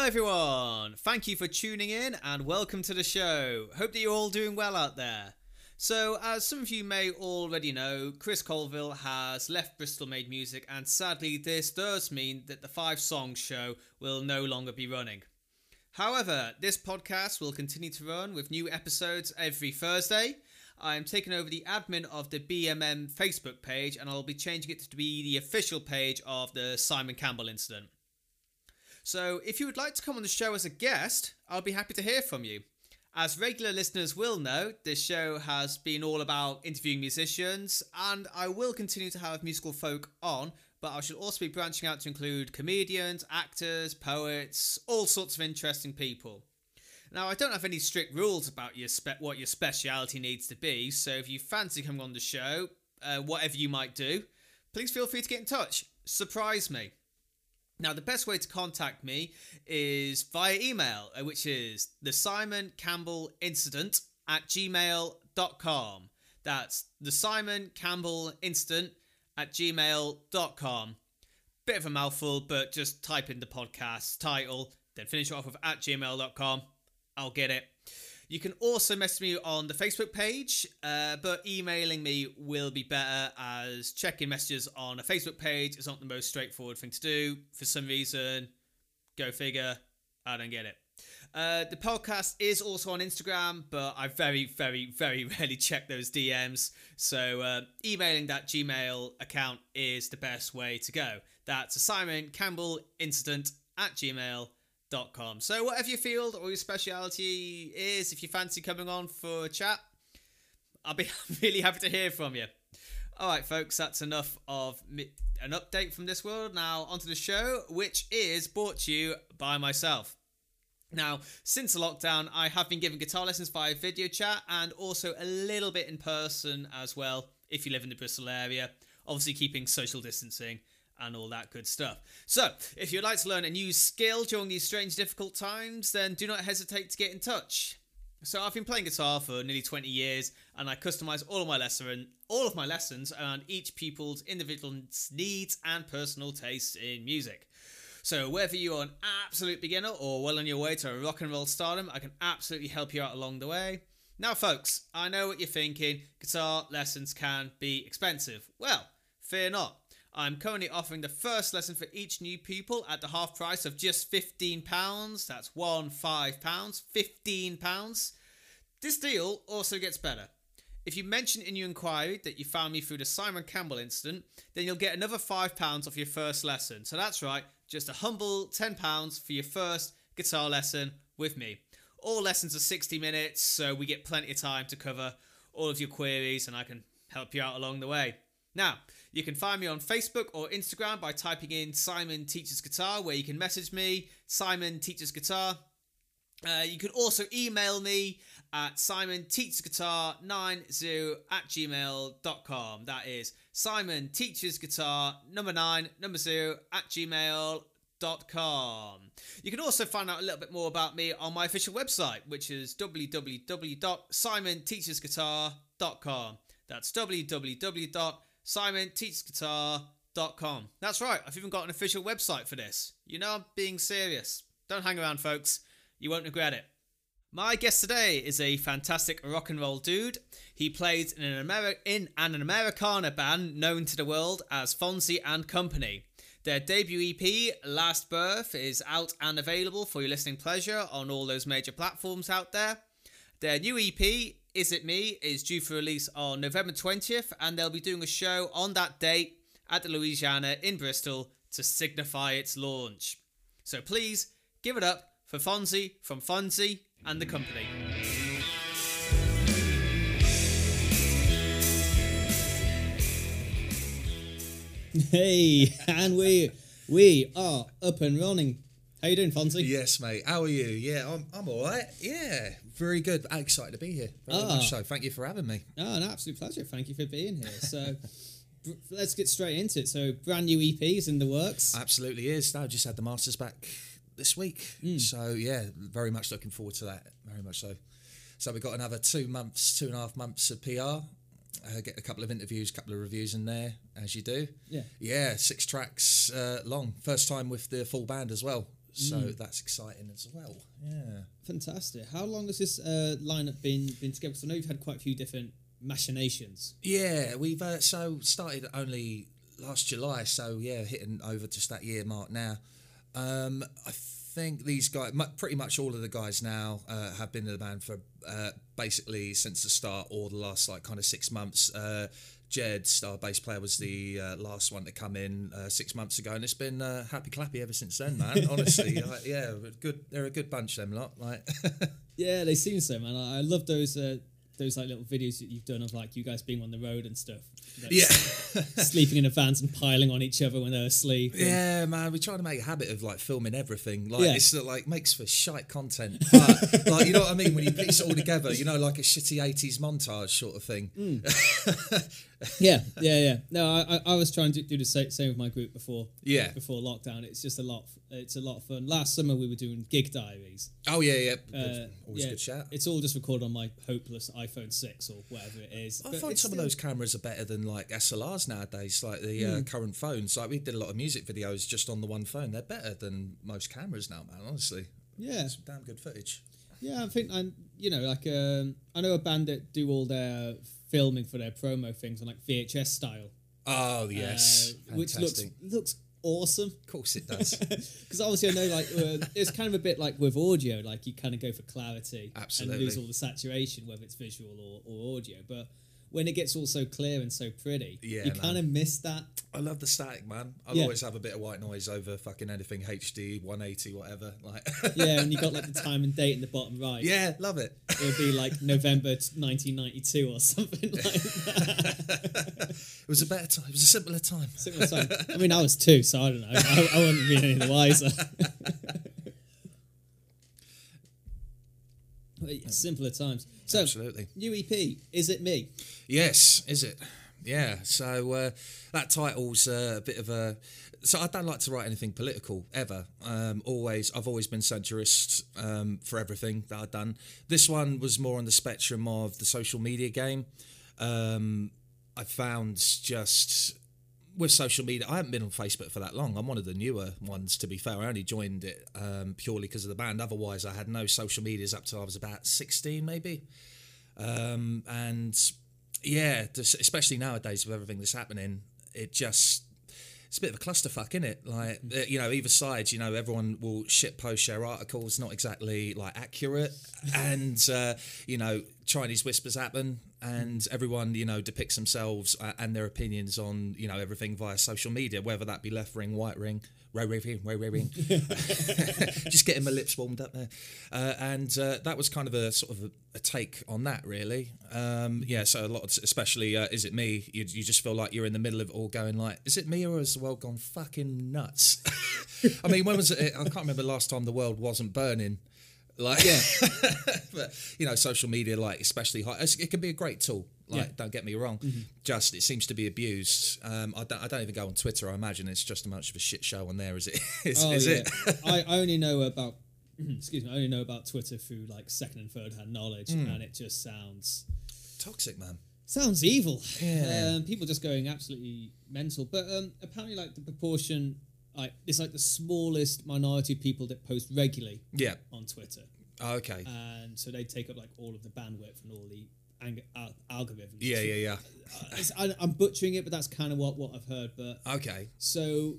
Hello, everyone. Thank you for tuning in and welcome to the show. Hope that you're all doing well out there. So, as some of you may already know, Chris Colville has left Bristol Made Music, and sadly, this does mean that the Five Songs show will no longer be running. However, this podcast will continue to run with new episodes every Thursday. I am taking over the admin of the BMM Facebook page, and I'll be changing it to be the official page of the Simon Campbell incident. So, if you would like to come on the show as a guest, I'll be happy to hear from you. As regular listeners will know, this show has been all about interviewing musicians, and I will continue to have musical folk on, but I shall also be branching out to include comedians, actors, poets, all sorts of interesting people. Now, I don't have any strict rules about your spe- what your speciality needs to be, so if you fancy coming on the show, uh, whatever you might do, please feel free to get in touch. Surprise me. Now, the best way to contact me is via email, uh, which is the Simon Campbell Incident at gmail.com. That's the Simon Campbell Incident at gmail.com. Bit of a mouthful, but just type in the podcast title, then finish it off with at gmail.com. I'll get it. You can also message me on the Facebook page, uh, but emailing me will be better as checking messages on a Facebook page is not the most straightforward thing to do. For some reason, go figure, I don't get it. Uh, the podcast is also on Instagram, but I very, very, very rarely check those DMs. So uh, emailing that Gmail account is the best way to go. That's Simon Campbell Incident at So whatever your field or your speciality is, if you fancy coming on for a chat, I'll be really happy to hear from you. All right, folks, that's enough of an update from this world. Now onto the show, which is brought to you by myself. Now, since the lockdown, I have been giving guitar lessons via video chat and also a little bit in person as well, if you live in the Bristol area. Obviously, keeping social distancing and all that good stuff. So, if you'd like to learn a new skill during these strange, difficult times, then do not hesitate to get in touch. So, I've been playing guitar for nearly 20 years, and I customize all of my lesson, all of my lessons around each pupil's individual needs and personal tastes in music. So, whether you're an absolute beginner or well on your way to a rock and roll stardom, I can absolutely help you out along the way. Now, folks, I know what you're thinking guitar lessons can be expensive. Well, fear not. I'm currently offering the first lesson for each new pupil at the half price of just £15. That's one five pounds, £15. This deal also gets better. If you mention in your inquiry that you found me through the Simon Campbell incident, then you'll get another £5 off your first lesson. So that's right, just a humble £10 for your first guitar lesson with me. All lessons are 60 minutes, so we get plenty of time to cover all of your queries and I can help you out along the way. Now, you can find me on Facebook or Instagram by typing in Simon Teaches Guitar, where you can message me, Simon Teaches Guitar. Uh, you can also email me at Simon Teaches Guitar 90 at gmail.com. That is Simon Teaches Guitar number 9, number 0 at gmail.com. You can also find out a little bit more about me on my official website, which is www.simonteachesguitar.com. That's www SimonTeachesGuitar.com. That's right, I've even got an official website for this. You know I'm being serious. Don't hang around, folks. You won't regret it. My guest today is a fantastic rock and roll dude. He plays in an, Ameri- in an Americana band known to the world as Fonzy and Company. Their debut EP, Last Birth, is out and available for your listening pleasure on all those major platforms out there. Their new EP, is It Me is due for release on November 20th, and they'll be doing a show on that date at the Louisiana in Bristol to signify its launch. So please give it up for Fonzy from Fonzy and the company. Hey, and we we are up and running. How you doing, Fonzy? Yes, mate. How are you? Yeah, I'm, I'm all right. Yeah, very good. I'm excited to be here. Very Ah. much so. Thank you for having me. Oh, an absolute pleasure. Thank you for being here. So, br- let's get straight into it. So, brand new EPs in the works. Absolutely is. I just had the masters back this week, Hmm. so yeah, very much looking forward to that. Very much so. So we've got another two months, two and a half months of PR. Uh, get a couple of interviews, couple of reviews in there, as you do. Yeah. Yeah, six tracks uh, long. First time with the full band as well. So Mm. that's exciting as well. Yeah. Fantastic. How long has this uh, lineup been been together? Because I know you've had quite a few different machinations. Yeah, we've uh, so started only last July, so yeah, hitting over just that year mark now. Um, I think these guys, pretty much all of the guys now, uh, have been in the band for uh, basically since the start or the last like kind of six months. Uh, Jed, our bass player, was the uh, last one to come in uh, six months ago, and it's been uh, happy clappy ever since then, man. Honestly, like, yeah, good. They're a good bunch, them lot. Like, Yeah, they seem so, man. I, I love those uh, those like little videos that you've done of like you guys being on the road and stuff. Like, yeah. sleeping in the vans and piling on each other when they're asleep. Yeah, man, we try to make a habit of like filming everything. Like Yeah. it's uh, like makes for shite content, but like you know what I mean when you piece it all together, you know, like a shitty eighties montage sort of thing. Yeah, yeah, yeah. No, I, I, I was trying to do the same, same with my group before. Yeah. Before lockdown, it's just a lot. It's a lot of fun. Last summer we were doing gig diaries. Oh yeah, yeah, Uh, always yeah, good shout. It's all just recorded on my hopeless iPhone six or whatever it is. I But find some of those cameras are better than like SLRs nowadays, like the uh, current phones. Like we did a lot of music videos just on the one phone. They're better than most cameras now, man. Honestly, Yeah, some damn good footage. yeah. I think I'm. You know, like um, I know a band that do all their filming for their promo things on like VHS style. Oh yes, uh, which looks looks awesome. of course it does. Because obviously, I know like uh, it's kind of a bit like with audio, like you kind of go for clarity Absolutely. and lose all the saturation, whether it's visual or, or audio. But when it gets all so clear and so pretty, Yeah, you kind of miss that. I love the static, man. I'll Yeah. always have a bit of white noise over fucking anything HD, 180, whatever. Like, Yeah, and you got like the time and date in the bottom right. yeah, love it. it would be like November 1992 or something like that. It was a better time. It was a simpler time. Similar time. I mean, I was two, so I don't know. I, I wouldn't be any the wiser. But yeah, Simpler times. So, Absolutely. new EP, Is It Me? Yes, is it? Yeah. So uh, that title's uh, a bit of a. So I don't like to write anything political ever. Um, always, I've always been centrist um, for everything that I've done. This one was more on the spectrum of the social media game. Um, I found just with social media, I haven't been on Facebook for that long. I'm one of the newer ones, to be fair. I only joined it um, purely because of the band. Otherwise, I had no social medias up till I was about 16, maybe. Um, and yeah, especially nowadays with everything that's happening, it just it's a bit of a clusterfuck, isn't it? Like uh, you know, either side, you know, everyone will shit post share articles, not exactly like accurate, and uh, you know, Chinese whispers happen, and everyone you know depicts themselves and their opinions on you know everything via social media, whether that be left ring, white ring. Row ring, row ring, just getting my lips warmed up there, uh, and uh, that was kind of a sort of a, a take on that, really. Um, yeah, so a lot, of, especially uh, is it me? You, you just feel like you're in the middle of it all, going like, is it me or has the world gone fucking nuts? I mean, when was it? I can't remember the last time the world wasn't burning. Like, yeah, but you know, social media, like especially high, it can be a great tool. Like, Yeah. don't get me wrong. Just it seems to be abused. Um, I don't. I don't even go on Twitter. I imagine it's just as much of a shit show on there as it is. Oh, is yeah. it? I I only know about, excuse me, I only know about Twitter through like second and third hand knowledge, Hmm. and it just sounds Toxic, man. sounds evil. Yeah. Um, people just going absolutely mental. But um, apparently, like the proportion, like it's like the smallest minority of people that post regularly Yeah. on Twitter, Oh, okay. and so they take up like all of the bandwidth and all the ang- al- algorithms. yeah, yeah, yeah. Uh, it's, I, I'm butchering it, but that's kind of what what I've heard. But Okay. so.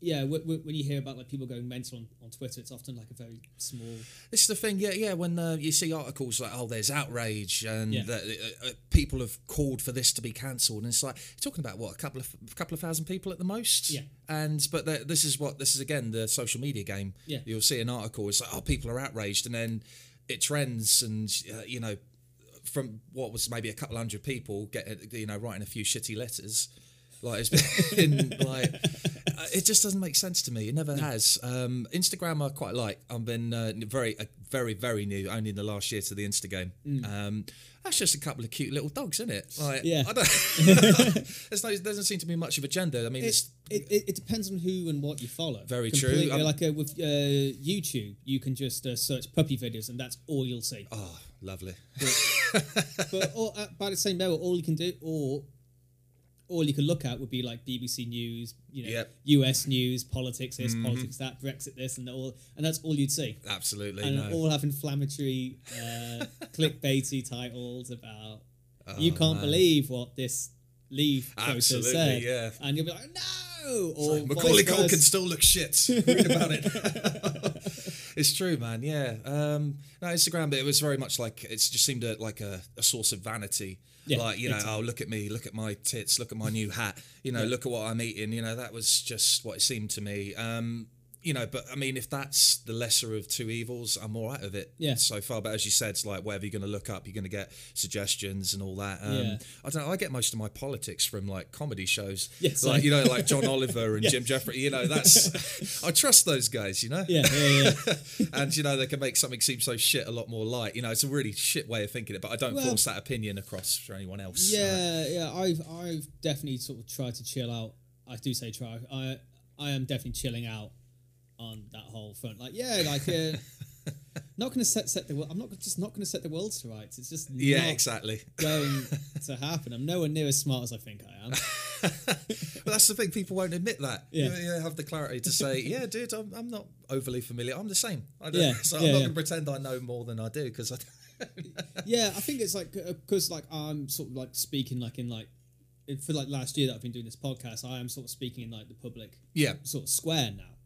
Yeah, w- w- when you hear about like people going mental on, on Twitter, it's often like a very small. This is the thing, yeah, yeah. When uh, you see articles like, "Oh, there's outrage," and Yeah. that uh, uh, people have called for this to be cancelled, and it's like you're talking about what a couple of a couple of thousand people at the most. Yeah. And but the, this is what this is again the social media game. Yeah. You'll see an article, it's like, "Oh, people are outraged," and then it trends, and uh, you know, from what was maybe a couple hundred people get you know writing a few shitty letters. Like it's been like uh, it just doesn't make sense to me. It never has. Um, Instagram I quite like. I've been uh, very uh, very very new, only in the last year to the Insta game. Um, that's just a couple of cute little dogs, isn't it? Like, Mm. Yeah. I don't, there's no, there doesn't seem to be much of a gender. I mean, It, it's it, it, it depends on who and what you follow. Very true. Completely- Um, like uh, with uh, YouTube, you can just uh, search puppy videos, and that's all you'll see. oh lovely. but or, uh, by the same level, all you can do, or all you could look at would be like BBC News, you know, Yep. US news, politics this, politics that, Brexit this, and all, and that's all you'd see. Absolutely. And no. all have inflammatory, uh, clickbaity titles about you Oh, can't man. believe what this leave Absolutely, said, yeah. and you'll be like, no, or Macaulay vice Culkin versa. still looks shit. Read about it. it's true, man. Yeah. Um, no, Instagram, but it was very much like it just seemed a, like a, a source of vanity. Yeah, like you know, oh look at me, look at my tits, look at my new hat. You know, look at what I'm eating. You know, that was just what it seemed to me. Um, you know, but I mean, if that's the lesser of two evils, I'm all right with it Yeah. so far. But as you said, it's like whatever you're going to look up, you're going to get suggestions and all that. Um, Yeah. I don't know. I get most of my politics from like comedy shows. Yes, like you know, like John Oliver and. Jim Jefferies. You know, that's I trust those guys. You know, Yeah, yeah, yeah. and you know they can make something seem so shit a lot more light. You know, it's a really shit way of thinking it, but I don't Well- force that opinion across for anyone else. Yeah, yeah. I've I've definitely sort of tried to chill out. I do say try. I I am definitely chilling out on that whole front. Like, yeah, like uh, not going to set set the world. I'm not just not going to set the world to rights. It's just yeah, not exactly. going to happen. I'm nowhere near as smart as I think I am. but that's the thing; people won't admit that. Yeah. You, you have the clarity to say, "Yeah, dude, I'm, I'm not overly familiar. I'm the same. I don't, Yeah, so yeah, I'm not yeah. going to pretend I know more than I do because I." yeah, I think it's like because like I'm sort of like speaking like in like for like last year that I've been doing this podcast. I am sort of speaking in like the public yeah, sort of square now.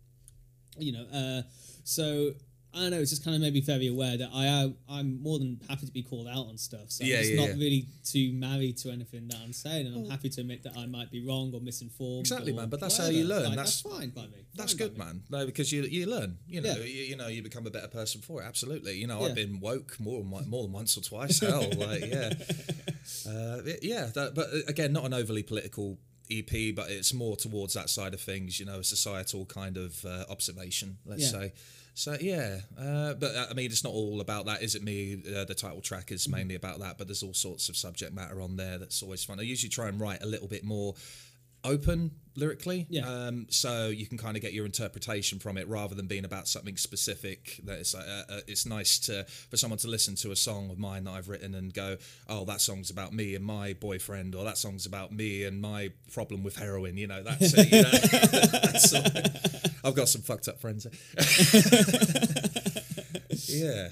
You know, uh, so I don't know. It's just kind of made me very aware that I am I'm more than happy to be called out on stuff. So Yeah, I'm just yeah, not yeah. really too married to anything that I'm saying, and I'm happy to admit that I might be wrong or misinformed. Exactly, or man, but that's how you learn. Like, That's- fine by me. That's Fine good, me. man. No, because you you learn. You know, Yeah. you, you know, you become a better person for it. Absolutely. You know, Yeah. I've been woke more than more than once or twice. Hell, like yeah, uh, yeah. That, but uh, again, not an overly political EP, but it's more towards that side of things. You know, a societal kind of uh, observation. Let's Yeah. say. So yeah, uh, but uh, I mean, it's not all about that, is it? Me, uh, the title track is Mm-hmm. mainly about that, but there's all sorts of subject matter on there that's always fun. I usually try and write a little bit more open lyrically, Yeah. um, so you can kind of get your interpretation from it rather than being about something specific. That it's like, uh, uh, it's nice to for someone to listen to a song of mine that I've written and go, oh, that song's about me and my boyfriend, or that song's about me and my problem with heroin. You know, that's it. You know? That's. I've got some fucked up friends. yeah,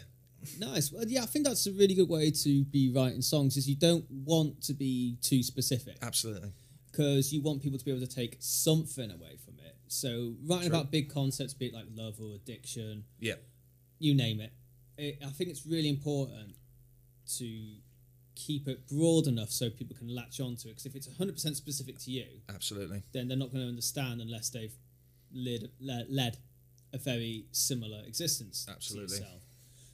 Nice. Well, yeah, I think that's a really good way to be writing songs. Is you don't want to be too specific. absolutely. Because you want people to be able to take something away from it. So writing True. about big concepts, be it like love or addiction, Yeah, you name it, it I think it's really important to keep it broad enough so people can latch onto it. Because if it's 100% specific to you, absolutely. then they're not going to understand unless they've led, led, a very similar existence Absolutely. to yourself.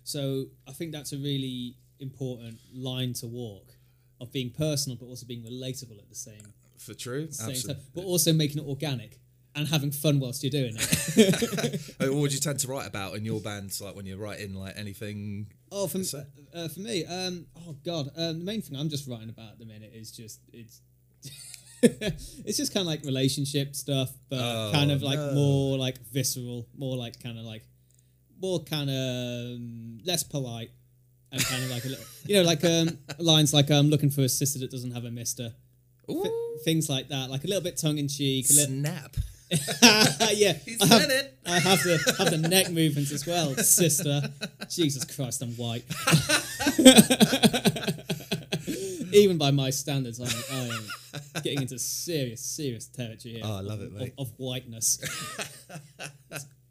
So I think that's a really important line to walk of being personal but also being relatable at the same For true, absolutely. but also making it organic and having fun whilst you're doing it. Uh, what would you tend to write about in your bands? Like when you're writing, like anything? oh, for, uh, for me, um, oh god, um, the main thing I'm just writing about at the minute is just it's. it's just kind of like relationship stuff, but Oh, kind of like no. more like visceral, more like kind of like more kind of um, less polite, and kind of like a little, you know, like um, lines like I'm looking for a sister that doesn't have a mister, Th- things like that, like a little bit tongue in cheek, a little, snap. yeah, He's I have, it. I have the have the neck movements as well, sister. Jesus Christ, I'm white. Even by my standards, I'm, I am getting into serious, serious territory here. Oh, I love it, of, mate. Of, of whiteness.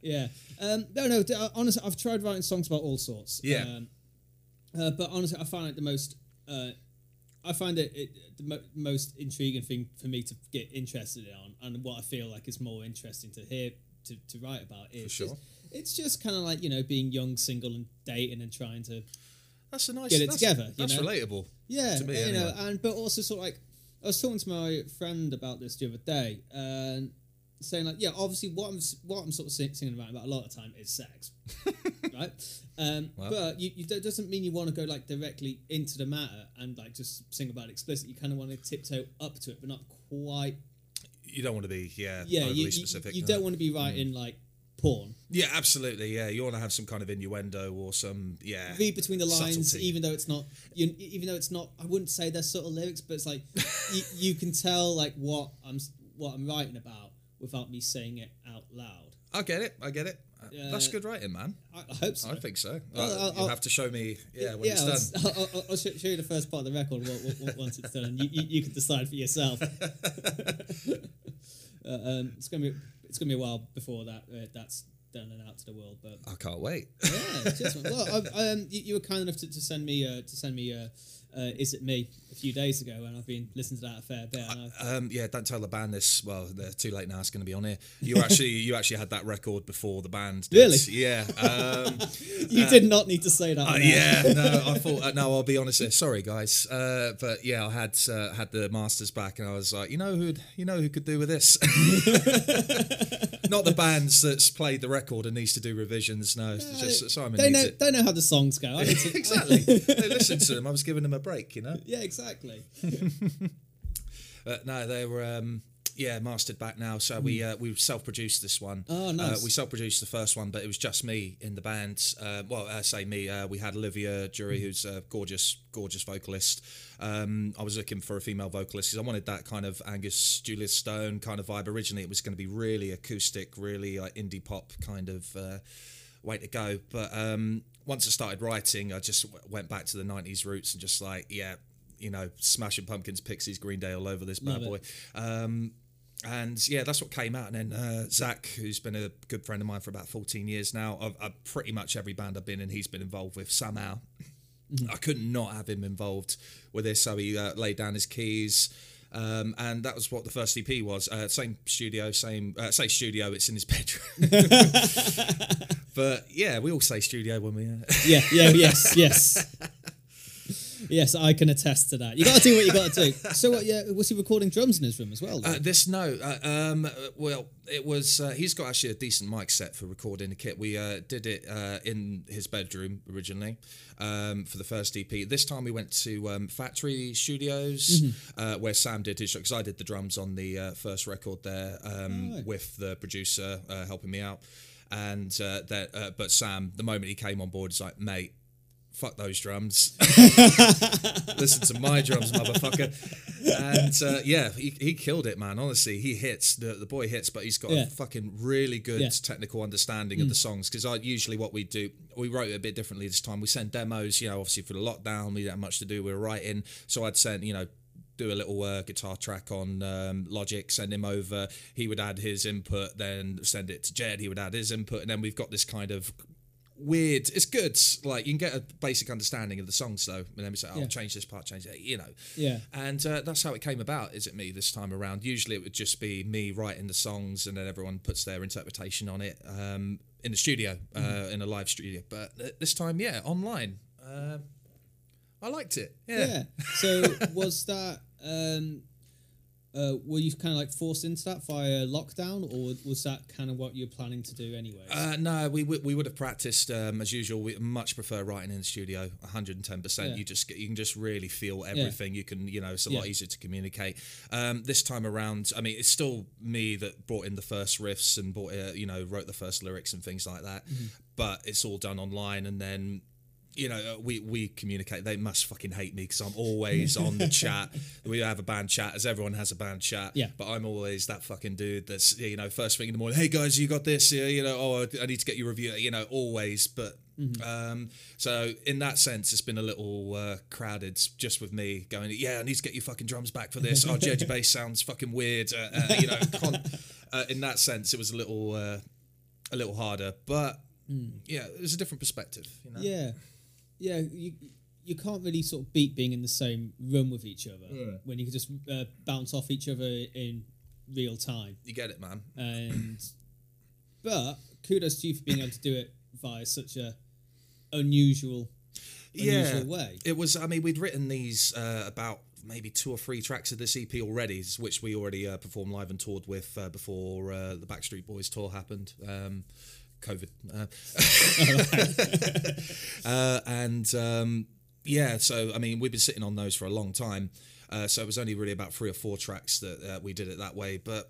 yeah. Um, no, no. uh, Honestly, I've tried writing songs about all sorts. Yeah. Um, uh, but honestly, I find it the most. Uh, I find it, it the mo- most intriguing thing for me to get interested in, and what I feel like is more interesting to hear to, to write about is sure. just, it's just kind of like you know being young, single, and dating and trying to That's a nice. Get it that's, together, you That's know? relatable. yeah, To me, you know, and but also sort of like I was talking to my friend about this the other day, and saying like, yeah, obviously what I'm what I'm sort of singing about about a lot of time is sex, right? Um, Well. but you, you that doesn't mean you want to go like directly into the matter and like just sing about it explicit. You kind of want to tiptoe up to it, but not quite. You don't want to be, yeah, Yeah, overly you, you, specific. you no. don't want to be writing like porn. Yeah, absolutely. Yeah, you want to have some kind of innuendo or some yeah. Read between the lines, subtlety. even though it's not. You, even though it's not. I wouldn't say they're subtle lyrics, but it's like you, you can tell like what I'm what I'm writing about without me saying it out loud. I get it. I get it. Uh, That's good writing, man. I, I hope so. I think so. Well, Uh, I'll- you'll I'll- have to show me. Yeah, when yeah, it's done. I'll, show, you the first part of the record once it's done, and you, you, you can decide for yourself. uh, um, it's gonna be it's gonna be a while before that uh, that's done and out to the world, but I can't wait. yeah, man. well, I, um, you, you were kind enough to, to send me uh, to send me uh, uh, "Is It Me" a few days ago, and I've been listening to that a fair bit. And I've, Um, yeah, don't tell the band this. Well, they're too late now. It's going to be on here. You actually, you actually had that record before the band. Did. Really? Yeah. Um, you did not need to say that. uh, yeah. No, I thought. Uh, no, I'll be honest. Here. Sorry, guys. Uh, but yeah, I had uh, had the masters back, and I was like, you know who, you know who could do with this. Not the bands that's played the record and needs to do revisions. No, it's just Simon they know it. they know how the songs go. To, exactly. they listened to them. I was giving them a break. You know. yeah, exactly. But no, they were um, yeah mastered back now. So we uh, we self-produced this one. Oh, Uh, nice. we self-produced the first one, but it was just me in the band. Uh, well, I say me. Uh, we had Olivia Jury, who's a gorgeous, gorgeous vocalist. Um, I was looking for a female vocalist because I wanted that kind of Angus Julius Stone kind of vibe. Originally, it was going to be really acoustic, really like indie pop kind of. Uh, way to go but um once i started writing i just w- went back to the 90s roots and just like yeah you know smashing pumpkins pixies green day all over this bad Love boy um and yeah, that's what came out. And then uh, Zach, who's been a good friend of mine for about 14 years now, I've, I've pretty much every band I've been in, he's been involved with somehow. I could not have him involved with this, so he uh, laid down his keys. Um, and that was what the first EP was. Uh, same studio, same uh, say studio. It's in his bedroom. but yeah, we all say studio when we. Uh, Yeah, yeah, yes, yes. Yes, I can attest to that. You got to do what you got to do. So, what? Yeah, was he recording drums in his room as well? Uh, this no, uh, um, well, it was. Uh, he's got actually a decent mic set for recording the kit. We uh, did it uh, in his bedroom originally um, for the first EP. This time we went to um, Factory Studios uh, where Sam did his show because I did the drums on the uh, first record there um, Right. with the producer uh, helping me out. And uh, that, uh, but Sam, the moment he came on board, he's like, "Mate, fuck those drums. Listen to my drums, motherfucker. And uh, yeah, he, he killed it, man. Honestly, he hits the the boy hits, but he's got Yeah. a fucking really good Yeah. Mm. technical understanding of the songs. Because I usually what we do, we wrote it a bit differently this time. We send demos, you know, obviously for the lockdown, we didn't have much to do. We were writing, so I'd send, you know. Do a little uh, guitar track on um, Logic, send him over. He would add his input, then send it to Jed. He would add his input, and then we've got this kind of weird. It's good. Like you can get a basic understanding of the songs though, and then we say, "Oh, Yeah. change this part, change that," you know. Yeah. And uh, that's how it came about. Is it me this time around? Usually it would just be me writing the songs, and then everyone puts their interpretation on it um, in the studio, uh, Mm-hmm. in a live studio. But uh, this time, yeah, online. Uh, I liked it. Yeah. Yeah. So, was that? Um, uh, were you kind of like forced into that via lockdown, or was that kind of what you're planning to do anyway? Uh, no, we would we would have practiced um, as usual. We much prefer writing in the studio, 110. Yeah. percent You just you can just really feel everything. You can you know it's a lot Yeah. easier to communicate. Um, this time around, I mean, it's still me that brought in the first riffs and brought uh, you know wrote the first lyrics and things like that. Mm-hmm. But it's all done online, and then you know, we we communicate. They must fucking hate me because I'm always on the chat. We have a band chat, as everyone has a band chat. Yeah. But I'm always that fucking dude that's you know first thing in the morning. Hey guys, you got this? Yeah, you know. Oh, I need to get your review. You know, always. But um, so in that sense, it's been a little uh, crowded just with me going. Yeah, I need to get your fucking drums back for this. Oh, Jed, your bass sounds fucking weird. Uh, uh, you know, con- uh, in that sense, it was a little uh, a little harder, but. Yeah, it was a different perspective. You know? yeah, yeah. You you can't really sort of beat being in the same room with each other when you can just uh, bounce off each other in real time. You get it, man. And but kudos to you for being able to do it via such a unusual, unusual way. It was. I mean, we'd written these uh, about maybe two or three tracks of this EP already, which we already uh, performed live and toured with uh, before uh, the Backstreet Boys tour happened. Um, COVID, uh, uh, and um, yeah. So I mean, we've been sitting on those for a long time. Uh, so it was only really about three or four tracks that uh, we did it that way. But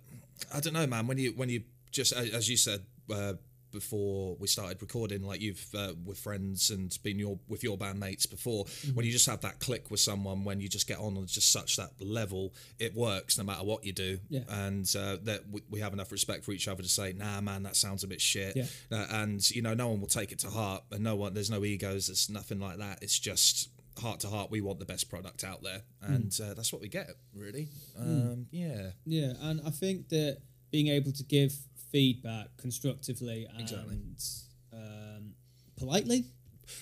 I don't know, man. When you when you just as you said uh, before we started recording, like you've uh, with friends and been your with your bandmates before. When you just have that click with someone, when you just get on on just such that level, it works no matter what you do. Yeah. And uh, that we, we have enough respect for each other to say, "Nah, man, that sounds a bit shit." Yeah. Uh, and you know, no one will take it to heart, and no one. There's no egos. There's nothing like that. It's just heart to heart. We want the best product out there, and uh, that's what we get. Really. Um, yeah. Yeah, and I think that being able to give feedback constructively and Exactly. um, politely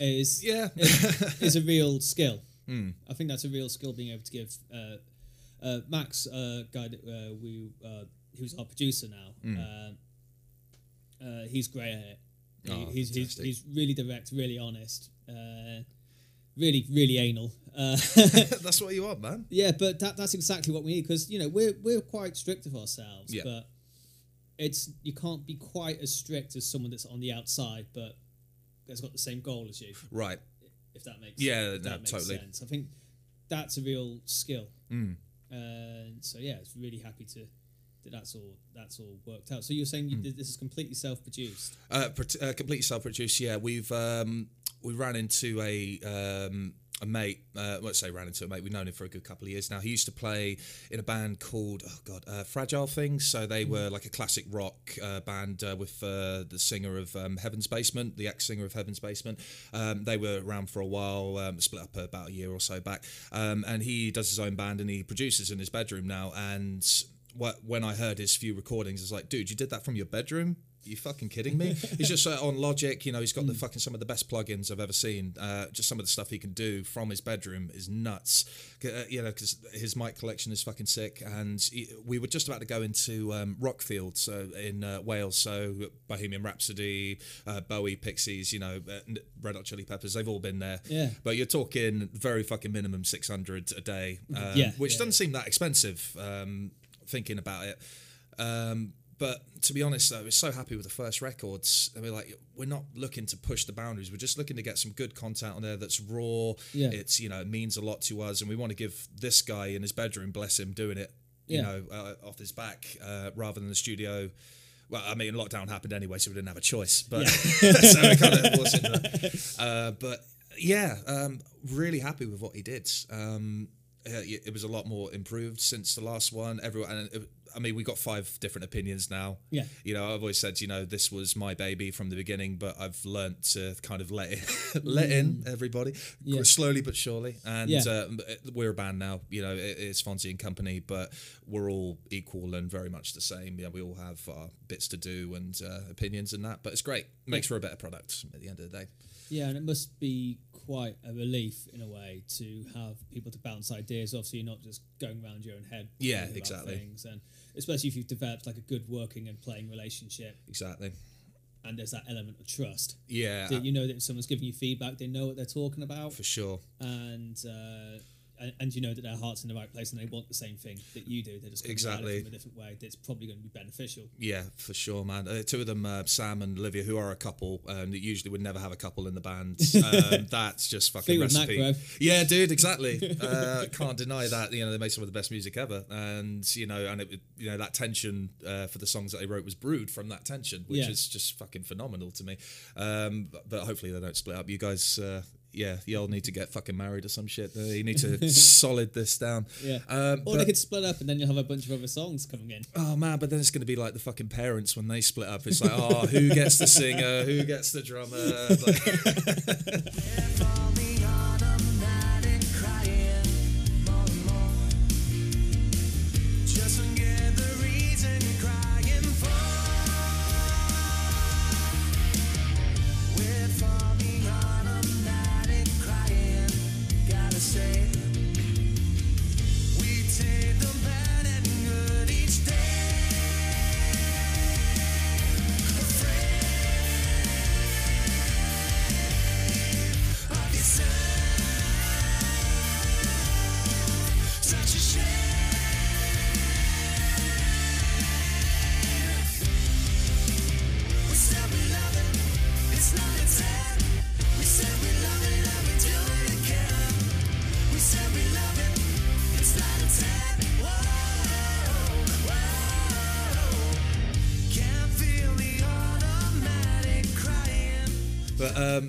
is Yeah. is, is a real skill. I think that's a real skill being able to give. Uh, uh, Max, uh, guy that uh, we uh, who's our producer now, uh, he's great at it. He- Oh, he's, he's fantastic. he's really direct, really honest, uh, really really anal. Uh, that's what you want, man. yeah, but that, that's exactly what we need because you know we're we're quite strict of ourselves, Yeah. but it's you can't be quite as strict as someone that's on the outside, but has got the same goal as you. Right. If that makes Yeah, if no, that makes totally. sense. I think that's a real skill. Mm. And so yeah, it's really happy to that that's all that's all worked out. So you're saying Mm. you did, this is completely self-produced. Uh, uh, completely self-produced. Yeah, we've um, we ran into a um, a mate. Uh, let's say ran into a mate. We've known him for a good couple of years now. He used to play in a band called oh god, uh, Fragile Things. So they were like a classic rock uh, band uh, with uh, the singer of um, Heaven's Basement, the ex-singer of Heaven's Basement. Um, they were around for a while, um, split up about a year or so back. Um, and he does his own band and he produces in his bedroom now. And when I heard his few recordings, I was like, dude, you did that from your bedroom? You fucking kidding me? he's just uh, on Logic. You know, he's got the fucking some of the best plugins I've ever seen. Uh, just some of the stuff he can do from his bedroom is nuts. Uh, you know, because his mic collection is fucking sick. And he, we were just about to go into um, Rockfield, so in uh, Wales. So Bohemian Rhapsody, uh, Bowie, Pixies. You know, uh, Red Hot Chili Peppers. They've all been there. Yeah. But you're talking very fucking minimum six hundred a day. Um, Yeah, Which yeah, doesn't seem that expensive. Um, thinking about it. Um, but to be honest, though was so happy with the first records. I mean, like, we're not looking to push the boundaries. We're just looking to get some good content on there that's raw. Yeah. It's you know it means a lot to us, and we want to give this guy in his bedroom, bless him, doing it, you Yeah. know, uh, off his back uh, rather than the studio. Well, I mean, lockdown happened anyway, so we didn't have a choice. But so we kind of that. Uh, but yeah, um, really happy with what he did. Um, it was a lot more improved since the last one. Everyone, and it, I mean, we've got five different opinions now. Yeah. You know, I've always said, you know, this was my baby from the beginning, but I've learnt to kind of let it, let in everybody Mm. Yeah. slowly but surely. And Yeah. uh, we're a band now. You know, it, it's Fonzy and company, but we're all equal and very much the same. Yeah, we all have our bits to do and uh, opinions and that, but it's great. Makes for a better product at the end of the day. Yeah, and it must be quite a relief in a way to have people to bounce ideas off, so you're not just going around your own head. Yeah, exactly. Things, and especially if you've developed like a good working and playing relationship, Exactly. and there's that element of trust. Yeah, that you know that if someone's giving you feedback, they know what they're talking about, for sure. and uh, and, and you know that their heart's in the right place and they want the same thing that you do. They're just Exactly. it from a different way. That's probably going to be beneficial. Yeah, for sure, man. Uh, two of them, uh, Sam and Olivia, who are a couple, um, that usually would never have a couple in the band. Um, that's just fucking Mac, recipe. Yeah, dude, exactly. uh, can't deny that. You know, they made some of the best music ever, and you know, and it, you know, that tension uh, for the songs that they wrote was brewed from that tension, which Yeah. is just fucking phenomenal to me. Um, but, but hopefully they don't split up. You guys. Yeah, you all need to get fucking married or some shit. You need to solid this down. Yeah. Um, or but- they could split up and then you'll have a bunch of other songs coming in. Oh man, but then it's going to be like the fucking parents when they split up. It's like, oh, who gets the singer? Who gets the drummer? Like,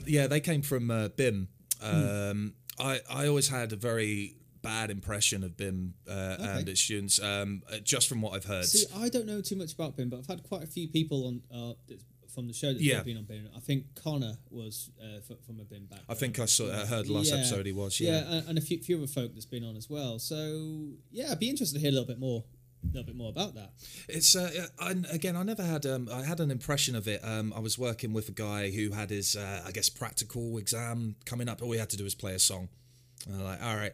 yeah, they came from uh, BIMM. Hmm. Um, I I always had a very bad impression of BIMM uh, and its students, um, uh, just from what I've heard. See, I don't know too much about BIMM, but I've had quite a few people on uh, from the show that Yeah. have been on BIMM. I think Connor was uh, f- from a BIMM background. I think I saw, I heard the last Yeah. episode he was. Yeah, Yeah. and, and a few, few other folk that's been on as well. So yeah, I'd be interested to hear a little bit more, a little bit more about that. It's uh, I, again. I never had. Um, I had an impression of it. Um, I was working with a guy who had his, uh, I guess, practical exam coming up. All we had to do was play a song. And I'm like, all right.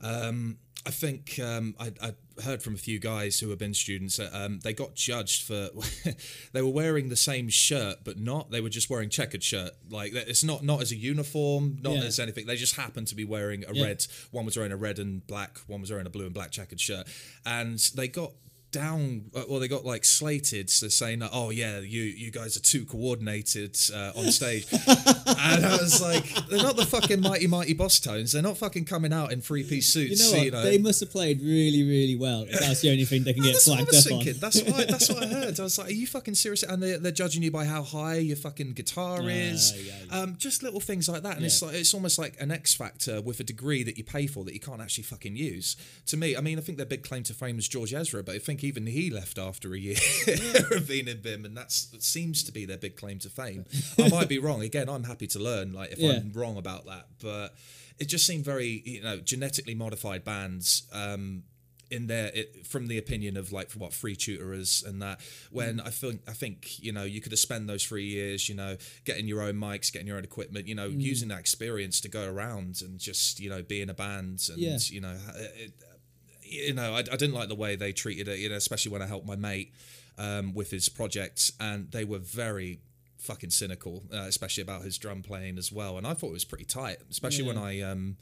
Um, I think um, I, I heard from a few guys who have been students. Um, they got judged for they were wearing the same shirt, but not. They were just wearing checkered shirt. Like it's not not as a uniform, not Yeah. as anything. They just happened to be wearing a Yeah. red. One was wearing a red and black. One was wearing a blue and black checkered shirt, and they got down uh, well they got like slated to saying that oh yeah you you guys are too coordinated uh, on stage and i was like they're not the fucking Mighty Mighty Bosstones they're not fucking coming out in three piece suits You know what? They must have played really, really well. If that's the only thing they can get that's what I flagged was up on. That's what I, that's what I heard. I was like, "Are you fucking serious?" And they, they're judging you by how high your fucking guitar is. yeah, yeah. Um, just little things like that, and it's like it's almost like an X factor with a degree that you pay for that you can't actually fucking use. To me, I mean, I think their big claim to fame is George Ezra, but I think even he left after a year of being in BIMM, and that's that seems to be their big claim to fame. I might be wrong. Again, I'm happy to learn. Like if Yeah. I'm wrong about that, but it just seemed very you know genetically modified bands. Um, in there it, from the opinion of like what free tutorers and that when I think I think you know you could have spent those three years you know getting your own mics getting your own equipment you know using that experience to go around and just you know be in a band and Yeah. you know it, you know I, I didn't like the way they treated it you know especially when I helped my mate um, with his projects and they were very fucking cynical uh, especially about his drum playing as well and I thought it was pretty tight especially when I um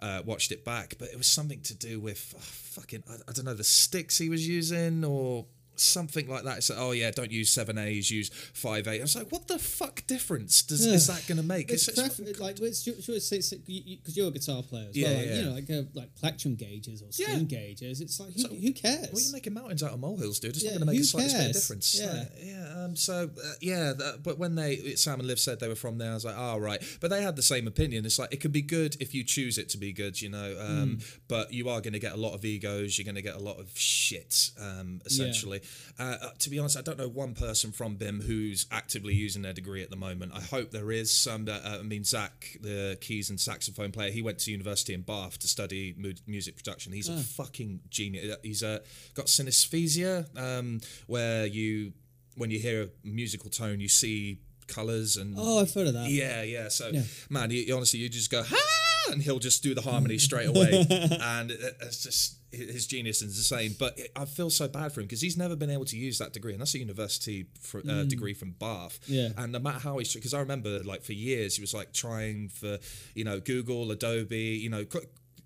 uh, watched it back, but it was something to do with oh, fucking I, I don't know the sticks he was using or something like that. It's like, oh yeah, don't use seven A's, use five A. I was like, what the fuck difference does is that going to make? It's It's, pref- like it's, sure, sure it's because you're a guitar player as Yeah, well. Like, yeah. You know, like uh, like plectrum gauges or string Yeah. gauges. It's like who, who cares? Well, you're making mountains out of molehills, dude. It's not going to make a slightest bit of difference. Yeah. Like, yeah. Um, so uh, yeah, that, but when they Sam and Liv said they were from there, I was like, oh right. But they had the same opinion. It's like it can be good if you choose it to be good, you know. Um, Hmm. But you are going to get a lot of egos. You're going to get a lot of shit, um, essentially. Uh, uh, to be honest, I don't know one person from BIMM who's actively using their degree at the moment. I hope there is some. That, uh, I mean, Zach, the keys and saxophone player, he went to university in Bath to study mu- music production. He's a fucking genius. He's uh, got synesthesia, um, where you, when you hear a musical tone, you see colors and oh, I've heard of that. yeah, yeah. So, Yeah. man, you, you honestly, you just go, ha, and he'll just do the harmony straight away. and it- it's just, his genius is insane. But I feel so bad for him because he's never been able to use that degree. And that's a university for, uh, degree from Bath. Yeah. And no matter how he's, because I remember like for years, he was like trying for, you know, Google, Adobe, you know,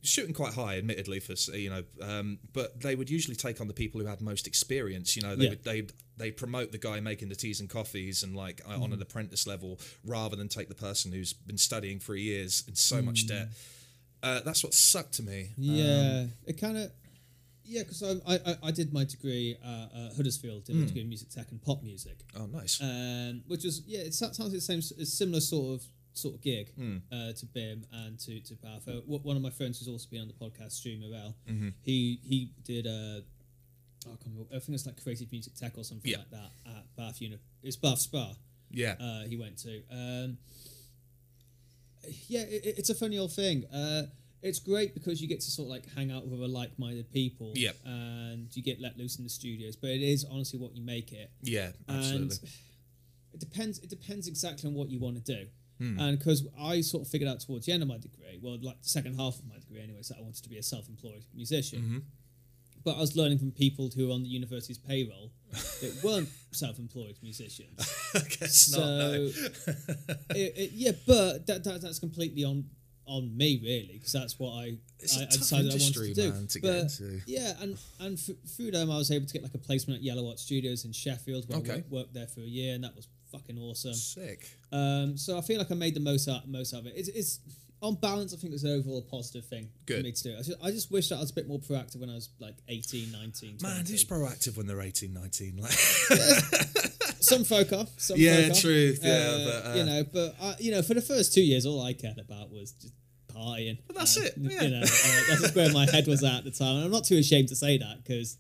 shooting quite high admittedly for you know um, but they would usually take on the people who had most experience you know they Yeah. would they they promote the guy making the teas and coffees and like uh, Mm. on an apprentice level rather than take the person who's been studying for years in so much Mm. debt uh, that's what sucked to me Yeah, it kind of. Yeah, because I, I I did my degree at uh, Huddersfield, did my degree in music tech and pop music, oh nice um, which was yeah, it sounds like the same, a similar sort of sort of gig Hmm. uh, to BIMM and to to Bath. Uh, w- one of my friends who's also been on the podcast, Stu Morel, Mm-hmm. he he did a. I can't remember, I think it's like creative music tech or something Yeah. like that at Bath Uni. It's Bath Spa. yeah uh, he went to. Um, yeah, it, it- it's a funny old thing. Uh, it's great because you get to sort of like hang out with other like-minded people, Yep. and you get let loose in the studios. But it is honestly what you make it, yeah absolutely and it depends. It depends exactly on what you want to do. Hmm. And because I sort of figured out towards the end of my degree, well, like the second half of my degree, anyway, that I wanted to be a self-employed musician. Mm-hmm. But I was learning from people who were on the university's payroll that weren't self-employed musicians. I guess not no. it, it, yeah, but that, that that's completely on on me really because that's what I It's a I, I decided I wanted to do. man, to get but into. yeah, and and f- through them I was able to get like a placement at Yellow Arch Studios in Sheffield where I Okay. worked, worked there for a year and that was fucking awesome. sick Um, so I feel like I made the most out most of it. It's, it's on balance, I think it's an overall positive thing for me to do. I just, I just wish that I was a bit more proactive when I was like 18, 19, 20. man who's proactive when they're 18 19 like some folk are. Some Yeah, folk are. true, yeah, but, uh, you know, but uh, you know, for the first two years, all I cared about was just partying. Well, that's And, it, yeah. You know, uh, that's where my head was at at the time, and I'm not too ashamed to say that because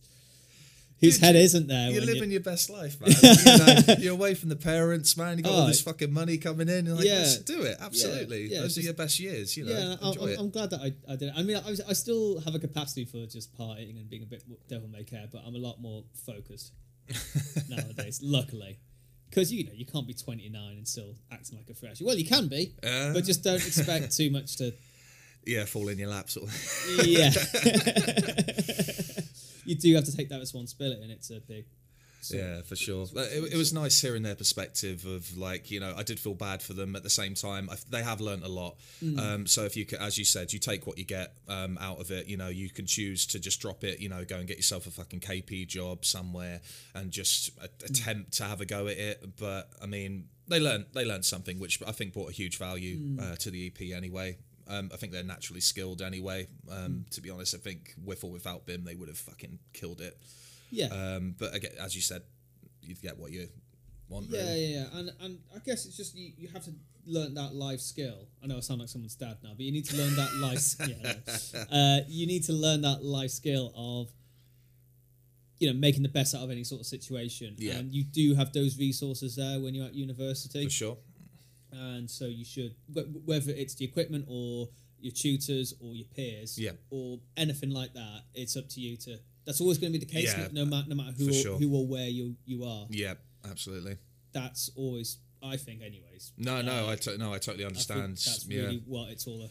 whose Dude, head isn't there? You're when you- living your best life, man. you know, you're away from the parents, man. You got all Oh, this fucking money coming in. You're like, yeah. let's do it. Absolutely. yeah, Those it's are your best years. You know, yeah, I'm, enjoy I'm. I'm glad that I, I did it. I mean, I, was- I still have a capacity for just partying and being a bit devil may care, but I'm a lot more focused nowadays. Luckily, because you know you can't be 29 and still acting like a fresh. Well, you can be, Uh. but just don't expect too much to. yeah, fall in your lap, sort of. Yeah, you do have to take that responsibility, and it's a big. of- Yeah, for sure. It, it was nice hearing their perspective of like you know I did feel bad for them at the same time. I, they have learnt a lot. Mm. Um, so if you as you said, you take what you get um, out of it. You know you can choose to just drop it. You know go and get yourself a fucking KP job somewhere and just a- Mm. attempt to have a go at it. But I mean they learned they learned something which I think brought a huge value Mm. uh, to the EP anyway. Um, I think they're naturally skilled anyway. Um, Mm. To be honest, I think with or without BIMM, they would have fucking killed it. Yeah, Um, but again, as you said, you get what you want. yeah, really. yeah, yeah, and and I guess it's just you, you have to learn that life skill. I know I sound like someone's dad now, but you need to learn that life. Yeah, no. uh, you need to learn that life skill of you know making the best out of any sort of situation. Yeah. and you do have those resources there when you're at university, for sure. And so you should whether it's the equipment or your tutors or your peers, Yeah. or anything like that. It's up to you to. That's always going to be the case, Yeah, no, no matter no matter who or, sure. who or where you you are Yeah, absolutely. that's always I think anyways. No, no, Uh, I to- no, I totally I understand. think that's yeah. really what it's all a,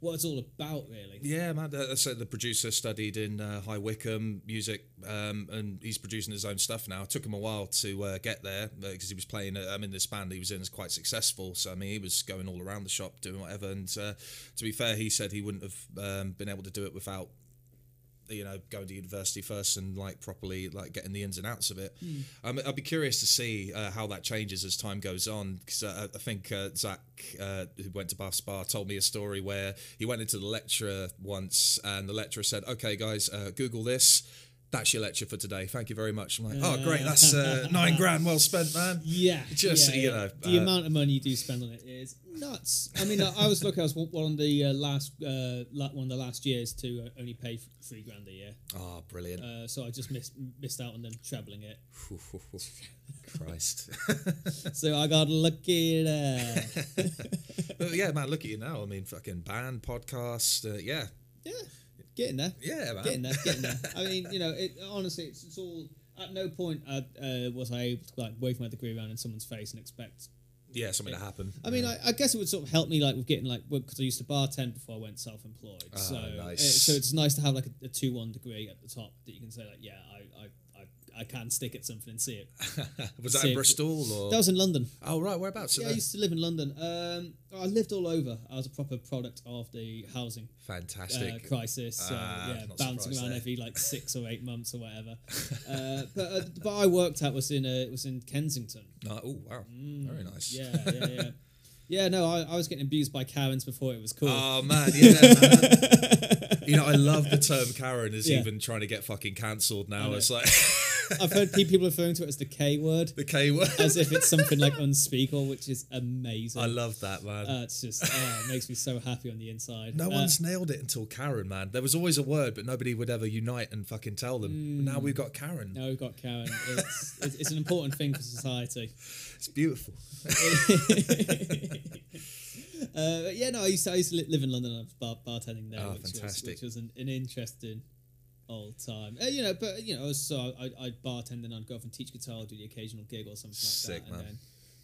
what it's all about really. Yeah, man. uh, So the producer studied in uh, High Wycombe music, um, and he's producing his own stuff now. It took him a while to uh, get there because he was playing. Uh, I mean, this band he was in is quite successful. So I mean, he was going all around the shop doing whatever. And uh, to be fair, he said he wouldn't have um, been able to do it without you know going to university first and like properly like getting the ins and outs of it. Um, i'd be curious to see uh, how that changes as time goes on because uh, i think uh, zach uh, who went to bath spa told me a story where he went into the lecturer once and the lecturer said okay guys uh, google this that's your lecture for today thank you very much i'm like oh great that's uh, nine grand well spent man Yeah, Just, yeah, you know, the uh, amount of money you do spend on it is nuts. I mean, I, I was lucky. I was one of the uh, last uh, one of the last years to uh, only pay three grand a year. oh brilliant Uh, so I just missed missed out on them trebling it. christ So I got lucky there. yeah man look at you now i mean fucking band podcast uh, yeah yeah, getting there. yeah man getting there, getting there. I mean, you know, it, honestly, it's, it's all. At no point uh, uh, was I able to like wave my degree around in someone's face and expect. yeah something to happen I mean, I, I guess it would sort of help me like with getting like because I used to bartend before I went self-employed. so, Ah, nice. uh, so it's nice to have like a, a two-one degree at the top that you can say like, yeah, I, I, I, I can stick at something and see it. was that See, in Bristol or? That was in London. oh right, whereabouts? Yeah, I used to live in London. Um, I lived all over. I was a proper product of the housing uh, Fantastic. crisis. So, Ah, yeah, bouncing around there. every like six or eight months or whatever. uh, but uh, but I worked at was in uh, was in Kensington. Oh wow, very nice. Mm, Yeah, yeah, yeah. yeah, no, I, I was getting abused by Karens before it was cool. Oh man, yeah, man. you know, I love the term Karen is Yeah. even trying to get fucking cancelled now. It's like I've heard people referring to it as the K word, the K word. as if it's something like unspeakable, which is amazing. I love that man. uh, it's just oh, it makes me so happy on the inside. no Uh, one's nailed it until Karen, man. There was always a word, but nobody would ever unite and fucking tell them. Now we've got Karen. now we've got Karen. It's, it's, it's an important thing for society. It's beautiful. Uh, yeah, no, I used to, I used to live in London. I was bar- bartending there, Oh, which, was, which was an, an interesting old time. Uh, you know, but you know, so I, I'd bartend and I'd go off and teach guitar, do the occasional gig or something like Sick, that, man. and then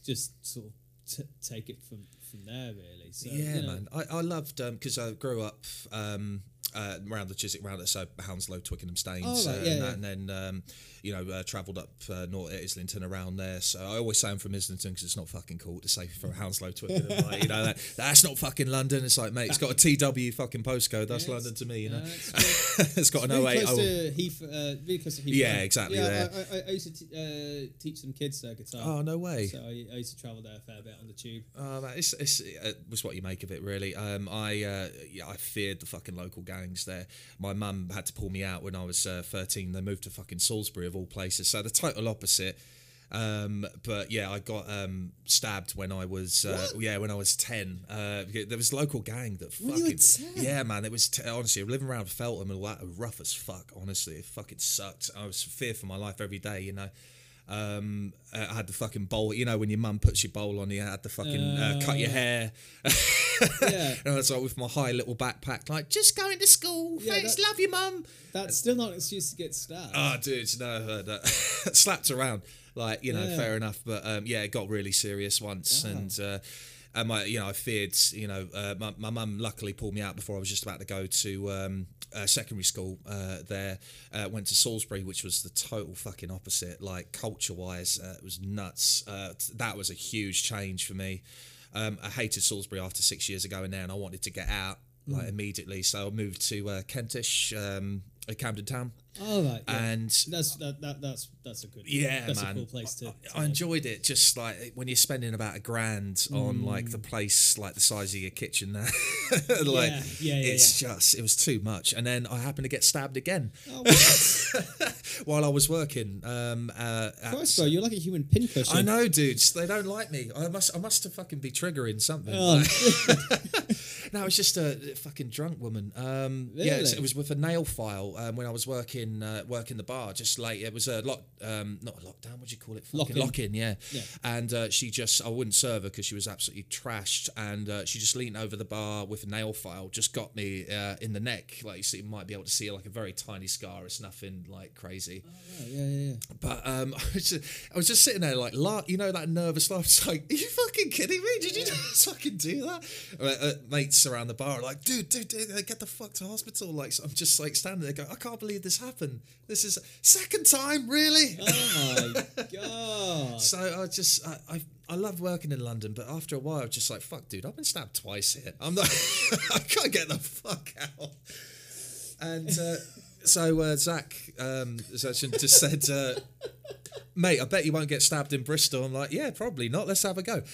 just sort of t- take it from from there, really. So, yeah, you know, man. I, I loved because I grew up um, uh, around the Chiswick round, so Hounslow, Twickenham, Staines, Oh, right, uh, yeah, and, yeah. and then um, you know uh, travelled up uh, north at Islington around there. So I always say I'm from Islington because it's not fucking cool to say from Hounslow, Twickenham. like, you know that, that's not fucking London. It's like mate, it's got a TW fucking postcode. That's London to me. You know, it's it's got an really 08. close oh, to Heath, uh, really close to Heath. Yeah, exactly Yeah, there. I, I, I used to t- uh, teach some kids uh, guitar. oh no way. So I, I used to travel there a fair bit on the tube. Uh, it's, it's uh, was what you make of it, really. Um, I uh, yeah, I feared the fucking local gangs there. My mum had to pull me out when I was uh, thirteen. They moved to fucking Salisbury of all places, so the total opposite. Um, but yeah, I got um, stabbed when I was uh, yeah when I was ten. Uh, there was a local gang that When you were fucking 10? yeah man. It was t- honestly living around Feltham and all that rough as fuck. Honestly, it fucking sucked. I was fear for my life every day. You know. Um, I had the fucking bowl. You know when your mum puts your bowl on, you I had to fucking uh, cut your Uh, hair. Yeah. and I was like with my high little backpack, like just going to school. Yeah, Thanks, that- love you, mum. That's still not an excuse to get stabbed. Oh, dude, no, uh, no. slapped around. Like, you know, Yeah. fair enough. But um, yeah, it got really serious once. And, uh, and my, you know, I feared, you know, uh, my, my mum luckily pulled me out before I was just about to go to um, uh, secondary school uh, there. Uh, went to Salisbury, which was the total fucking opposite. Like, culture wise, uh, it was nuts. Uh, that was a huge change for me. Um, I hated Salisbury after six years ago in there, and I wanted to get out Mm. like immediately. So I moved to uh, Kentish, um, Camden Town, All right. Yeah. and that's that, that that's that's a good. yeah, that's man. a cool place to. to I enjoyed it. Just like when you're spending about a grand on like the place, like the size of your kitchen there, like Yeah, yeah, yeah, it's just it was too much. And then I happened to get stabbed again Oh, while I was working. Um, uh, at- Christ, bro, you're like a human pincushion. I know, dudes. They don't like me. I must. I must have fucking be triggering something. Oh, No, it's just a fucking drunk woman. Um, Yeah, Really? it was with a nail file um, when I was working uh, working the bar. Just like it was a lock, um, not a lockdown. What do you call it? Fucking Lock-in. lock in, yeah. Yeah. And uh, she just, I wouldn't serve her because she was absolutely trashed, and uh, she just leaned over the bar with a nail file, just got me uh, in the neck. Like you see, you might be able to see like a very tiny scar. It's nothing like crazy. Oh, yeah, yeah, yeah. But um, I was just, I was just sitting there like, la- you know, that nervous laugh. It's like, are you fucking kidding me? Did you just fucking do that? Uh, uh, mates around the bar are like, dude, dude, dude, get the fuck to hospital. Like, so I'm just like standing there going, I can't believe this happened. And this is second time, really. Oh my god. So I just, I, I, I love working in London, but after a while, I'm just like, fuck, dude, I've been stabbed twice here. I'm not, I can't get the fuck out. And uh, so uh, Zach um, just said, uh, mate, I bet you won't get stabbed in Bristol. I'm like, yeah, probably not. Let's have a go.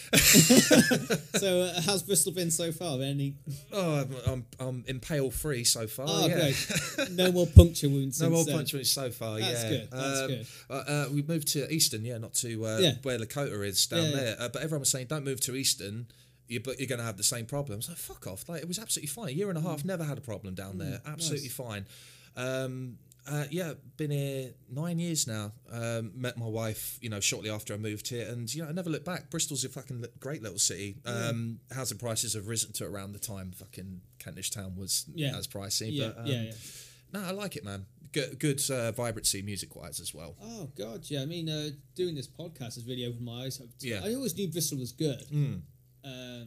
So, uh, how's Bristol been so far? Any? Oh, I'm, I'm, I'm impale free so far. Oh, yeah. great. No more puncture wounds. No more puncture wounds so far. That's yeah, good, that's Um, good. Uh, uh, we moved to Easton, yeah, not to uh, Yeah. where Lakota is down Yeah, there. Uh, but everyone was saying, don't move to Easton. You, but you're going to have the same problems. Like fuck off. Like it was absolutely fine. A year and a Mm. half, never had a problem down there. Absolutely fine. Um, uh, yeah, been here nine years now. Um, met my wife, you know, shortly after I moved here, and you know, I never looked back. Bristol's a fucking great little city. Um, Housing prices have risen to around the time fucking Kentish Town was Yeah. as pricey. Yeah, but, um, yeah, yeah. no, I like it, man. Good, good uh, vibrancy music wise as well. Oh god, yeah. I mean, uh, doing this podcast has really opened my eyes. up to- Yeah. I always knew Bristol was good, Mm. uh,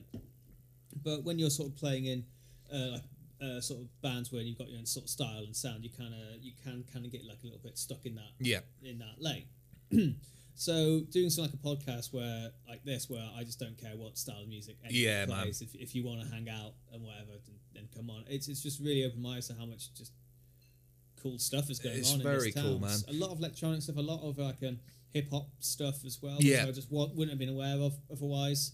but when you're sort of playing in uh, like uh, sort of bands where you've got your own sort of style and sound, you kind of you can kind of get like a little bit stuck in that Yeah, in that lane. so doing something like a podcast where like this, where I just don't care what style of music anyone Yeah, man. plays. If, if you want to hang out and whatever, then, then come on. It's it's just really opened my eyes to how much just cool stuff is going It's on. in very this cool, town. man. A lot of electronic stuff, a lot of like um, hip hop stuff as well. Yeah. which I just wouldn't have been aware of otherwise.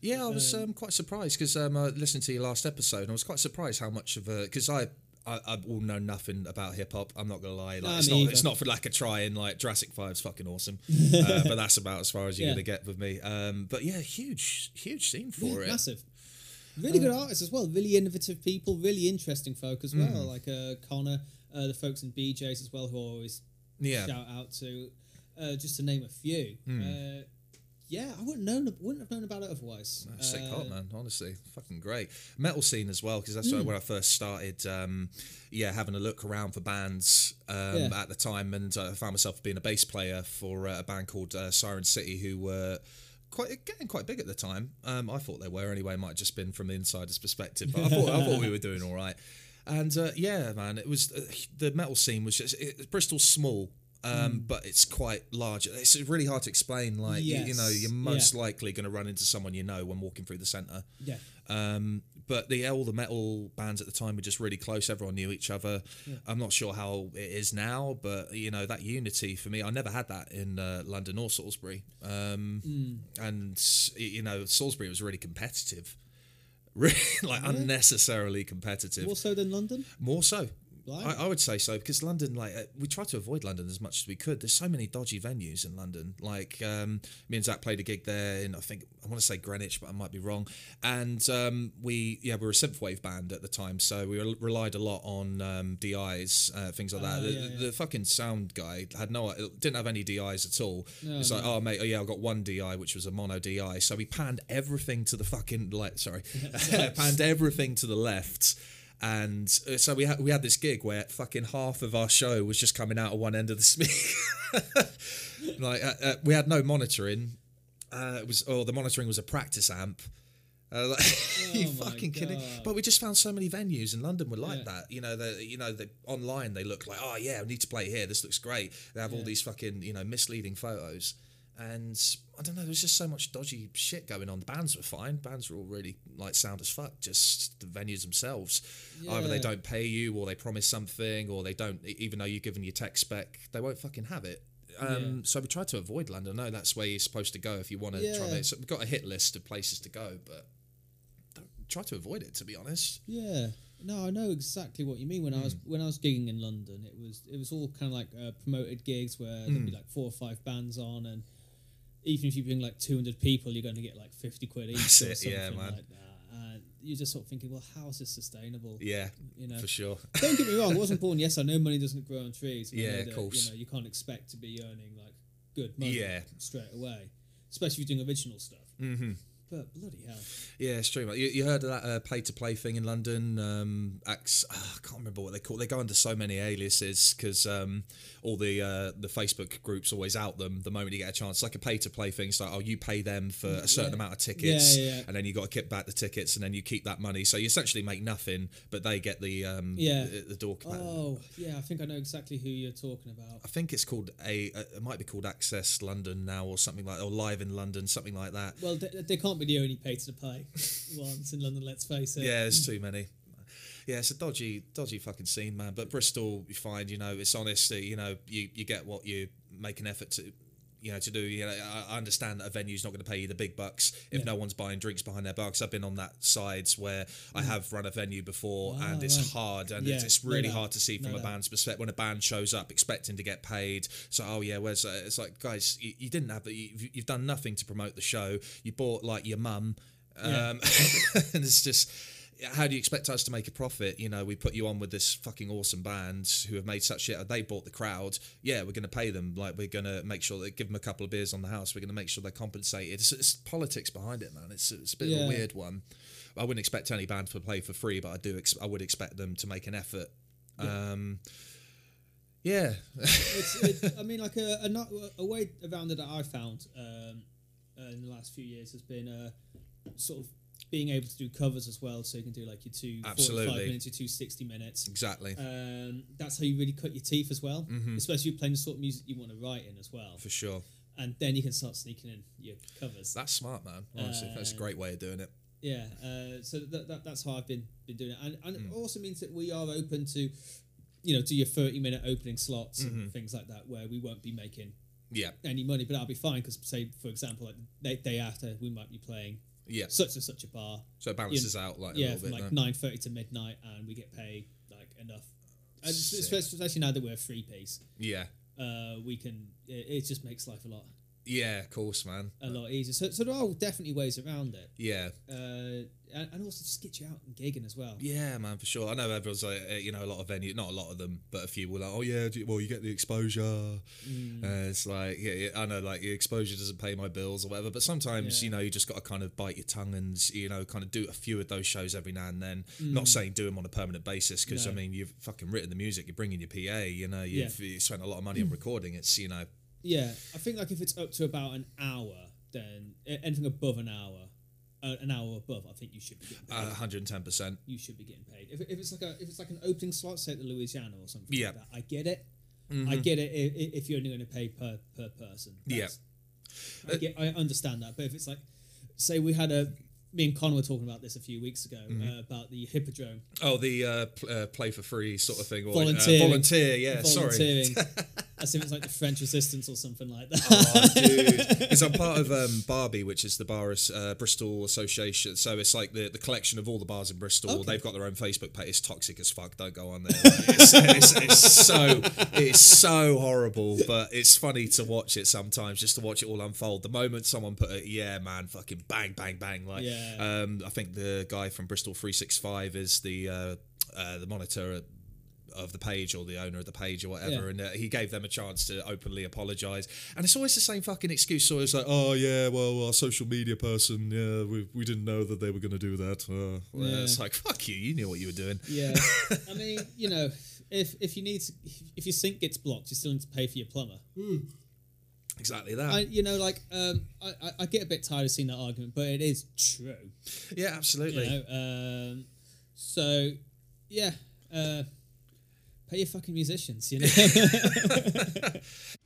yeah. I was um, quite surprised because um, I listened to your last episode and I was quite surprised how much of a because I. I, I all know nothing about hip hop. I'm not gonna lie. Like, Nah, it's not. It's not for lack of trying. Like Jurassic Five's fucking awesome, uh, but that's about as far as you're Yeah. gonna get with me. Um, but yeah, huge, huge scene for Yeah, it. massive. Really good artists as well. Really innovative people. Really interesting folk as well. Mm. Like uh, Connor, uh, the folks in BJ's as well, who I always Yeah, shout out to, uh, just to name a few. Hmm. Uh, yeah, I wouldn't known wouldn't have known about it otherwise. Sick Uh, hot man, honestly, fucking great. Metal scene as well because that's Hmm. where I first started. Um, yeah, having a look around for bands um, Yeah. at the time, and uh, I found myself being a bass player for uh, a band called uh, Siren City, who were quite getting quite big at the time. Um, I thought they were anyway. Might have just been from the insider's perspective, but I thought I thought we were doing all right. And uh, yeah, man, it was uh, the metal scene was just it, Bristol's small. Um, But it's quite large. It's really hard to explain. Like you, you know, you're most Yeah. likely going to run into someone you know when walking through the centre. Yeah. Um, but the all the metal bands at the time were just really close. Everyone knew each other. I'm not sure how it is now, but you know that unity for me, I never had that in uh, London or Salisbury. Um, And you know, Salisbury was really competitive, really like unnecessarily competitive. More so than London. More so. I, I would say so because London, like, uh, we try to avoid London as much as we could. There's so many dodgy venues in London. Like, um, me and Zach played a gig there in, I think, I want to say Greenwich, but I might be wrong. And um, we, yeah, we were a synthwave band at the time, so we relied a lot on um, DIs, uh, things like that. Oh, the, yeah, yeah. the fucking sound guy had no, didn't have any DIs at all. No, it's like, oh mate, oh yeah, I got one DI, which was a mono DI. So we panned everything to the fucking like, sorry, panned everything to the left. And uh, so we had we had this gig where fucking half of our show was just coming out of one end of the speaker. like uh, uh, we had no monitoring. Uh, it was or the monitoring was a practice amp. Uh, like, you Oh my fucking kidding? But we just found so many venues in London were like Yeah. that. You know, the you know, online they look like, oh yeah, we need to play here. This looks great. They have all these fucking you know misleading photos, and I don't know. There was just so much dodgy shit going on. The bands were fine. Bands were all really like sound as fuck. Just the venues themselves. Either they don't pay you, or they promise something, or they don't. Even though you're given your tech spec, they won't fucking have it. Um, Yeah. So we try to avoid London. I know that's where you're supposed to go if you want to try. Yeah. So we've got a hit list of places to go, but try to avoid it. To be honest. Yeah. No, I know exactly what you mean. When I was Hmm. when I was gigging in London, it was it was all kind of like uh, promoted gigs where there'd Hmm. be like four or five bands on, and even if you bring like two hundred people, you're going to get like fifty quid each That's or it, something yeah, man. like that. And you're just sort of thinking, well, how is this sustainable? Yeah, You know, for sure. don't get me wrong. I wasn't born. Yes, I know money doesn't grow on trees. Yeah, of course. You know, you can't expect to be earning like good money Yeah. straight away, especially if you're doing original stuff. Mm-hmm. But bloody hell, Yeah, it's true. You, you heard of that uh, pay to play thing in London? Um, Ax, ah, I can't remember what they call. They go under so many aliases because um, all the uh, the Facebook groups always out them the moment you get a chance. It's like a pay to play thing. It's like, oh, you pay them for a certain Yeah. amount of tickets, Yeah, yeah, yeah. and then you got to kick back the tickets, and then you keep that money. So you essentially make nothing, but they get the um, Yeah. the, the door. oh yeah, I think I know exactly who you're talking about. I think it's called a. Uh, it might be called Access London now, or something like, or Live in London, something like that. Well, they, they can't the only pay to play once in London. Let's face it. Yeah, there's too many. Yeah, it's a dodgy, dodgy fucking scene, man. But Bristol, you find, you know, it's honest. uh, You know, you, you get what you make an effort to, you know, to do. You know, I, understand that a venue's not going to pay you the big bucks if Yeah. no one's buying drinks behind their bar. 'cause I've been on that sides where I have run a venue before, Ah, and it's right. hard, and Yeah, it's, it's really doubt, hard to see from no a band's perspective when a band shows up expecting to get paid. So, oh yeah, where's uh, it's like, guys, you, you didn't have, you, you've done nothing to promote the show. You bought like your mum. Yeah. Um, and it's just how do you expect us to make a profit? You know, we put you on with this fucking awesome band who have made such shit. They bought the crowd. Yeah, we're going to pay them. Like, we're going to make sure that give them a couple of beers on the house. We're going to make sure they're compensated. It's, it's politics behind it, man. It's, it's a bit of a weird one. I wouldn't expect any band to play for free, but I do. Ex- I would expect them to make an effort. Um, yeah, it's, it, I mean, like a, a, not- a way around it that I found um, uh, in the last few years has been uh, sort of being able to do covers as well. So you can do like your two Absolutely. 45 minutes, your two 60 minutes. exactly. Um, that's how you really cut your teeth as well, Mm-hmm. especially if you're playing the sort of music you want to write in as well. for sure. And then you can start sneaking in your covers. That's smart, man. Honestly, that's a Uh, great way of doing it. Yeah, uh, so that, that that's how I've been been doing it, and and Mm. it also means that we are open to, you know, do your thirty minute opening slots Mm-hmm. and things like that, where we won't be making Yeah, any money, but I'll be fine because, say, for example, like the day after, we might be playing yeah. such and such a bar, So it balances out like a yeah, little from bit. like nine thirty to midnight, and we get paid like enough. And especially especially now that we're a free piece, Yeah, uh, we can. It, it just makes life a lot yeah, of course, man. a lot easier. So, so there are definitely ways around it, Yeah, uh, and, also just get you out and gigging as well. yeah, man, for sure. I know everyone's like, uh, you know, a lot of venue, not a lot of them, but a few were like, oh yeah, you- well, you get the exposure. Mm. Uh, it's like, yeah, yeah, I know, like your exposure doesn't pay my bills or whatever. But sometimes, Yeah. you know, you just got to kind of bite your tongue and you know, kind of do a few of those shows every now and then. Not saying do them on a permanent basis because I Mm. Mean, you've fucking written the music, you're bringing your PA, you know, you've you spent a lot of money on recording. It's you know, Yeah, I think like if it's up to about an hour, then anything above an hour, uh, an hour above, I think you should be getting paid. 110. percent you should be getting paid. If, if it's like a if it's like an opening slot, say at the Louisiana or something Yeah. Mm-hmm. like that, I get it. I get it if, if you're only going to pay per per person. Yeah. I get I understand that, but if it's like, say we had a me and Connor were talking about this a few weeks ago Mm-hmm. uh, about the Hippodrome Oh, the uh, pl- uh, play for free sort of thing. Or. Uh, volunteer, yeah. Sorry. As if it's like the French Resistance or something like that. Oh, dude. Because I'm part of um, Barbie, which is the bar uh, Bristol Association. So it's like the, the collection of all the bars in Bristol. Okay. They've got their own Facebook page. It's toxic as fuck. Don't go on there. Like, it's, it's, it's so it's so horrible, but it's funny to watch it sometimes. Just to watch it all unfold. The moment someone put a yeah, man, fucking bang, bang, bang. Like, Yeah. um, I think the guy from Bristol Three Six Five is the uh, uh, the monitor. At, of the page or the owner of the page or whatever, Yeah. and uh, he gave them a chance to openly apologise. And it's always the same fucking excuse. So it's like, oh yeah, well, our social media person, yeah, we, we didn't know that they were going to do that. Uh, well, Yeah. It's like, fuck you, you knew what you were doing. yeah. I mean, you know, if if you need to, if your sink gets blocked, you still need to pay for your plumber. Exactly that. I, you know, like um, I, I, I get a bit tired of seeing that argument, but it is true. yeah, absolutely. You know, um, so yeah, uh, pay your fucking musicians. You know,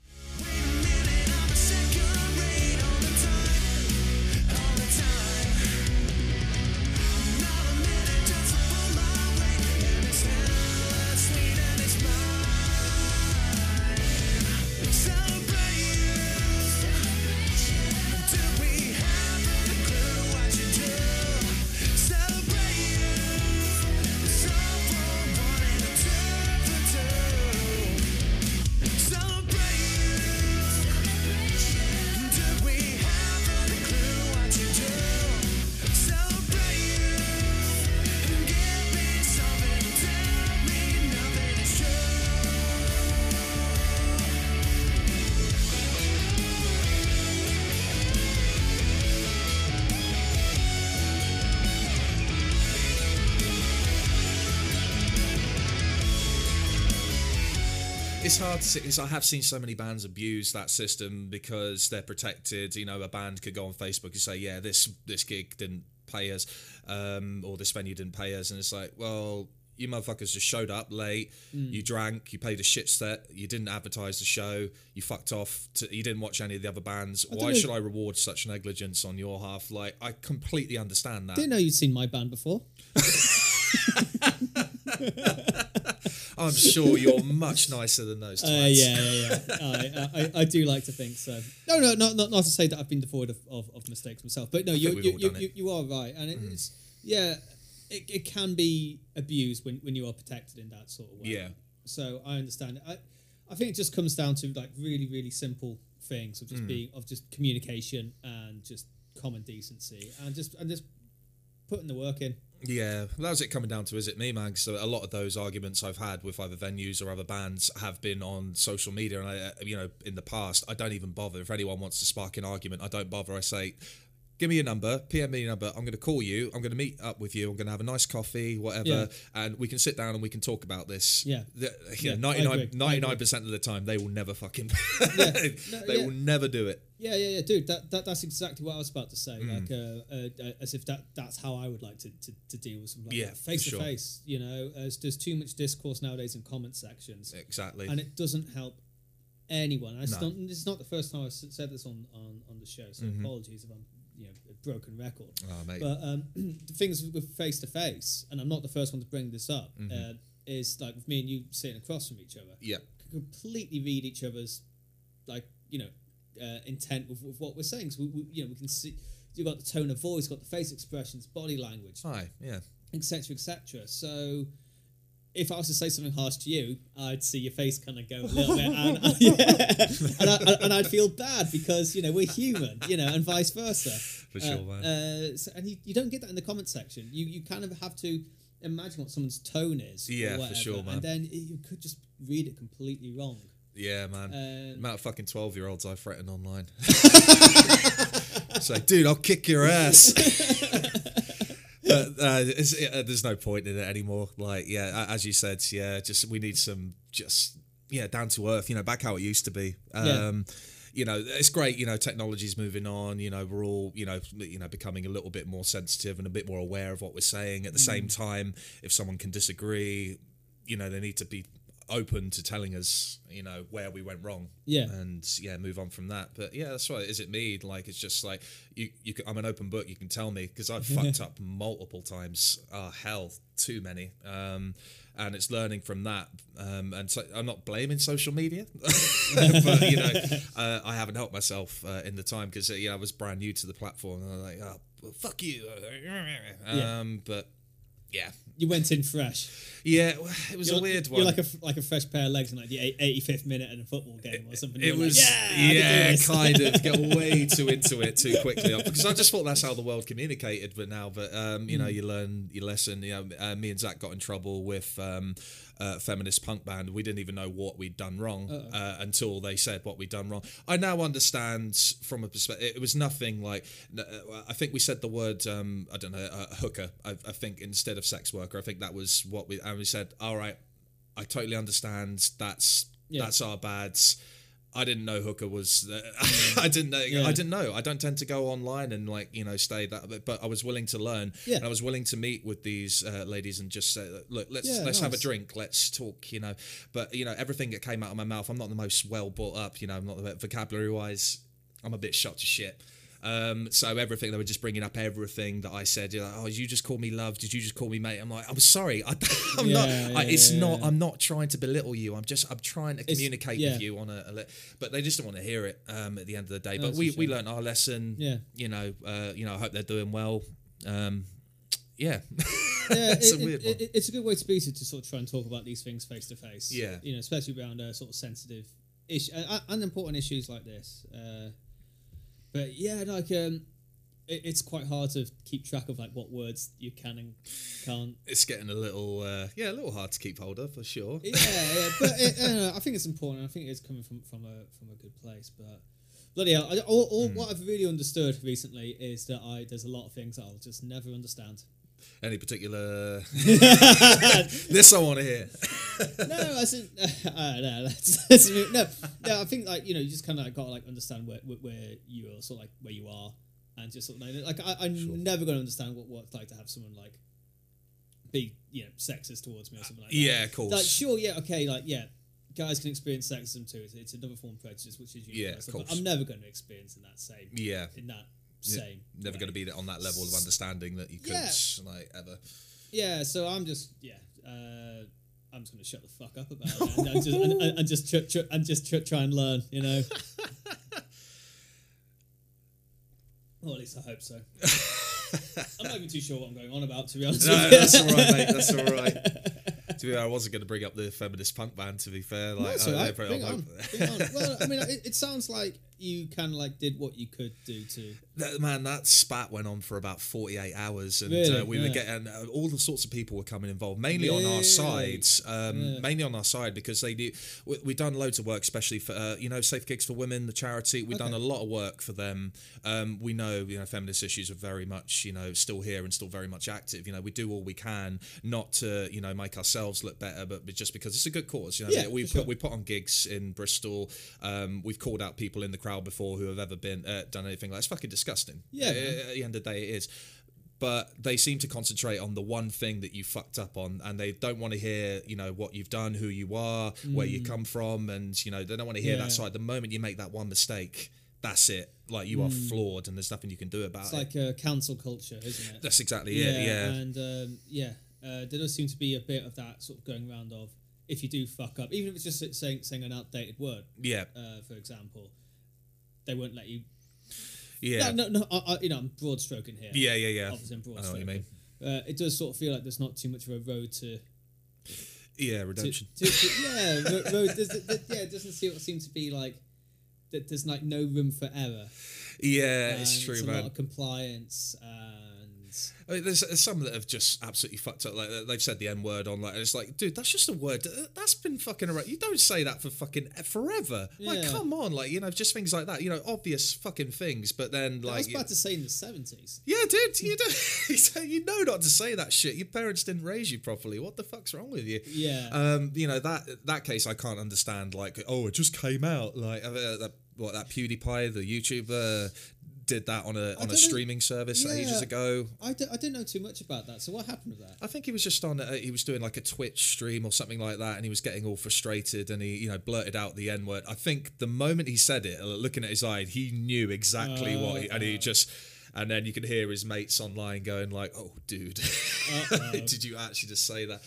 It's hard to see. It's, I have seen so many bands abuse that system because they're protected. You know, a band could go on Facebook and say, "Yeah, this this gig didn't pay us, um, or this venue didn't pay us," and it's like, well. You motherfuckers just showed up late. You drank. You paid a shit set. You didn't advertise the show. You fucked off. To, you didn't watch any of the other bands. don't Why should I reward such negligence on your half? Like, I completely understand that. didn't know you'd seen my band before. I'm sure you're much nicer than those. Uh, yeah, yeah, yeah. I, I, I do like to think so. No, no, not not, not to say that I've been devoid of, of, of mistakes myself, but no, you you, you, you. Mm. you are right, and it's yeah, it, it can be abused when, when you are protected in that sort of way. Yeah. So I understand. I I think it just comes down to like really really simple things of just Mm. being of just communication and just common decency and just and just putting the work in. Yeah, that was it coming down to, is it me, man? So a lot of those arguments I've had with either venues or other bands have been on social media, and I, uh, you know, in the past, I don't even bother. If anyone wants to spark an argument, I don't bother. I say, give me your number, PM me your number. I'm going to call you. I'm going to meet up with you. I'm going to have a nice coffee, whatever, Yeah. and we can sit down and we can talk about this. Yeah. The, Yeah, yeah, I agree. 99 percent of the time, they will never fucking, No, they yeah. will never do it. Yeah, yeah, yeah, dude. That, that that's exactly what I was about to say. Mm. Like, uh, uh, as if that that's how I would like to, to, to deal with something like Yeah, that. face to sure. face. You know, as there's too much discourse nowadays in comment sections, Exactly. and it doesn't help anyone. It's No. not it's not the first time I've said this on on, on the show. So Mm-hmm. apologies if I'm you know a broken record. oh, mate. But um, the things with face to face, and I'm not the first one to bring this up, uh, is like with me and you sitting across from each other Mm-hmm. yeah. completely read each other's like you know uh, intent with, with what we're saying. So we, we, you know we can see you've got the tone of voice, got the face expressions, body language, Hi. Yeah. etc., etc. So if I was to say something harsh to you, I'd see your face kind of go a little bit, and, and, I, and I'd feel bad because you know we're human, you know, and vice versa. For sure, man. Uh, so, and you, you don't get that in the comment section. You you kind of have to imagine what someone's tone is. Yeah, for sure, man. And then you could just read it completely wrong. Yeah, man. Um, amount of fucking 12 year olds I threaten online. it's like, dude, I'll kick your ass. but uh, uh, there's no point in it anymore. Like, yeah, as you said, yeah, just we need some just, yeah, down to earth, you know, back how it used to be. Um, Yeah. You know, it's great. You know, technology's moving on. You know, we're all, you know, you know, becoming a little bit more sensitive and a bit more aware of what we're saying. At the same time, if someone can disagree, you know, they need to be open to telling us, you know, where we went wrong. Yeah. and yeah, move on from that. But yeah, that's right. Is it me? Like it's just like you. You. Can, I'm an open book. You can tell me because I've fucked up multiple times. Oh hell, too many. Um, and it's learning from that. Um, and so I'm not blaming social media, but you know, uh, I haven't helped myself uh, in the time because uh, yeah, I was brand new to the platform. And I was like, oh, well, fuck you. Um, Yeah. But yeah, You went in fresh. yeah, it was You're, a weird one. you're like a like a fresh pair of legs in like the eighty fifth minute in a football game or something. It You're like, was, yeah, I can do yeah, kind of get way too into it too quickly because I just thought that's how the world communicated. But now, but um, you know, you learn your lesson. You know, uh, me and Zach got in trouble with um, uh, feminist punk band. We didn't even know what we'd done wrong uh, until they said what we'd done wrong. I now understand from a perspective. It was nothing like. uh, I think we said the word. Um, I don't know, uh, hooker. I, I think instead of sex worker. I think that was what we. And we said, all right. I totally understand. That's Yeah. that's our bads. I didn't know hooker was. Uh, I didn't know. Yeah. I didn't know. I don't tend to go online and like you know stay that. But, but I was willing to learn. Yeah. And I was willing to meet with these uh, ladies and just say, look, let's Yeah, let's have a drink. Let's talk. You know. But you know everything that came out of my mouth. I'm not the most well brought up. You know. I'm not the vocabulary wise. I'm a bit shot to shit. Um, so everything they were just bringing up everything that I said. You're like, oh, you just call me love. Did you just call me mate? I'm like, I'm sorry. I, I'm not. Yeah, I, it's yeah, not. yeah. I'm not trying to belittle you. I'm just. I'm trying to communicate yeah. with you on a, a. But they just don't want to hear it. Um, at the end of the day. But we we learned our lesson. Yeah. You know. Uh, you know. I hope they're doing well. Um, yeah. yeah, it's it- a weird it- one. it- it's a good way to be to, to sort of try and talk about these things face to face. Yeah. you know, especially around uh, sort of sensitive issue uh, and important issues like this. Uh, but yeah, like um, it, it's quite hard to keep track of like what words you can and can't. It's getting a little. Uh, yeah, a little hard to keep hold of for sure. Yeah, yeah, but it, uh, I think it's important. I think it's coming from from a from a good place. But bloody hell, I, all, all what I've really understood recently is that I there's a lot of things that I'll just never understand. Any particular? this I want to hear. no, I said, know. Let's, let's move. No, no, I think like you know, you just kind of like, got to like understand where, where you are, sort of like where you are, and just sort of like, like I, I'm never going to understand what what it's like to have someone like be you know sexist towards me or something like that. Yeah, of course. Like sure, yeah, okay, like yeah, guys can experience sexism too. It's, it's another form of prejudice, which is Yeah, universal. of but course. I'm never going to experience in that same Yeah. in that Yeah, same. Never way. going to be on that level of understanding that you could Yeah. like ever. Yeah, so I'm just yeah, uh, I'm just gonna shut the fuck up about it and, and just and, and, just tr- tr- and just tr- try and learn, you know. well, at least I hope so. I'm not even too sure what I'm going on about, to be honest. No, with you. that's all right, mate. That's all right. To be fair, I wasn't going to bring up the feminist punk band. To be fair, like That's I- all they right. Bring on. Bring on. Well, I mean, it, it sounds like you kind of like did what you could do to. That, man, that spat went on for about 48 hours, and Really? uh, we were getting uh, all the sorts of people were coming involved, mainly on our Really? side, um, Yeah. mainly on our side because they do. We, we've done loads of work, especially for uh, you know Safe Gigs for Women, the charity. We've done a lot of work for them. Um, we know you know feminist issues are very much you know still here and still very much active. You know we do all we can not to you know make ourselves look better, but, but just because it's a good cause. You know Yeah, we put sure. we put on gigs in Bristol. Um, we've called out people in the crowd before who have ever been uh, done anything like it's fucking disgusting. Yeah, Uh, at the end of the day, it is. But they seem to concentrate on the one thing that you fucked up on, and they don't want to hear, you know, what you've done, who you are, where you come from, and you know, they don't want to hear Mm. Yeah. that side. The moment you make that one mistake, that's it. Like you are flawed, and there's nothing you can do about Mm. It's it. like a cancel culture, isn't it? that's exactly it. Yeah, and um, yeah, uh, there does seem to be a bit of that sort of going around of if you do fuck up, even if it's just saying saying an outdated word, yeah, uh, for example, they won't let you. Yeah, No, no, no I, I, you know, I'm broad stroking here. yeah, yeah, yeah. obviously I'm broad I know what you stroking. mean. Uh, it does sort of feel like there's not too much of a road to. Yeah, redemption. to, to yeah, ro- road. There's, there, yeah, it doesn't seem, seem to be like that. There's like no room for error. yeah, and it's true, a man. lot of compliance and I mean, there's, there's some that have just absolutely fucked up. Like they've said the N word on, like and it's like, dude, that's just a word Uh, that's been fucking around. You don't say that for fucking forever. Like, come on, like you know, just things like that. You know, obvious fucking things. But then, like, I was you- about to say in the seventies. yeah, dude, you don't, you know not to say that shit. Your parents didn't raise you properly. What the fuck's wrong with you? Yeah. Um, you know that that case I can't understand. Like, oh, it just came out. Like uh, that what that PewDiePie, the YouTuber, did that on a on don't a know- streaming service ages ago. I, d- I didn't know too much about that. So what happened with that? I think he was just on. Uh, he was doing like a Twitch stream or something like that, and he was getting all frustrated, and he, you know, blurted out the N word. I think the moment he said it, uh, looking at his eye, he knew exactly what, he, and he just. And then you could hear his mates online going like, "Oh, dude, did you actually just say that?"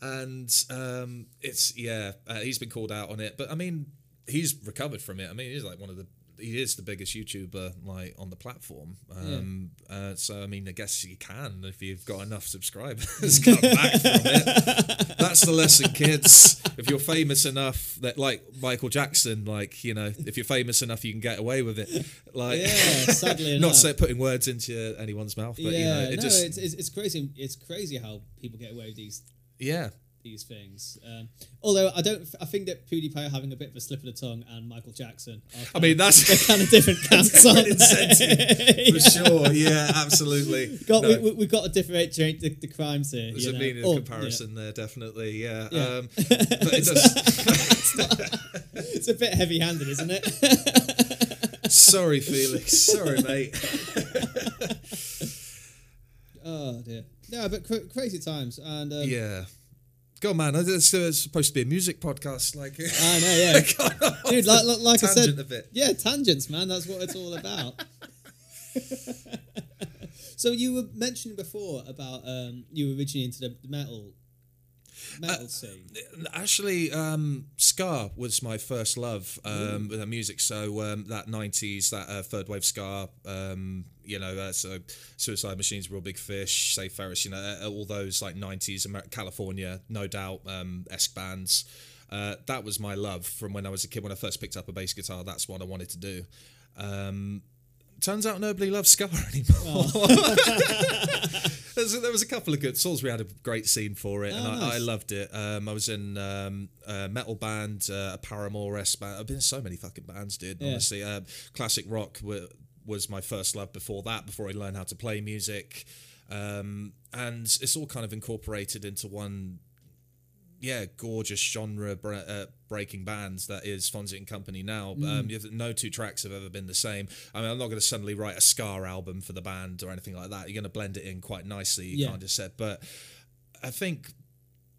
And um, it's yeah, uh, he's been called out on it, but I mean, he's recovered from it. I mean, he's like one of the he is the biggest YouTuber like on the platform. Um, uh, so I mean, I guess you can if you've got enough subscribers come back from it. That's the lesson, kids. If you're famous enough that like Michael Jackson, like you know, if you're famous enough, you can get away with it. Like, Yeah, sadly not say, putting words into anyone's mouth, but yeah, you know, it no, just it's it's crazy. It's crazy how people get away with these yeah. These things. Um, although I don't, I think that PewDiePie having a bit of a slip of the tongue and Michael Jackson. Are I mean, that's kind of different camps, they? for sure. Yeah, absolutely. Got, No. we, we've got to differentiate the, the crimes here. There's you a know? meaning Or, of comparison there, definitely. Yeah. Yeah. Um, but it does. yeah. It's a bit heavy-handed, isn't it? Sorry, Felix. Sorry, mate. oh dear. No, but cra- crazy times, and um, Yeah. Go on, man. It's, it's supposed to be a music podcast. Like, I know, yeah, dude. Like, like, like I said, yeah, tangents, man. That's what it's all about. so you were mentioning before about um, you were originally into the metal metal scene. Actually, um, ska was my first love um, with music. So um, that '90s, that uh, third wave ska, um, you know, uh, so Suicide Machines, Real Big Fish, Save Ferris, you know, uh, all those like '90s Amer- California, no doubt, um, esque bands. Uh, that was my love from when I was a kid. When I first picked up a bass guitar, that's what I wanted to do. Um, turns out nobody loves ska anymore. There's there was a couple of good Salisbury had a great scene for it, and Oh, I, I nice. loved it. Um, I was in um, a metal band, uh, a Paramore S band. I've been in so many fucking bands, dude. Yeah. Honestly, uh, classic rock wa- was my first love. Before that, before I learned how to play music, um, and it's all kind of incorporated into one yeah, gorgeous genre bre- uh, breaking bands that is Fonzy and Company now. Mm. Um, no two tracks have ever been the same. I mean, I'm not going to suddenly write a ska album for the band or anything like that. You're going to blend it in quite nicely. You Yeah. can't just set. But I think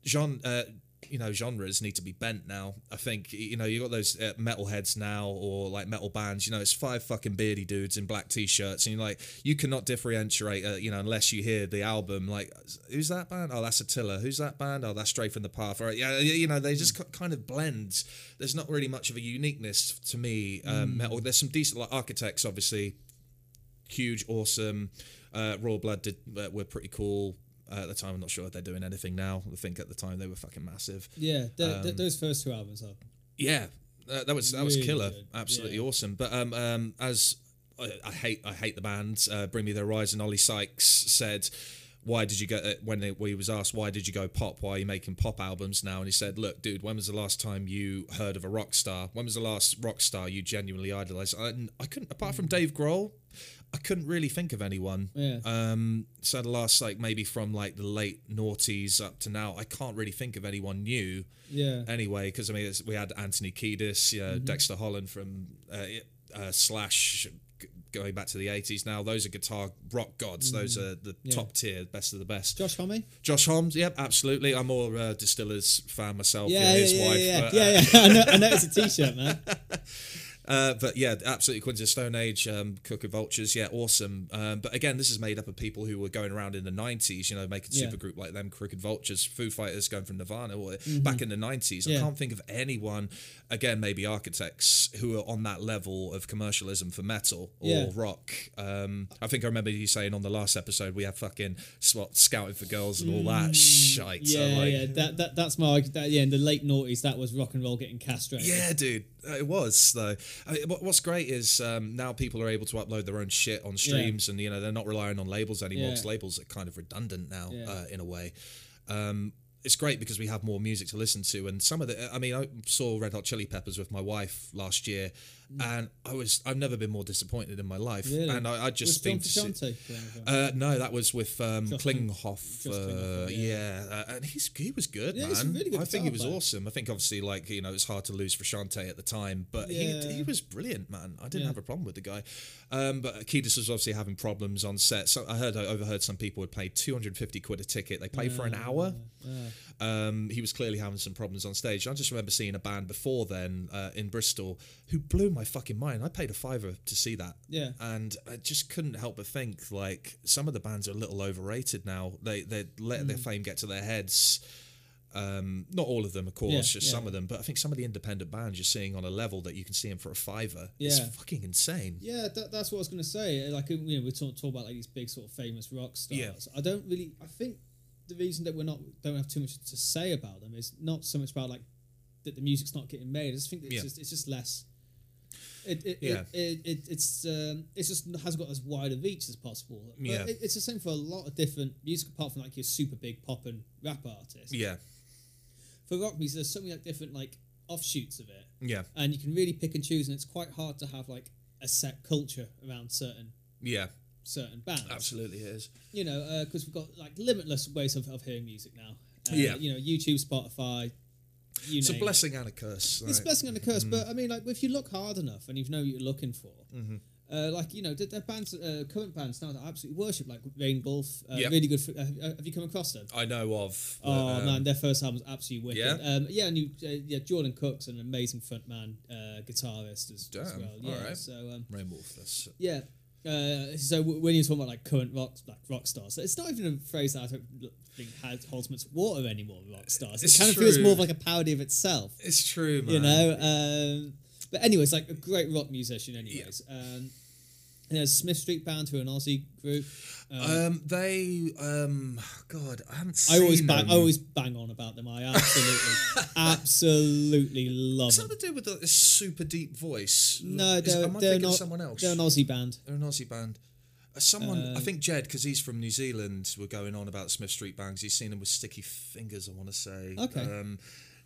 Jean, uh, you know, genres need to be bent now. I think you know you got those uh, metal heads now or like metal bands. You know, it's five fucking beardy dudes in black t-shirts, and you're like, you cannot differentiate. Uh, you know, unless you hear the album. Like, who's that band? Oh, that's Attila. Who's that band? Oh, that's Stray from the Path. Or yeah, you know, they just ki- kind of blend. There's not really much of a uniqueness to me. Um, Metal. There's some decent like Architects, obviously huge, awesome. Uh, Raw Blood did uh, were pretty cool uh, at the time. I'm not sure if they're doing anything now. I think at the time they were fucking massive. Yeah, Um, those first two albums are. Yeah, uh, that was that was killer. good, Absolutely yeah. awesome. But um, um, as I, I hate I hate the band. Uh, Bring Me the Horizon. Oli Sykes said. Why did you go uh, when he, when he was asked why did you go pop? Why are you making pop albums now? And he said, "Look, dude, when was the last time you heard of a rock star? When was the last rock star you genuinely idolized?" I, I couldn't, apart from Dave Grohl, I couldn't really think of anyone. Yeah. Um, so the last like maybe from like the late noughties up to now, I can't really think of anyone new Yeah. anyway. Because I mean, it's, we had Anthony Kiedis, you know, Dexter Holland from uh, uh, Slash, g- going back to the eighties. Now those are guitar rock gods. Those are the Yeah. top tier, best of the best. Josh Homme? Josh Holmes, yep, absolutely. I'm more uh, Distillers fan myself. Yeah, Yeah, yeah, his yeah, wife. yeah, but, yeah, uh, yeah, yeah. I know, I know it's a t-shirt, man. Uh, but yeah, absolutely. Queens of Stone Age, um, Crooked Vultures, yeah, awesome. Um, but again, this is made up of people who were going around in the 90s, you know, making Yeah. super group like them, Crooked Vultures, Foo Fighters going from Nirvana, or back in the 90s. I can't think of anyone, again, maybe architects, who are on that level of commercialism for metal or Yeah. rock. Um, I think I remember you saying on the last episode, we have fucking swat, scouting for girls and all that shite. So, Mm, Yeah, like, yeah. That, that that's my that, yeah. In the late noughties, that was rock and roll getting castrated. Yeah, dude, it was though. I mean, what's great is um, now people are able to upload their own shit on streams, and you know they're not relying on labels anymore Yeah. because labels are kind of redundant now Yeah. uh, in a way. Um, it's great because we have more music to listen to, and some of the. I mean, I saw Red Hot Chili Peppers with my wife last year, and I was I've never been more disappointed in my life, Really? and I, I just think to see- Frusciante playing with him? uh, no, that was with um, Klinghoff. Uh, Klinghoffer, yeah, uh, and he's he was good, Yeah, man. really good I think he was player. awesome. I think obviously, like you know, it's hard to lose Frusciante at the time, but Yeah. he he was brilliant, man. I didn't Yeah. have a problem with the guy. Um, but Kiedis was obviously having problems on set. So I heard I overheard some people would pay two hundred fifty quid a ticket. They pay for an hour. Um, he was clearly having some problems on stage. I just remember seeing a band before then uh, in Bristol who blew my fucking mind. I paid a fiver to see that. Yeah. And I just couldn't help but think like some of the bands are a little overrated now. They they let Mm. their fame get to their heads. Um, not all of them, of course, Yeah, just yeah. some of them. But I think some of the independent bands you're seeing on a level that you can see them for a fiver. It's Yeah. fucking insane. Yeah, that, that's what I was going to say. Like, you know, we're talking talk about like these big sort of famous rock stars. Yeah. I don't really. I think the reason that we're not don't have too much to say about them is not so much about like that the music's not getting made. I just think it's Yeah. just it's just less. It, it, Yeah. it, it, it it's um, it's just hasn't got as wide a reach as possible. But Yeah. it, it's the same for a lot of different music, apart from like your super big pop and rap artists. Yeah, For rock music, there's so many like different like offshoots of it, yeah, and you can really pick and choose, and it's quite hard to have like a set culture around certain yeah. Certain bands. Absolutely, is. You know, because we've got like limitless ways of, of hearing music now. Uh, Yeah. You know, YouTube, Spotify. You It's a name it. blessing and a curse. It's a blessing and a curse, but I mean, like if you look hard enough and you know what you're looking for, Mm-hmm. uh, like you know, there are bands, uh, current bands now that I absolutely worship, like Reignwolf. Uh, Yep. Really good. For, uh, have you come across them? I know of. Oh um, man, their first album was absolutely wicked. Yeah? um, yeah, and you, uh, yeah, Jordan Cook's an amazing frontman, uh, guitarist as, as well. Yeah, alright. so um, Reignwolf. That's yeah. Uh, so w- when you're talking about like current rock like rock stars, it's not even a phrase that I don't think has, holds much water anymore. Rock stars. It It's kind of feels more of like a parody of itself. it's true, man. You know. Um, but anyways, like a great rock musician. Anyways, um, there's Smith Street Band, who are an Aussie group. Um, Um, they, um, God, I haven't I seen always bang, them. I always bang on about them. I absolutely, absolutely love them. Something to do with the, this super deep voice. No, Is- they're, they're not. someone else? They're an Aussie band. They're an Aussie band. Uh, Someone, I Um, think Jed, because he's from New Zealand, were going on about Smith Street Bangs. He's seen them with Sticky Fingers, I want to say. Okay. Um,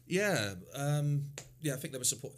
yeah, um, yeah, I think they were support.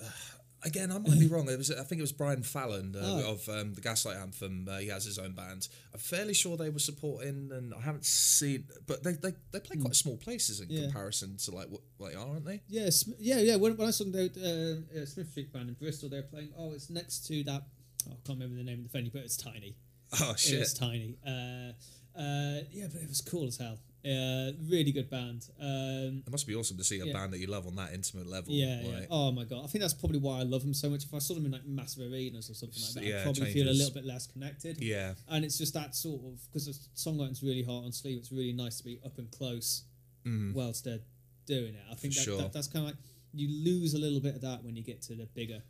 Again, I might be wrong. It was, I think it was Brian Fallon uh, Oh. of um, the Gaslight Anthem. Uh, he has his own band. I'm fairly sure they were supporting, and I haven't seen, but they they, they play quite small places in. Yeah. comparison to like what they are, aren't they? Yeah, Sm- yeah, yeah. When, when I saw they uh, uh, Smith Street Band in Bristol, they were playing. Oh, it's next to that. Oh, I can't remember the name of the venue, but it's tiny. Oh It shit! was tiny. Uh, uh, yeah, but it was cool as hell. Uh, really good band. Um, It must be awesome to see a Yeah. band that you love on that intimate level. yeah, yeah. Oh my god, I think that's probably why I love them so much. If I saw them in like massive arenas or something like that, Yeah, I'd probably feel a little bit less connected. yeah. And it's just that sort of because the songwriting's really hard on sleeve. It's really nice to be up and close Mm. whilst they're doing it. I think that, sure. that, that's kind of like you lose a little bit of that when you get to the bigger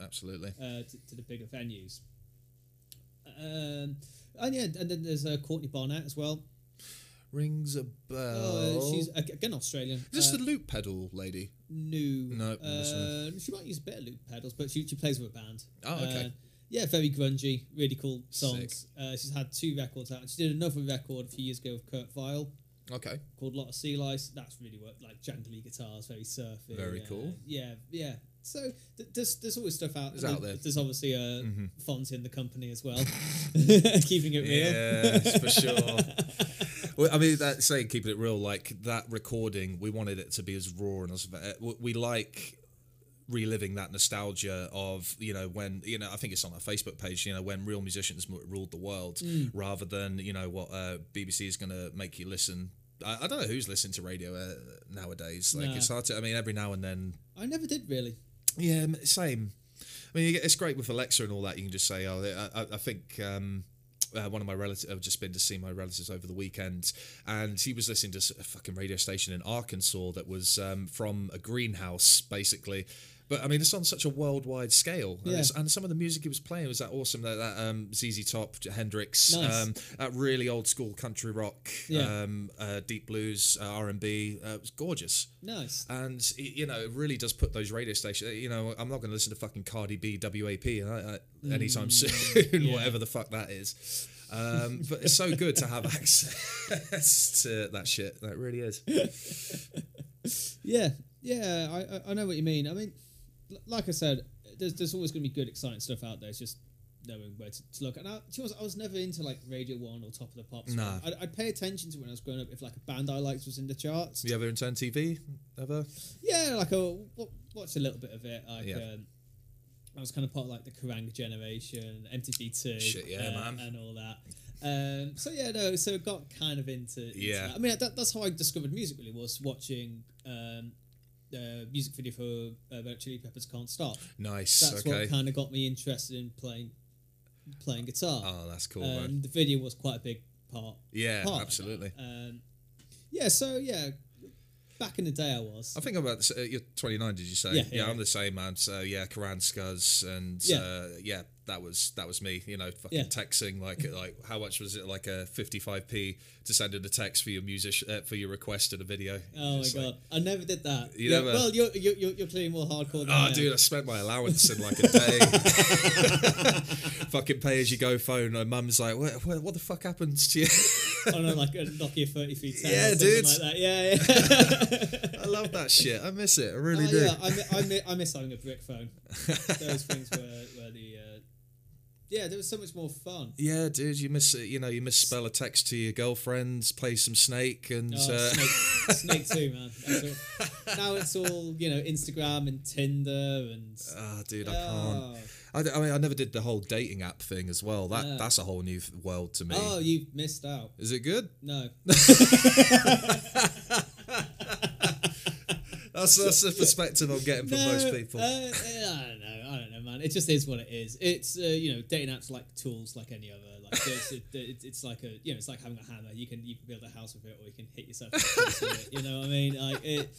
Absolutely. uh, to, to the bigger venues. Um, and yeah, and then there's uh, Courtney Barnett as well. Rings a bell. Oh, she's again Australian. Is this uh, the loop pedal lady? new. No, uh, she might use better loop pedals, but she, she plays with a band. Oh, okay. Uh, yeah, very grungy, really cool songs. Uh, she's had two records out. She did another record a few years ago with Kurt Vile Okay. called Lotta Sea Lice. That's really worked, like jangly guitars, very surfy. Very cool. Yeah, yeah. So th- there's there's always stuff out. Out there. There's obviously uh, Mhm. Fonzy in the company as well, keeping it real. Yes, for sure. well, I mean, that saying keeping it real, like that recording, we wanted it to be as raw and as uh, we- like reliving that nostalgia of you know when you know I think it's on our Facebook page you know when real musicians ruled the world Mm. rather than you know what uh, BBC is going to make you listen. I, I don't know who's listening to radio uh, nowadays. Like No. it's hard to. I mean, every now and then I never did really. Yeah, same. I mean, it's great with Alexa and all that. You can just say, "Oh, I, I, I think." Um, uh, one of my relatives, I've just been to see my relatives over the weekend, and he was listening to a fucking radio station in Arkansas that was um, from a greenhouse, basically. But I mean, it's on such a worldwide scale, and, Yeah. it's- and some of the music he was playing was that awesome. That, that um, ZZ Top, Hendrix, Nice. um, that really old school country rock, Yeah. um, uh, deep blues, uh, R and B. Uh, it was gorgeous Nice. and you know it really does put those radio stations you know i'm not going to listen to fucking cardi b wap uh, uh, anytime soon Mm, yeah. whatever the fuck that is um, but it's so good to have access to that shit that really is Yeah, yeah. I I- know what you mean. I mean, like I said, there's there's always going to be good, exciting stuff out there. It's just knowing where to, to look. And I, to honest, I was never into like Radio One or Top of the Pops. No. I'd, I'd pay attention to when I was growing up if like a band I liked was in the charts. You ever into MTV? Ever? Yeah, like I watched a little bit of it. Like, Yeah. um, I was kind of part of like the Kerrang generation, MTV Two, Shit, yeah, uh, man. and all that. Um, so yeah, no, so got kind of into. into Yeah. that. I mean that, that's how I discovered music. Really was watching um, the music video for uh, Red Chili Peppers "Can't Stop." Nice. That's okay. what kind of got me interested in playing playing guitar. Oh, that's cool, um, the video was quite a big part. Yeah, part absolutely. Um, yeah, so yeah, back in the day I was. I think I'm about the, uh, you're 29. Did you say? Yeah, yeah, I'm the same man. So yeah, Kerrang Scuzz and Yeah. uh, yeah, that was that was me. You know, fucking Yeah. texting like like how much was it? Like a 55p to send in a text for your music uh, for your request in a video. Oh my like, god, I never did that. You yeah, never- Well, you're, you're you're you're more hardcore than I Oh, am. dude, I spent my allowance in like a day. Fucking pay as you go phone. My mum's like, what, what, what the fuck happens to you? on a, like a Nokia 3310. Yeah, dude. Like that. Yeah, yeah. I love that shit. I miss it. I really Oh, do. yeah, I, mi- I, mi- I miss having a brick phone. Those things were, were the. Yeah, there was so much more fun. Yeah, dude, you miss you know you misspell a text to your girlfriends, play some Snake, and Oh, uh, Snake, Snake too, man. Now it's all you know, Instagram and Tinder and. ah, dude, I Oh. can't. I mean, I never did the whole dating app thing as well. That that's a whole new world to me. Oh, you've missed out. Is it good? No. That's that's the perspective I'm getting from no, most people. Uh, I don't know. I don't know, man. It just is what it is. It's uh, you know, dating apps like tools like any other. Like it's, it, it, it's like a you know, it's like having a hammer. You can you can build a house with it, or you can hit yourself in the face with it. You know what I mean? Like it.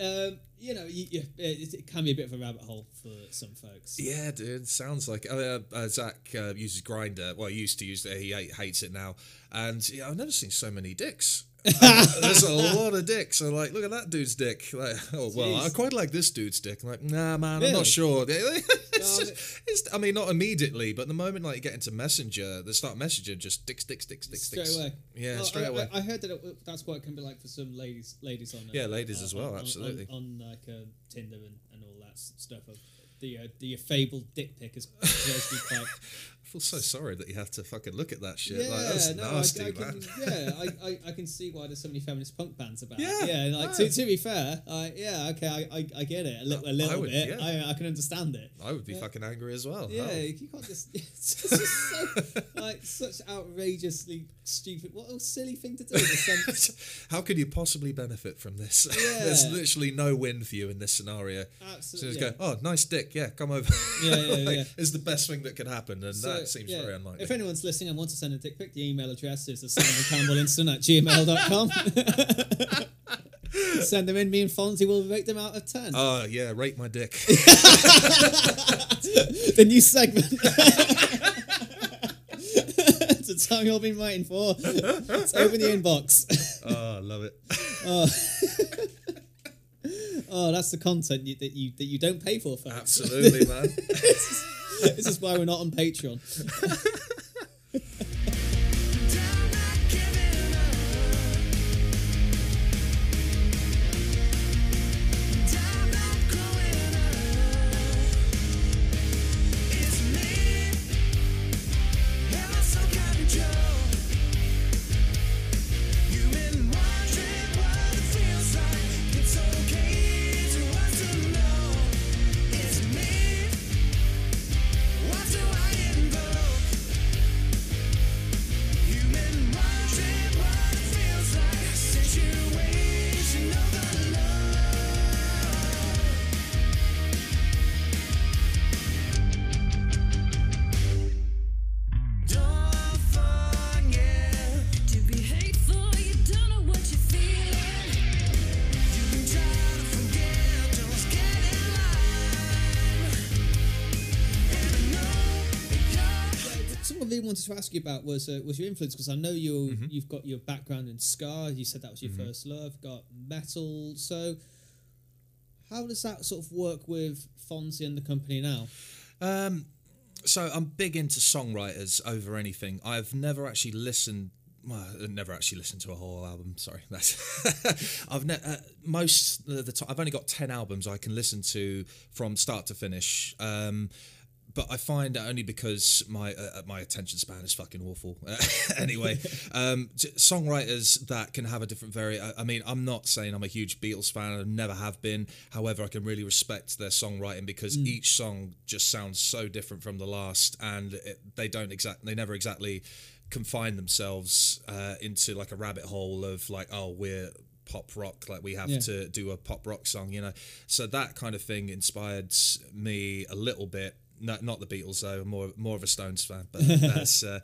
Um, you know, you, you, it, it can be a bit of a rabbit hole for some folks. Yeah, dude. Sounds like uh, uh, Zach uh, uses Grindr. Well, he used to use it. He hates it now. And yeah, I've never seen so many dicks. There's a lot of dicks. I'm like, look at that dude's dick. Like, oh well, Jeez. I quite like this dude's dick. I'm like, nah, man, I'm not sure. it's No, just, it's, I mean, not immediately, but the moment like you get into Messenger, they start messaging just dicks, dicks, dicks, dicks, Straight dicks. away. Yeah, Well, straight I, away. I, heard that it, that's what it can be like for some ladies, ladies on. Uh, Yeah, ladies uh, as well, on- absolutely. On, on like uh, Tinder and, and all that stuff. Of the uh, the fabled dick pic is supposed to be quite. I feel so sorry that you have to fucking look at that shit. Yeah, like, that's no, nasty, I, I man. can, yeah, I, I, I can see why there's so many feminist punk bands about. Yeah, yeah. Like no. to, to be fair, I, yeah, okay, I, I, I get it a, li- a little would, bit. yeah. I, I can understand it. I would be fucking angry as well. Yeah, Hell. you can't just. It's just so, like such outrageously stupid. What a silly thing to do. How could you possibly benefit from this? Yeah. There's literally no win for you in this scenario. So Absolutely. just go, oh, nice dick, yeah, come over. Yeah, yeah, Like, yeah. Is the best thing that could happen, and So, that seems yeah, very unlikely. If anyone's listening and wants to send a dick pic, the email address is simoncampbellinstant at gmail.com. send them in, me and Fonzy will rate them out of 10. Oh yeah, rate my dick. the new segment. it's a time you've all been waiting for. It's open the inbox. oh, I love it. Oh. oh, that's the content you, that you that you don't pay for, folks. Absolutely, man. This is why we're not on Patreon. wanted to ask you about was uh, was your influence because I know you Mm-hmm. you've got your background in ska. You said that was your first love. Got metal. So how does that sort of work with Fonzy and the company now? Um, so I'm big into songwriters over anything. I've never actually listened well, I never actually listened to a whole album. Sorry, that's I've ne- uh, most of the time I've only got ten albums I can listen to from start to finish. Um, but I find that only because my uh, my attention span is fucking awful. anyway, um, songwriters that can have a different vari. I, I mean, I'm not saying I'm a huge Beatles fan. I never have been. However, I can really respect their songwriting because each song just sounds so different from the last, and it, they don't exact. They never exactly confine themselves uh, into like a rabbit hole of like, oh, we're pop rock like we have Yeah. to do a pop rock song you know so that kind of thing inspired me a little bit no, not the beatles though more more of a stones fan but that's uh,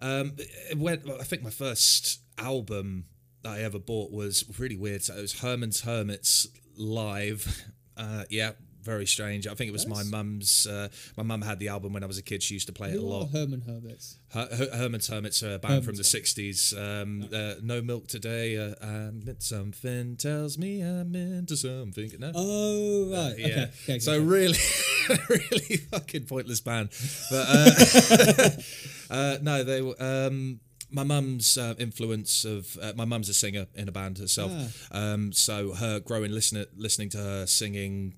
um i think my first album that i ever bought was really weird. So it was herman's hermits live. Uh yeah very strange i think it was my mum's uh, my mum had the album when i was a kid she used to play it a lot Herman Hermits? Her- Her- Herman's Hermits are a band from the 60s. Um, uh, no milk today. Uh, I'm in something tells me I'm into something. No? Oh right, Uh, yeah. okay, okay. so okay. really, really fucking pointless band. But uh, uh, no, they were. Um, my mum's uh, influence of uh, my mum's a singer in a band herself, Ah. um, so her growing listening listening to her singing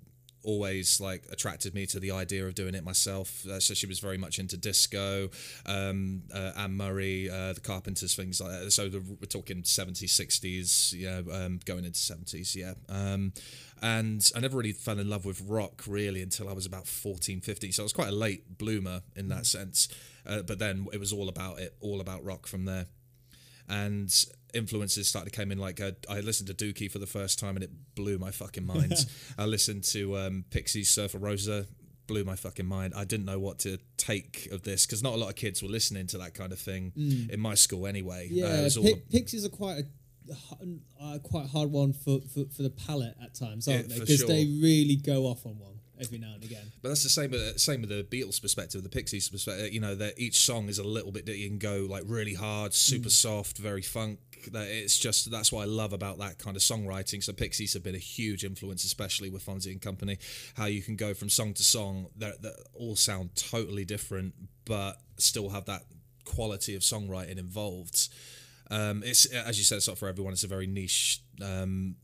always like attracted me to the idea of doing it myself. Uh, so she was very much into disco, um, uh, Anne Murray, uh, the Carpenters, things like that. So the, we're talking seventies, sixties, yeah, um, going into seventies, yeah. Um, and I never really fell in love with rock really until I was about 14, 15. So I was quite a late bloomer in that sense. Uh, but then it was all about it, all about rock from there and influences started to come in like uh, I listened to Dookie for the first time and it blew my fucking mind. I listened to um, Pixies Surfer Rosa blew my fucking mind. I didn't know what to take of this because not a lot of kids were listening to that kind of thing in my school anyway. Uh, Mm. yeah, was all Pi- Pixies are quite a uh, quite hard one for, for, for the palate at times, aren't Yeah, they? Because sure. they really go off on one every now and again. But that's the same with same with the Beatles perspective, the Pixies perspective. You know, that each song is a little bit that you can go like really hard, super soft, very funk. That it's just that's what I love about that kind of songwriting. So Pixies have been a huge influence, especially with Fonzy and Company. How you can go from song to song that that all sound totally different, but still have that quality of songwriting involved. Um, it's as you said, it's not for everyone. It's a very niche um,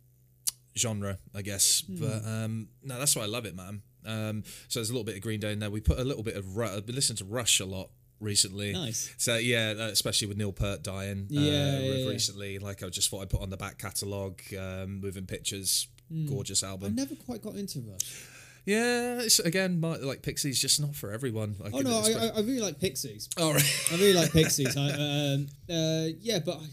genre, I guess. But um, no, that's why I love it, man. Um, so there's a little bit of Green Day in there. We put a little bit of Ru- I've been listening to Rush a lot recently. Nice. So yeah, uh, especially with Neil Peart dying. Yeah, uh, yeah, yeah. recently. Like I just thought I'd put on the back catalogue, um, moving pictures, gorgeous album. I never quite got into Rush. Yeah, it's again my, like Pixies, just not for everyone. I Oh no, I, I, really like Pixies. All right. I really like Pixies. I, um, uh, yeah, but I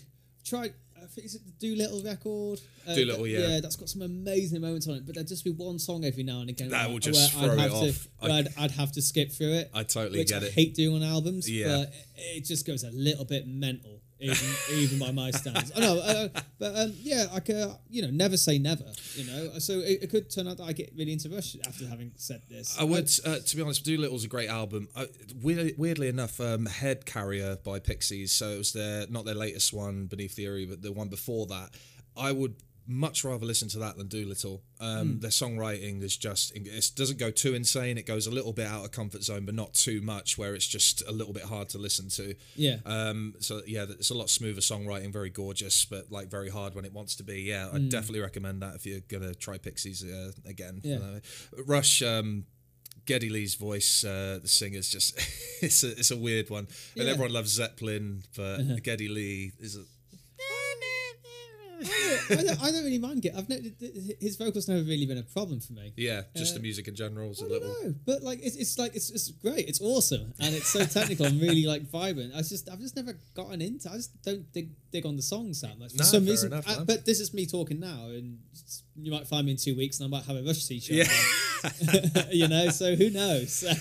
tried. Is it the Doolittle record? Uh, Doolittle, yeah. yeah, that's got some amazing moments on it. But there'd just be one song every now and again. That will just throw I'd it to, off. I- I'd, I'd have to skip through it. I totally which get I it. hate doing on albums. Yeah. but it just goes a little bit mental, even even by my standards. I know, uh, but um, yeah, I could, you know, never say never. You know, so it, it could turn out that I get really into Rush after having said this. I would, uh, to be honest, Doolittle's a great album. Uh, weird, weirdly enough, um, Head Carrier by Pixies, so it was their not their latest one, Beneath the Eyrie, but the one before that. I would much rather listen to that than Doolittle. Um, Their songwriting is just it doesn't go too insane. It goes a little bit out of comfort zone, but not too much, where it's just a little bit hard to listen to. Yeah. Um, so yeah, it's a lot smoother songwriting, very gorgeous, but like very hard when it wants to be. Yeah, I'd definitely recommend that if you're gonna try Pixies uh, again. Yeah. Uh, Rush. Um, Geddy Lee's voice, uh, the singer's just it's a it's a weird one, and Yeah. Uh-huh. everyone loves Zeppelin, but Geddy Lee is a I don't, I don't really mind it. I've no, his vocals never really been a problem for me. yeah, just Uh, the music in general is a I little. know, but like it's, it's like it's, it's great. It's awesome, and it's so technical and really like vibrant. I just I've just never gotten into. I just don't dig dig on the songs that much for some reason. enough, man. but this is me talking now, and you might find me in two weeks, and I might have a Rush t-shirt. Yeah. you know. So who knows?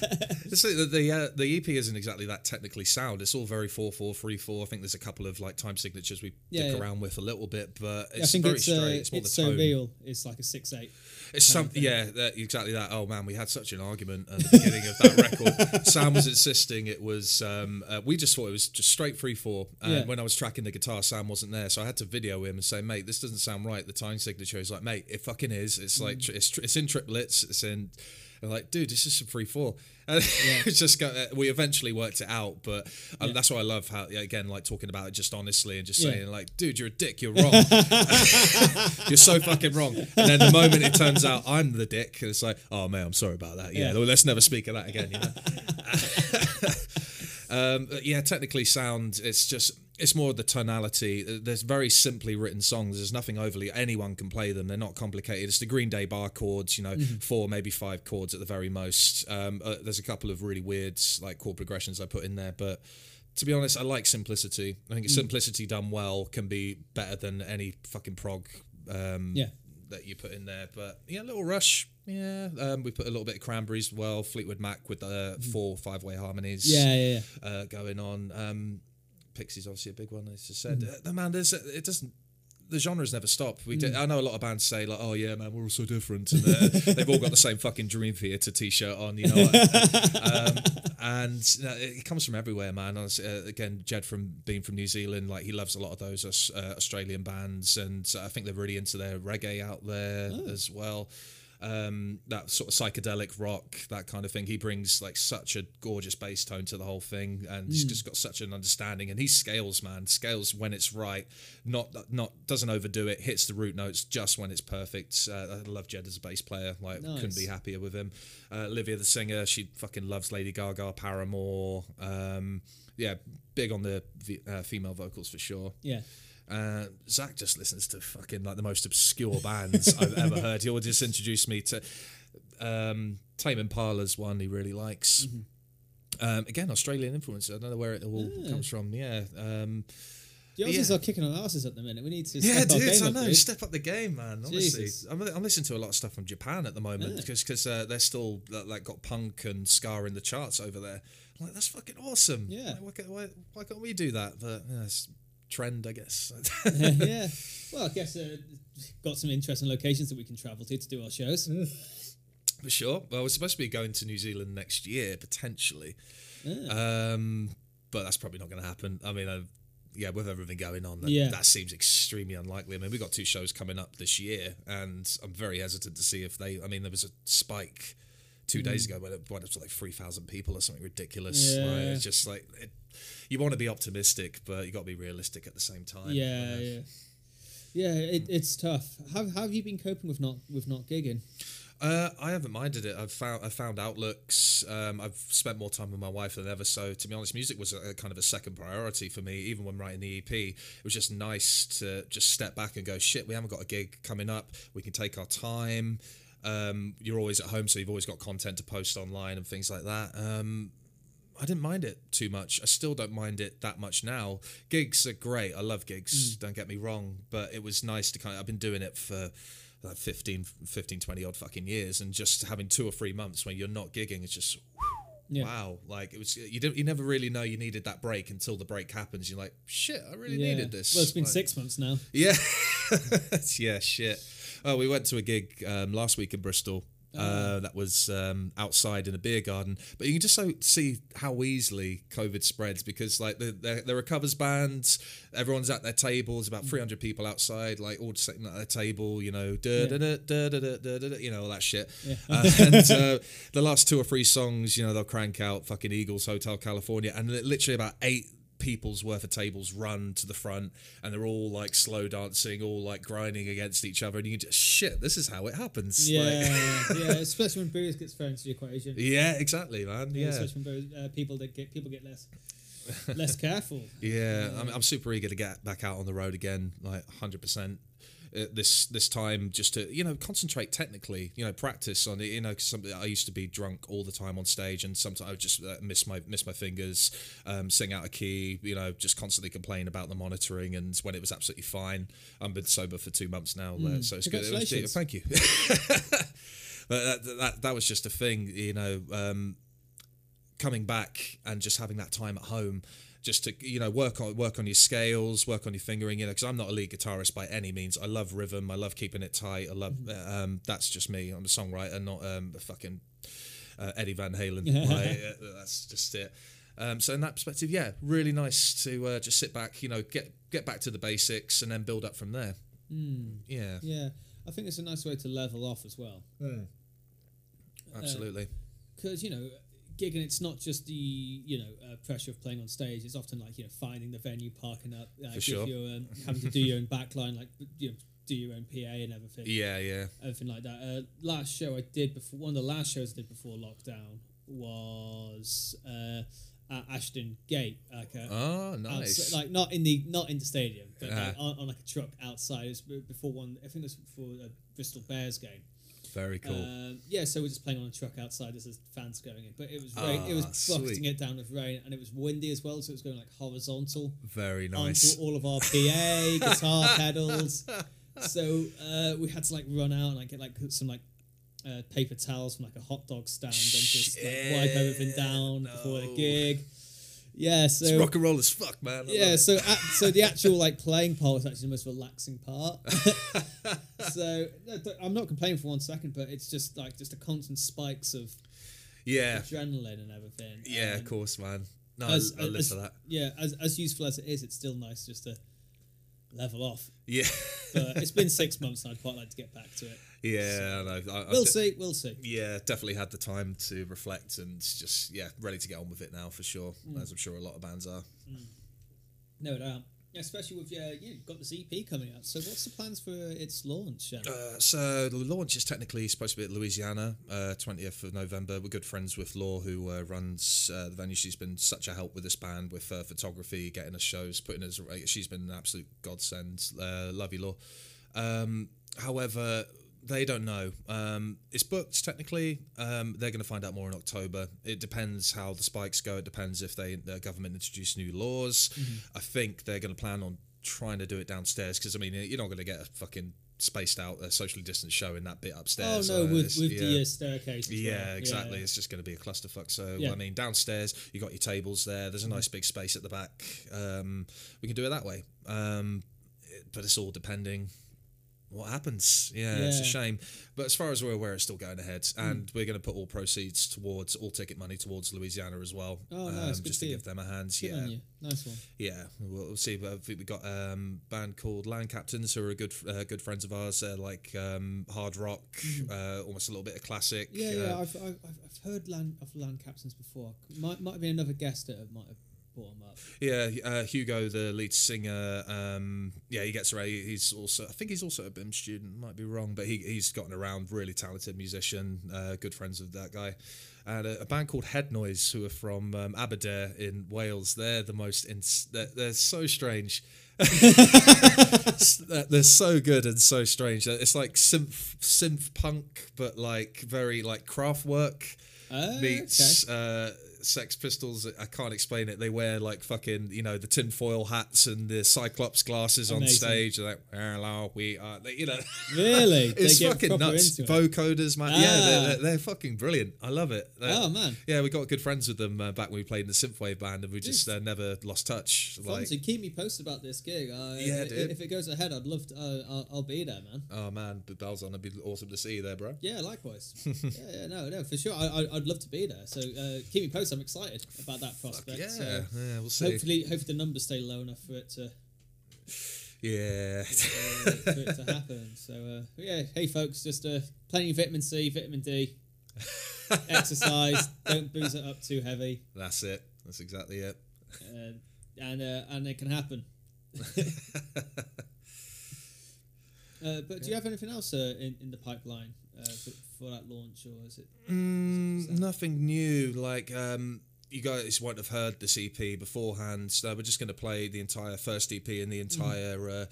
Like the the, uh, the EP isn't exactly that technically sound. It's all very four four three four. I think there's a couple of like time signatures we Yeah, dick yeah. around with a little bit, but it's very it's straight. uh, it's more it's the so tone. real. It's like a six eight. It's kind some yeah, that, exactly that. Oh man, we had such an argument at the beginning of that record. Sam was insisting it was. Um, uh, we just thought it was just straight three four. And Yeah. when I was tracking the guitar, Sam wasn't there, so I had to video him and say, "Mate, this doesn't sound right." The time signature is like, "Mate, it fucking is. It's like Mm. tr- it's, tr- it's in triplets. It's and. Like, dude, this is some free four. And it's just go, uh, we eventually worked it out, but um, Yeah. that's why I love how again, like talking about it just honestly and just Yeah. saying like, dude, you're a dick, you're wrong, you're so fucking wrong. And then the moment it turns out I'm the dick, it's like, oh man, I'm sorry about that. Yeah, Yeah. well, let's never speak of that again. You know. Um, yeah, technically sound. It's just it's more the tonality. There's very simply written songs. There's nothing overly. Anyone can play them. They're not complicated. It's the Green Day bar chords. You know, four maybe five chords at the very most. Um, uh, there's a couple of really weird like chord progressions I put in there, but. To be honest, I like simplicity. I think simplicity done well can be better than any fucking prog um, Yeah. that you put in there. But yeah, a little rush. Yeah, um, we put a little bit of cranberries as well. Fleetwood Mac with the four five way harmonies Yeah, yeah, yeah. uh, going on. Um, Pixies obviously a big one. As I said, uh, the man, there's it doesn't. The genres never stop. We did, I know a lot of bands say like, "Oh yeah, man, we're all so different," and uh, they've all got the same fucking Dream Theater T-shirt on, you know. um, and you know, it comes from everywhere, man. Honestly, Uh, again, Jed from being from New Zealand, like he loves a lot of those uh, Australian bands, and I think they're really into their reggae out there as well um, that sort of psychedelic rock, that kind of thing. He brings like such a gorgeous bass tone to the whole thing, and he's just got such an understanding. And he scales, man, scales when it's right, not not doesn't overdo it, hits the root notes just when it's perfect. Uh, I love Jed as a bass player, like couldn't be happier with him. Uh, Olivia the singer, she fucking loves Lady Gaga, Paramore. Um, yeah, big on the uh, female vocals for sure. Yeah. Uh, Zach just listens to fucking like the most obscure bands I've ever heard. He'll just introduce me to um, Tame Impala's one he really likes. Um, again, Australian influence. I don't know where it all comes from. Yeah. Um, The Aussies Yeah. are kicking our asses at the minute. We need to yeah, step dude, I up, know. dude. Step up the game, man. Honestly, I'm, I'm listening to a lot of stuff from Japan at the moment Yeah. because uh, they're still like got punk and ska in the charts over there. I'm like that's fucking awesome. Yeah. Like, why, can't, why, why can't we do that? But yeah, trend, I guess. yeah. Well, I guess uh, got some interesting locations that we can travel to to do our shows. For sure. Well, we're supposed to be going to New Zealand next year, potentially. Um, but that's probably not going to happen. I mean, uh, yeah, with everything going on, that, Yeah. that seems extremely unlikely. I mean, we've got two shows coming up this year, and I'm very hesitant to see if they. I mean, there was a spike two days ago when it went up to like 3,000 people or something ridiculous. Yeah. Right? It's just like, it, you want to be optimistic, but you got to be realistic at the same time. Yeah, yeah. Yeah, it, it's tough. How, how have you been coping with not with not gigging? Uh, I haven't minded it. I've found I found outlooks. Um, I've spent more time with my wife than ever. So to be honest, music was a, a kind of a second priority for me. Even when writing the EP, it was just nice to just step back and go, "Shit, we haven't got a gig coming up. We can take our time." Um, you're always at home, so you've always got content to post online and things like that. Um, I didn't mind it too much. I still don't mind it that much now. Gigs are great. I love gigs. Don't get me wrong, but it was nice to kind of. I've been doing it for like 15, 15, 20 odd fucking years, and just having two or three months when you're not gigging, it's just Yeah. wow. Like it was. You don't. You never really know you needed that break until the break happens. You're like, shit, I really Yeah. needed this. Well, it's been Like- six months now. yeah, yeah, shit. Oh, we went to a gig um, last week in Bristol. Oh. Uh, that was um, outside in a beer garden. But you can just so see how easily COVID spreads because like there are covers bands, everyone's at their tables, about mm. 300 people outside, like all sitting at their table, you know, da da da da da da da, you know, all that shit. Uh, and uh, the last two or three songs, you know, they'll crank out fucking Eagles Hotel California and literally about eight people's worth of tables run to the front and they're all like slow dancing all like grinding against each other and you just shit this is how it happens Yeah, Like- yeah. Especially when booze gets thrown into the equation. yeah exactly man Yeah, yeah especially when booze, uh, people that get people get less less careful. yeah I'm, I'm super eager to get back out on the road again like 100% uh, this this time just to you know concentrate technically you know practice on it you know some, I used to be drunk all the time on stage and sometimes I would just uh, miss my miss my fingers um, sing out a key you know just constantly complain about the monitoring and when it was absolutely fine. I've been sober for two months now uh, so it's good. It was- thank you. But that, that that was just a thing you know um, coming back and just having that time at home just to you know work on work on your scales work on your fingering you know because i'm not a lead guitarist by any means. I love rhythm. I love keeping it tight. I love um, that's just me. I'm a songwriter not um, a fucking uh, eddie van halen. Like, uh, that's just it. Um, so in that perspective yeah really nice to uh, just sit back you know get get back to the basics and then build up from there. Yeah. Yeah, I think it's a nice way to level off as well. absolutely. because you know gigging it's not just the you know uh, pressure of playing on stage it's often like you know finding the venue parking up like if sure. you're um, having to do your own backline like you know do your own PA and everything yeah, yeah. everything like that uh, last show I did before one of the last shows I did before lockdown was uh, at Ashton Gate like a, Oh, nice. outside- like not in the not in the stadium but like, Ah. on, on like a truck outside it was before one I think it was before a Bristol Bears game Very cool. um, yeah, so we're just playing on a truck outside as the fans going in. But it was rain, it was Ah, bucketing sweet. it down with rain, and it was windy as well, so it was going like horizontal Very nice. onto all of our PA guitar pedals. So uh, we had to like run out and like get like some like uh, paper towels from like a hot dog stand and just like, wipe everything down before the gig. Yeah, so It's rock and roll as fuck, man. I yeah, so at, so the actual like playing part was actually the most relaxing part. so I'm not complaining for one second, but it's just like just a constant spikes of yeah, adrenaline and everything. yeah, Um, of course, man. No, As, I, I live as- for that. Yeah, as as useful as it is, it's still nice just to level off. Yeah, But it's been six months, and I'd quite like to get back to it. yeah. I know. I, I We'll see. We'll see. Yeah, definitely had the time to reflect and just yeah, ready to get on with it now for sure. Mm. As I'm sure a lot of bands are. No doubt. Especially with yeah, you've got this EP coming out. So what's the plans for its launch? Uh, so the launch is technically supposed to be at Louisiana, twentieth of November. We're good friends with Law, who uh, runs uh, the venue. She's been such a help with this band, with uh, photography, getting us shows, putting us. She's been an absolute godsend. Uh, love you, Law. Um, however, they don't know. Um, it's booked technically. Um, they're going to find out more in October. It depends how the spikes go. It depends if they the government introduce new laws. I think they're going to plan on trying to do it downstairs because I mean you're not going to get a fucking spaced out uh, socially distanced show in that bit upstairs. oh no, Uh, with with yeah. the uh, staircase. Yeah, well. exactly. Yeah. It's just going to be a clusterfuck. So, Yeah. I mean, downstairs, you got your tables there. There's a nice big space at the back. Um, we can do it that way. Um, it- but it's all depending what happens. Yeah, it's a shame. But as far as we're aware, it's still going ahead. And we're going to put all proceeds towards, all ticket money towards Louisiana as well. Oh, nice. Good just to give them a hand. Good yeah. on. Nice one. Yeah, we'll, we'll see. But I think we got um, a band called Land Captains, who are good uh, good friends of ours. They're like um, hard rock, uh, almost a little bit of classic. Yeah, uh, yeah. I've, I've, I've I've heard land of land captains before. Might might have been another guest that might have brought them up. Yeah, uh, Hugo, the lead singer. Um, yeah, he gets around. He's also, I think he's also a BIMM student. Might be wrong, but he he's gotten around. Really talented musician. Uh, good friends with that guy. And a, a band called Head Noise, who are from um, Aberdare in Wales. They're the most. Ins- they're, they're so strange. they're so good and so strange. It's like synth synth punk, but like very like Kraftwerk Oh, meets uh, Sex Pistols. I can't explain it. They wear like fucking, you know, the tinfoil hats and the Cyclops glasses on stage. They're like, hello, we are, they, you know, Really? it's fucking nuts. Vocoders, man. Yeah, they're, Ah. they're, they're fucking brilliant. I love it. They're- Oh, man. Yeah, we got good friends with them uh, back when we played in the synthwave band, and we just uh, never lost touch. Like, Fonzy, keep me posted about this gig. Uh, Yeah, i- dude. If it goes ahead, I'd love to. Uh, I'll, I'll be there, man. oh man, the bells on. It'd be awesome to see you there, bro. Yeah, likewise. yeah, yeah, no, no, for sure. I, I, I'd love to be there. So uh, keep me posted. I'm excited about that prospect. Yeah, So yeah, we'll see. hopefully, hopefully the numbers stay low enough for it to Yeah. for it to happen. So uh, yeah, hey folks, just uh, plenty of vitamin C, vitamin D, exercise. Don't booze it up too heavy, That's it. That's exactly it. uh, and uh, and it can happen. Uh, but do you have anything else uh, in, in the pipeline uh, for, for that launch, or is it? Mm, nothing new. Like um, you guys won't have heard this EP beforehand. So we're just going to play the entire first EP and the entire uh,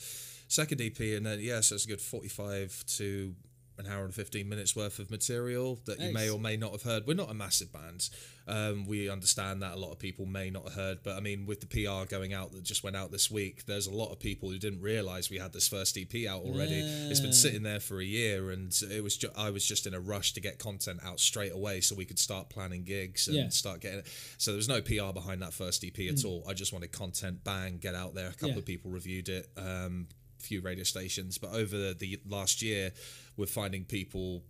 second EP, and then yeah, so it's a good forty-five to an hour and fifteen minutes worth of material that you may or may not have heard. We're not a massive band. Um, we understand that a lot of people may not have heard, but I mean, with the PR going out that just went out this week, there's a lot of people who didn't realize we had this first EP out already. It's been sitting there for a year, and it was ju- I was just in a rush to get content out straight away so we could start planning gigs and Yeah. start getting it. So there was no PR behind that first EP at all. I just wanted content, bang, get out there. A couple Mm. Yeah. of people reviewed it, um, few radio stations, but over the, the last year, we're finding people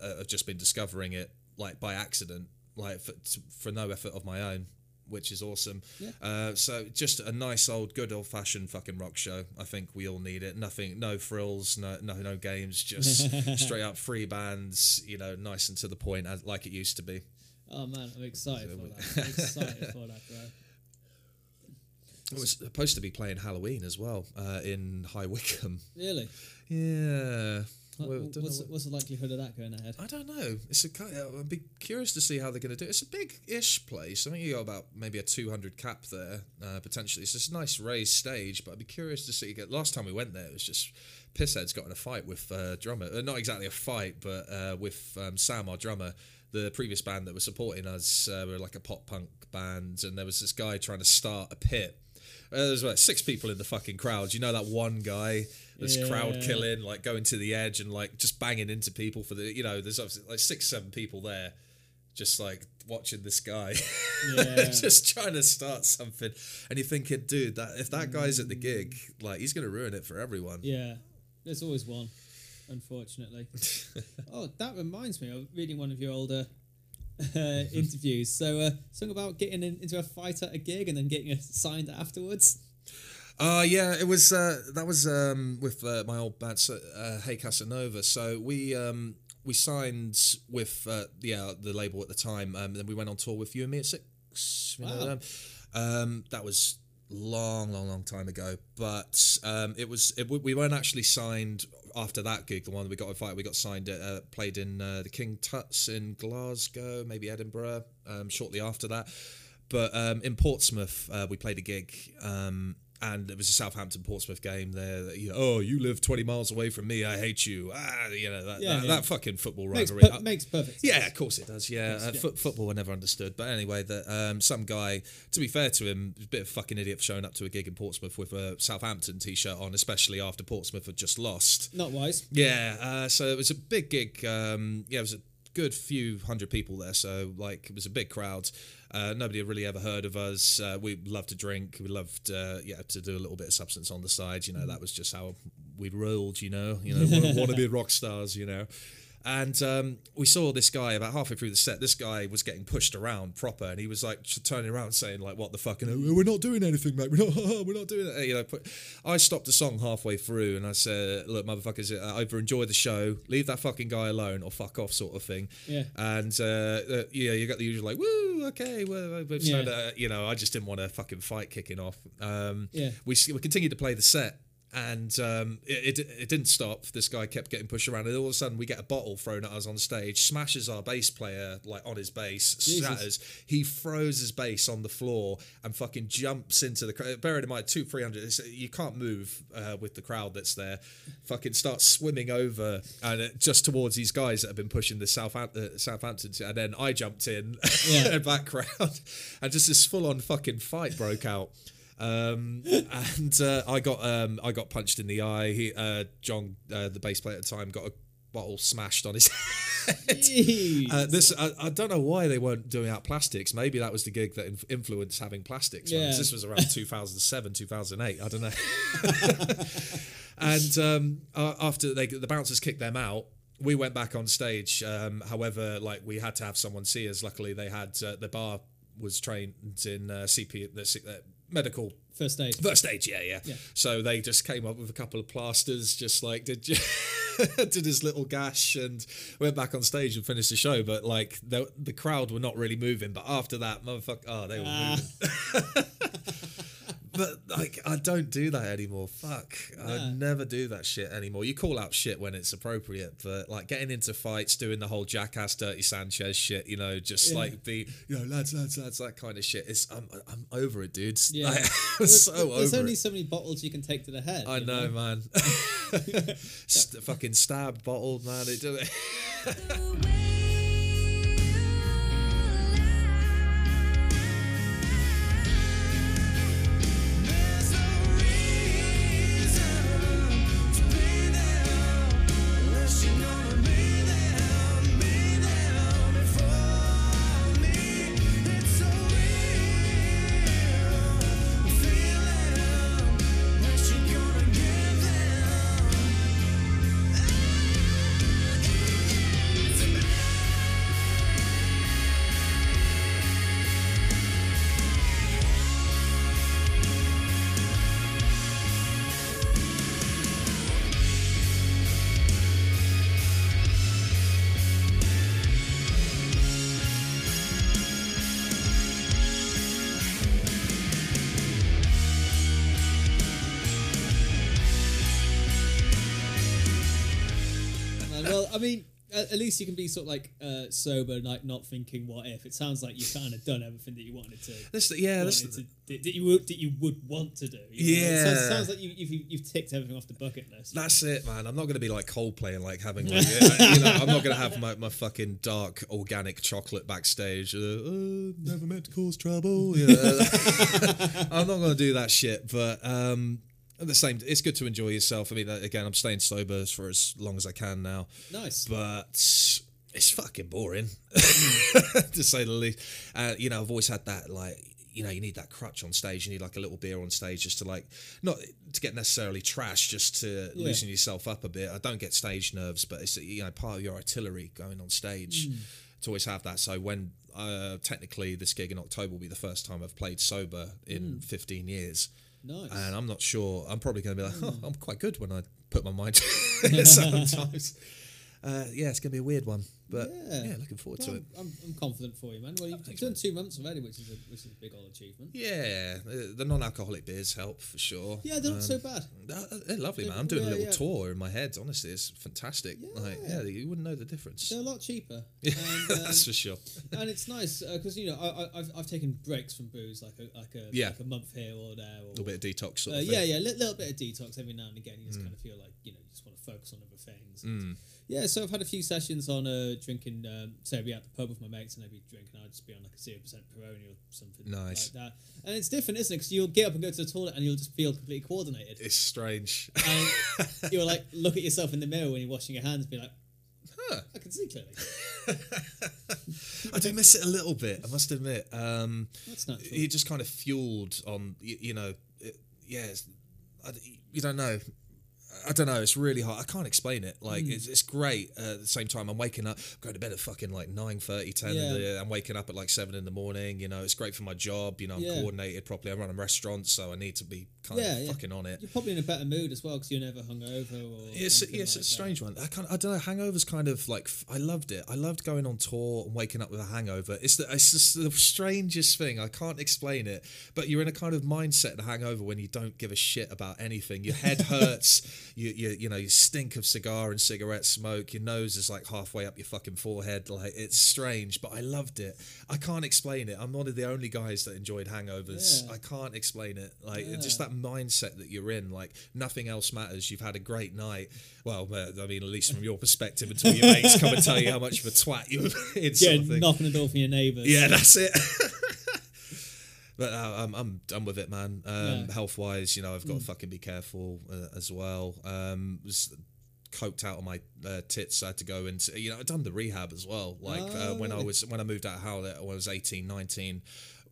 uh, have just been discovering it like by accident, like for, for no effort of my own. which is awesome. Yeah. Uh, so just a nice old, good old fashioned fucking rock show. I think we all need it. Nothing, no frills, no no no games, just straight up free bands. You know, nice and to the point, as, like it used to be. Oh man, I'm excited for that. I'm excited for that, bro. It was supposed to be playing Halloween as well uh, in High Wycombe. Really? Yeah. What- Well, don't what's, what- what's the likelihood of that going ahead? I don't know. It's a of, I'd be curious to see how they're going to do it. It's a big-ish place. I think you got about maybe a 200 cap there uh, potentially. It's just a nice raised stage, but I'd be curious to see. Last time we went there, it was just pissheads got in a fight with uh, drummer. Uh, not exactly a fight, but uh, with um, Sam, our drummer. The previous band that was supporting us uh, were like a pop punk band, and there was this guy trying to start a pit. Uh, was like six people in the fucking crowd. You know that one guy that's crowd killing, like going to the edge and like just banging into people for the. You know, there's obviously like six, seven people there, just like watching this guy, Yeah. just trying to start something, and you're thinking, dude, that if that guy's at the gig, like he's gonna ruin it for everyone. Yeah, there's always one, unfortunately. oh, that reminds me of reading one of your older uh, interviews. So, uh, something about getting in, into a fight at a gig and then getting signed afterwards. Uh yeah, it was uh that was um with uh, my old band uh, Hey Casanova. So we um we signed with uh, yeah the label at the time. Um, then we went on tour with you and me at six. You know Wow. Um, that was long, long, long time ago. But um, it was it, we weren't actually signed after that gig. The one that we got in fight, we got signed at uh, played in uh, the King Tuts in Glasgow, maybe Edinburgh. Um, shortly after that, but um, in Portsmouth, uh, we played a gig. Um, and it was a Southampton Portsmouth game there. That, you know, oh, you live twenty miles away from me. I hate you. Ah, you know that Yeah, that, yeah. that fucking football Makes, rivalry. per- makes perfect sense. Yeah, of course it does. Yeah, uh, yeah. Football I never understood. But anyway, that um, some guy, to be fair to him, a bit of a fucking idiot for showing up to a gig in Portsmouth with a Southampton t-shirt on, especially after Portsmouth had just lost. Not wise. Yeah, uh, so it was a big gig. Um, yeah, it was a good few hundred people there, so like it was a big crowd. Uh, nobody had really ever heard of us. Uh, we loved to drink. We loved, uh, yeah, to do a little bit of substance on the side. You know, that was just how we rolled. You know, you know, want, want to be rock stars. You know. And um, we saw this guy about halfway through the set. This guy was getting pushed around proper, and he was like turning around saying like, "What the fuck? And "Oh, we're not doing anything, mate. We're not. We're not doing it." You know. Put, I stopped the song halfway through, and I said, "Look, motherfuckers, uh, either enjoy the show, leave that fucking guy alone, or fuck off," sort of thing. Yeah. And uh, uh, yeah, you got the usual like, "Woo, okay." Well, we've Yeah. signed a-" you know, I just didn't want a fucking fight kicking off. Um, Yeah. we we continued to play the set. And um, it, it, it didn't stop. This guy kept getting pushed around, and all of a sudden we get a bottle thrown at us on stage. Smashes our bass player like on his bass, Jesus. shatters. He throws his bass on the floor and fucking jumps into the crowd. Bearing in mind, two, three hundred, you can't move uh, with the crowd that's there. Fucking starts swimming over and it, just towards these guys that have been pushing the Southampton, uh, Southampton, and then I jumped in Yeah. in the background, and just this full on fucking fight broke out. Um, and uh, I got um, I got punched in the eye. He, uh, John, uh, the bass player at the time, got a bottle smashed on his head. Uh, this I, I don't know why they weren't doing out plastics. Maybe that was the gig that inf- influenced having plastics. Yeah. This was around 2007, 2008. I don't know. and um, uh, after they the bouncers kicked them out, we went back on stage. Um, however, like we had to have someone see us. Luckily, they had uh, the bar was trained in uh, CP the medical First aid. First aid, yeah, yeah, Yeah. So they just came up with a couple of plasters, just like did did his little gash and went back on stage and finished the show. But like the the crowd were not really moving. But after that, motherfucker, oh, they were Ah. moving. but like, I don't do that anymore. Fuck, I never do that shit anymore. You call out shit when it's appropriate, but like getting into fights, doing the whole jackass, dirty Sanchez shit, you know, just Yeah. like the you know, lads, lads, lads, that kind of shit. It's I'm I'm over it, dude. Yeah. Like, I'm There's- so There's only it. so many bottles you can take to the head. I you know, man. St- fucking stab bottled, man. It do at, least you can be sort of like uh, sober, like not thinking what if. It sounds like you've kind of done everything that you wanted to. That's yeah, that's wanted the, to that you would that you would want to do. you know? It sounds, Yeah. sounds like you, you've you've ticked everything off the bucket list. That's it, man. I'm not going to be like Coldplay and like having like, you know, I'm not going to have my, my fucking dark organic chocolate backstage. Uh, oh, never meant to cause trouble. You know. I'm not going to do that shit. But um, the same, it's good to enjoy yourself. I mean, uh, again, I'm staying sober for as long as I can now, nice. but it's fucking boring to say the least. Uh, you know, I've always had that like. You know, you need that crutch on stage. You need like a little beer on stage just to like, not to get necessarily trash, just to Yeah. loosen yourself up a bit. I don't get stage nerves, but it's you know part of your artillery going on stage Hmm. to always have that. So when uh, technically this gig in October will be the first time I've played sober in Hmm. 15 years, nice. and I'm not sure. I'm probably going to be like, oh. I'm quite good when I put my mind to it sometimes. Uh, yeah, it's going to be a weird one, but yeah, Yeah. looking forward Well, to it. I'm, I'm confident for you, man. Well, you've, done two months already, which is a which is a big old achievement. Yeah, uh, the non-alcoholic beers help for sure. Yeah, they're not Um, so bad. Uh, They're lovely, Yeah, man. I'm doing a little yeah. tour in my head. Honestly, it's fantastic. Like, Yeah. yeah, you wouldn't know the difference. They're a lot cheaper. Yeah, And, um, that's for sure. and it's nice because you know I, I, I've, I've taken breaks from booze like a like a Yeah. like a month here or there or A little bit of detox sort uh, of yeah yeah a little bit of detox every now and again you just Mm. kind of feel like you know you just want to focus on other things yeah so I've had a few sessions on uh, drinking um, say I'd be at the pub with my mates and I'd be drinking I'd just be on like a zero percent Peroni or something Nice. like that and it's different isn't it because you'll get up and go to the toilet and you'll just feel completely coordinated It's strange. and you'll like look at yourself in the mirror when you're washing your hands and be like Huh. I can see clearly I do miss it a little bit. I must admit. Um, that's natural you just kind of fueled on, you, you know, it, yeah. It's, I, you don't know. I don't know. It's really hard. I can't explain it. Like Hmm. it's, it's great. Uh, at the same time, I'm waking up, I'm going to bed at fucking like 9, 10. Yeah. Uh, I'm waking up at like seven in the morning. You know, it's great for my job. You know, I'm Yeah. coordinated properly. I run a restaurant, so I need to be kind Yeah, of yeah. fucking on it. You're probably in a better mood as well because you're never hungover or. Yes, anything yes, like it's a that. strange one. I kind I don't know. Hangovers kind of like I loved it. I loved going on tour and waking up with a hangover. It's the it's just the strangest thing. I can't explain it. But you're in a kind of mindset in a hangover when you don't give a shit about anything. Your head hurts. You you you know you stink of cigar and cigarette smoke. Your nose is like halfway up your fucking forehead. Like it's strange, but I loved it. I can't explain it. I'm one of the only guys that enjoyed hangovers. Yeah. I can't explain it. Like Yeah. it's just that mindset that you're in. Like nothing else matters. You've had a great night. Well, uh, I mean, at least from your perspective, until your mates come and tell you how much of a twat you were in. Sort Yeah, of thing. knocking the door for your neighbours. Yeah, that's it. but uh, I'm I'm done with it, man. Um, Yeah. Mm. Health wise, you know, I've got to fucking be careful uh, as well. Um, was coked out on my uh, tits. I had to go and you know I'd done the rehab as well. Like uh, Oh, when I was when I moved out of Howlett, when I was 18, 19.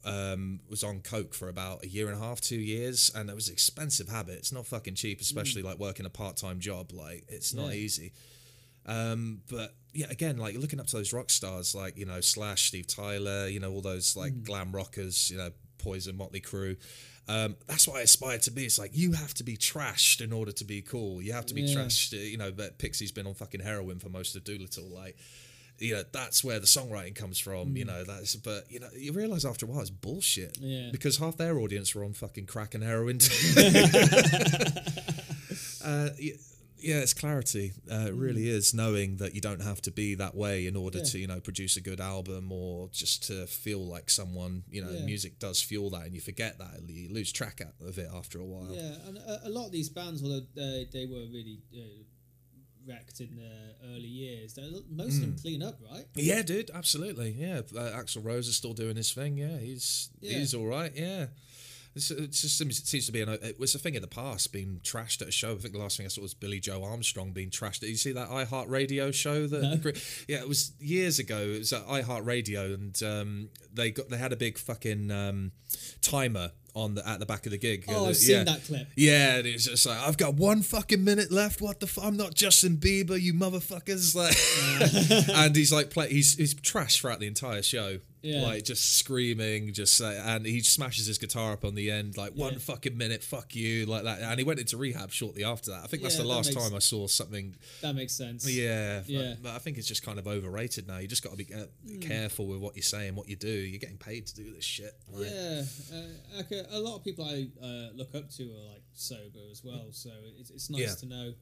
Um, was on coke for about a year and a half, two years, and it was an expensive habit. It's not fucking cheap, especially like working a part time job. Like it's not Mm. Yeah. easy. Um, but yeah, again, like looking up to those rock stars, like you know Slash, Steve Tyler, you know all those like Mm. glam rockers, you know Poison, Motley Crue. Um, that's what I aspire to be. It's like you have to be trashed in order to be cool. You have to be Yeah. trashed. uh, You know, but Pixie's been on fucking heroin for most of Doolittle. Like, you know, that's where the songwriting comes from. You know, that's but you know, you realize after a while it's bullshit. Mm. Yeah. Because half their audience were on fucking crack and heroin. uh, yeah, it's clarity. Uh, it really is knowing that you don't have to be that way in order Yeah. to, you know, produce a good album or just to feel like someone. You know, Yeah. music does fuel that, and you forget that. You lose track of it after a while. Yeah, and a, lot of these bands, although they, they were really uh, wrecked in their early years, most of them Mm. clean up, right? Yeah, dude, absolutely. Yeah, uh, Axl Rose is still doing his thing. Yeah, he's Yeah. he's all right. Yeah. It's, it just seems, it seems to be an, it was a thing in the past being trashed at a show. I think the last thing I saw was Billie Joe Armstrong being trashed. Did you see that iHeartRadio show? That No. yeah, it was years ago. It was at iHeartRadio, and um, they got they had a big fucking um, timer on the at the back of the gig. Oh, Uh, I've seen yeah. that clip. Yeah, and it's just like I've got one fucking minute left. What the? F- I'm not Justin Bieber, you motherfuckers! Like, and he's like, play. He's he's trash throughout the entire show. Yeah. Like just screaming, just uh, and he smashes his guitar up on the end, like one Yeah. fucking minute, fuck you, like that. And he went into rehab shortly after that. I think that's Yeah, the that last makes- time I saw something. That makes sense. Yeah, but- Yeah. But, I think it's just kind of overrated now. You just got to be uh, Hmm. careful with what you say and what you do. You're getting paid to do this shit. Like, Yeah, uh, like a, a lot of people I uh, look up to are like sober as well. So it's, it's nice to know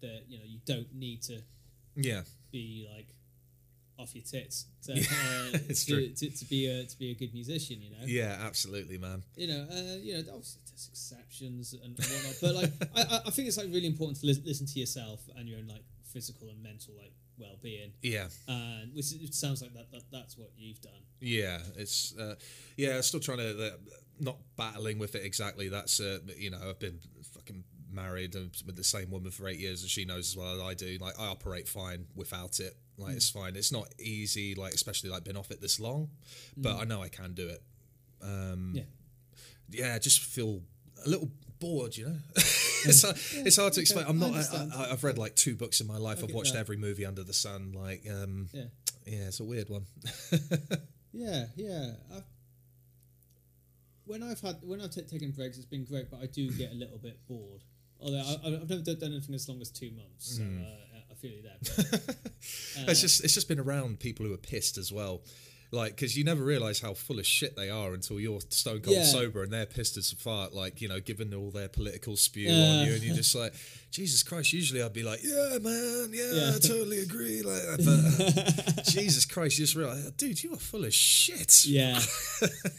that you know you don't need to Yeah. be like off your tits to, uh, it's to, true. To, to be a to be a good musician. You know. Yeah, absolutely, man. you know, uh, you know, obviously there's exceptions and whatnot, but like, I, I- think it's like really important to lis- listen to yourself and your own like physical and mental like well-being, Yeah. and which it sounds like that, that that's what you've done. Yeah, it's uh, yeah. Still trying to uh, not battling with it exactly. That's uh, you know I've been fucking married and with the same woman for eight years, and she knows as well as I do. Like I operate fine without it. Like it's fine. It's not easy. Like especially like been off it this long, but I know I can do it. Um, Yeah. yeah, I just feel a little bored. You know, it's hard, it's hard to explain. I'm not. I, I've read like two books in my life. I've watched that. every movie under the sun. Like, um, Yeah, yeah, it's a weird one. yeah, yeah. I've, when I've had when I've t- taken breaks, it's been great, but I do get a little bit bored. Although I, I've never done anything as long as two months, so Hmm. uh, I feel you there. But, it's just it's just been around people who are pissed as well. Like, because you never realize how full of shit they are until you're stone cold Yeah. sober and they're pissed as fart, like, you know, giving all their political spew Yeah. on you. And you're just like, Jesus Christ. Usually I'd be like, yeah, man, yeah, Yeah. I totally agree. Like, that. but Jesus Christ, you just realize, dude, you are full of shit. Yeah,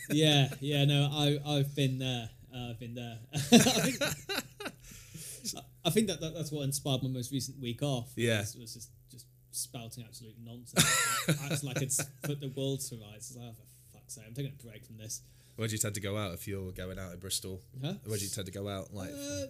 yeah, yeah. No, I I've been there. Uh, I've been there. I think, I think that, that that's what inspired my most recent week off. Yeah. was, was just just spouting absolute nonsense, acting like it's put the world to rights. It's like, oh, for fuck's sake, I'm taking a break from this. Where do you tend to go out if you're going out in Bristol? Huh? Where do you tend to go out? Like, Uh,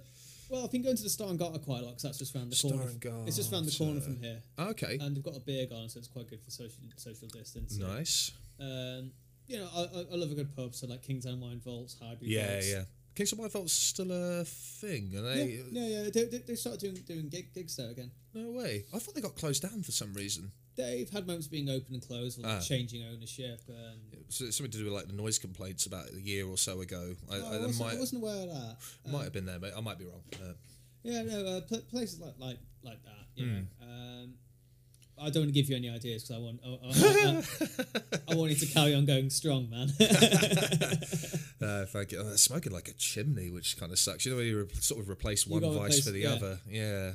well, I've been going to the Star and Garter quite a lot because that's just round the Star corner. and It's just round the corner from here, okay, and they've got a beer garden, so it's quite good for social social distance. nice. Um, you know, I, I, I love a good pub, so like Kingsdown Wine Vaults, Highbury Yeah, Vaults. yeah. Kingsdown Wine Vault's still a thing, Yeah, they? yeah, yeah. They, they, they started doing doing gig, gigs there again. No way. I thought they got closed down for some reason. They've had moments being open and closed, like Ah. changing ownership. And So it's something to do with like the noise complaints about a year or so ago. I, oh, I, I, wasn't, might I wasn't aware of that. might Um, have been there, but I might be wrong. Uh, Yeah, no, uh, pl- places like like like that. You Hmm. know, um, I don't want to give you any ideas because I want I, I, I, I want you to carry on going strong, man. uh, thank you. Oh, smoking like a chimney, which kind of sucks. You know, when you re- sort of replace one vice replace- for the yeah. other. Yeah.